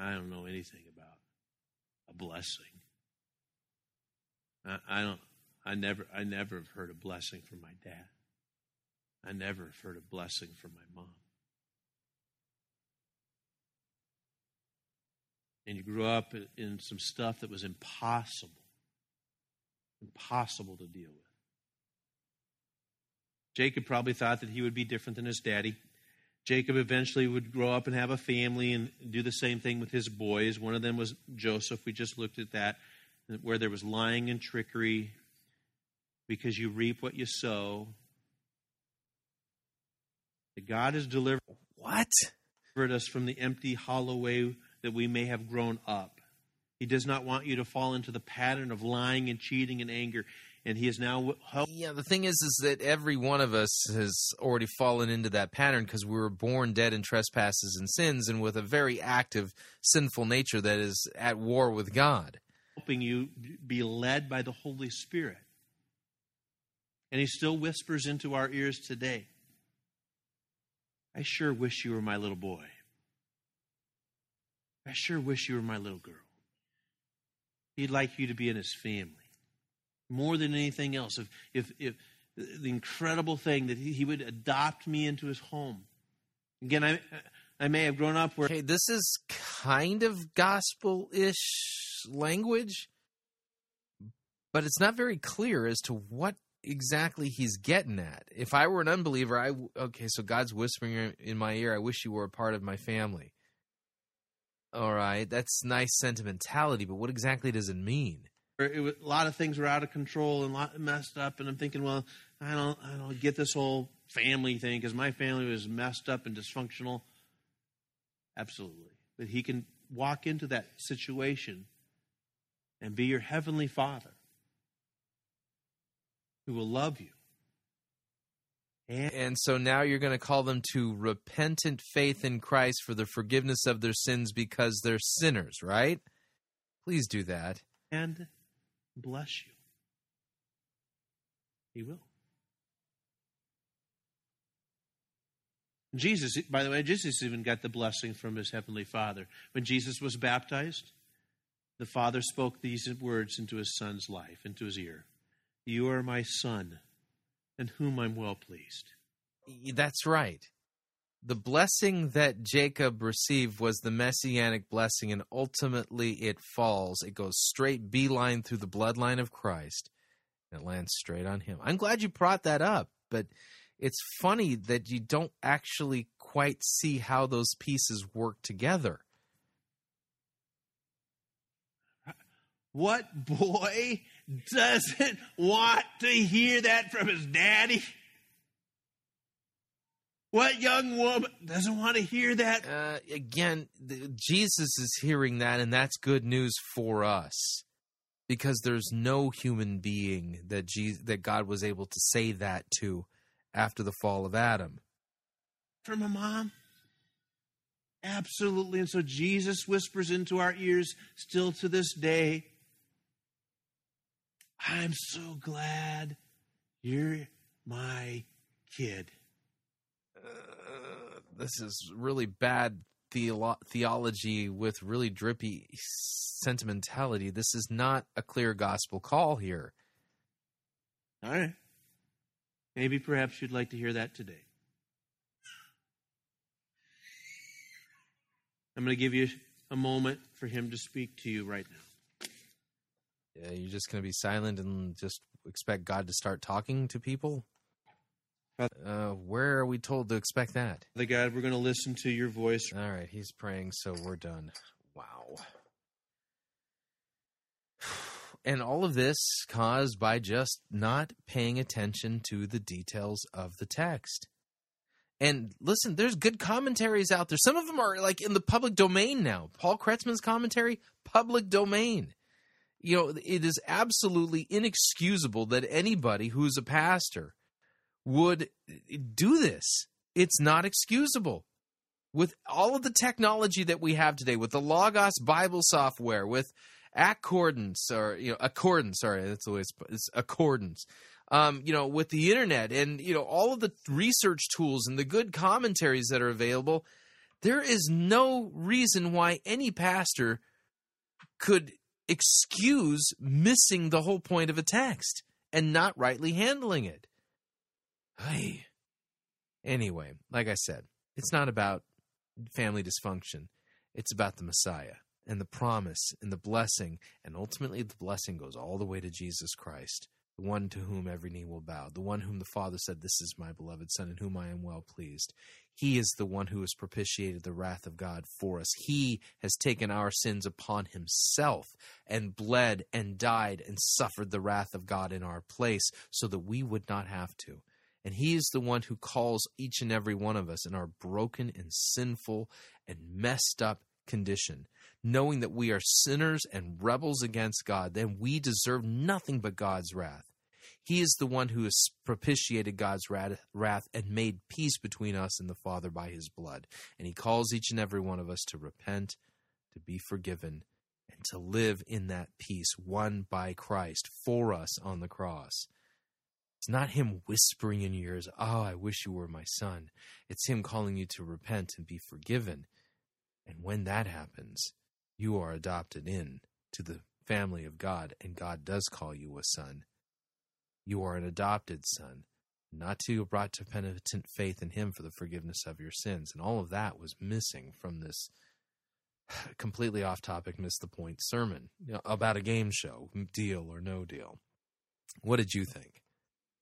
K: I don't know anything about a blessing. I, don't. I never. I never have heard a blessing from my dad. I never have heard a blessing from my mom. And you grew up in some stuff that was impossible impossible to deal with. Jacob probably thought that he would be different than his daddy. Jacob eventually would grow up and have a family and do the same thing with his boys. One of them was Joseph. We just looked at that, where there was lying and trickery because you reap what you sow. That God has delivered
A: what?
K: Delivered us from the empty, hollow way that we may have grown up. He does not want you to fall into the pattern of lying and cheating and anger. And he is now help.
A: Yeah, the thing is, is that every one of us has already fallen into that pattern because we were born dead in trespasses and sins, and with a very active sinful nature that is at war with God.
K: helping you be led by the Holy Spirit. And He still whispers into our ears today I sure wish you were my little boy. I sure wish you were my little girl. He'd like you to be in His family more than anything else. If, if, if the incredible thing that he, he would adopt me into his home. Again, I, I may have grown up where.
A: This is kind of gospel ish language, but it's not very clear as to what exactly he's getting at. If I were an unbeliever, I okay, so God's whispering in my ear, "I wish you were a part of my family." All right, that's nice sentimentality, but what exactly does it mean?
K: It was, a lot of things were out of control and a lot messed up, and I'm thinking, well, I don't, I don't get this whole family thing because my family was messed up and dysfunctional. Absolutely, but He can walk into that situation and be your heavenly Father who will love you.
A: And, and so now you're going to call them to repentant faith in Christ for the forgiveness of their sins because they're sinners, right? Please do that.
K: And bless you. He will. Jesus, by the way, Jesus even got the blessing from his heavenly Father. When Jesus was baptized, the Father spoke these words into his son's life, into his ear You are my son, in whom I'm well pleased.
A: That's right. The blessing that Jacob received was the messianic blessing, and ultimately it falls. It goes straight beeline through the bloodline of Christ, and it lands straight on him. I'm glad you brought that up, but it's funny that you don't actually quite see how those pieces work together.
K: What boy doesn't want to hear that from his daddy? What young woman doesn't want to hear that?
A: Uh, again, the, Jesus is hearing that, and that's good news for us because there's no human being that Jesus, that God was able to say that to after the fall of Adam.
K: From a mom? Absolutely. And so Jesus whispers into our ears still to this day I'm so glad you're my kid.
A: This is really bad theolo- theology with really drippy sentimentality. This is not a clear gospel call here.
K: All right. Maybe perhaps you'd like to hear that today. I'm going to give you a moment for him to speak to you right now.
A: Yeah, you're just going to be silent and just expect God to start talking to people? Uh, where are we told to expect that?
K: The God, we're going to listen to your voice.
A: All right, he's praying, so we're done. Wow. And all of this caused by just not paying attention to the details of the text. And listen, there's good commentaries out there. Some of them are like in the public domain now. Paul Kretzmann's commentary, public domain. You know, it is absolutely inexcusable that anybody who's a pastor would do this. It's not excusable. With all of the technology that we have today, with the Logos Bible software, with accordance or you know accordance, sorry, that's the way it's, it's accordance. Um, you know, with the internet and you know all of the research tools and the good commentaries that are available, there is no reason why any pastor could excuse missing the whole point of a text and not rightly handling it. Hey. Anyway, like I said, it's not about family dysfunction. It's about the Messiah and the promise and the blessing. And ultimately, the blessing goes all the way to Jesus Christ, the one to whom every knee will bow, the one whom the Father said, This is my beloved Son, in whom I am well pleased. He is the one who has propitiated the wrath of God for us. He has taken our sins upon himself and bled and died and suffered the wrath of God in our place so that we would not have to. And he is the one who calls each and every one of us in our broken and sinful and messed up condition, knowing that we are sinners and rebels against God, then we deserve nothing but God's wrath. He is the one who has propitiated God's wrath and made peace between us and the Father by his blood. And he calls each and every one of us to repent, to be forgiven, and to live in that peace won by Christ for us on the cross. It's not him whispering in your ears, Oh, I wish you were my son. It's him calling you to repent and be forgiven. And when that happens, you are adopted in to the family of God, and God does call you a son. You are an adopted son, not to you brought to penitent faith in him for the forgiveness of your sins. And all of that was missing from this completely off topic, miss the point sermon about a game show, deal or no deal. What did you think?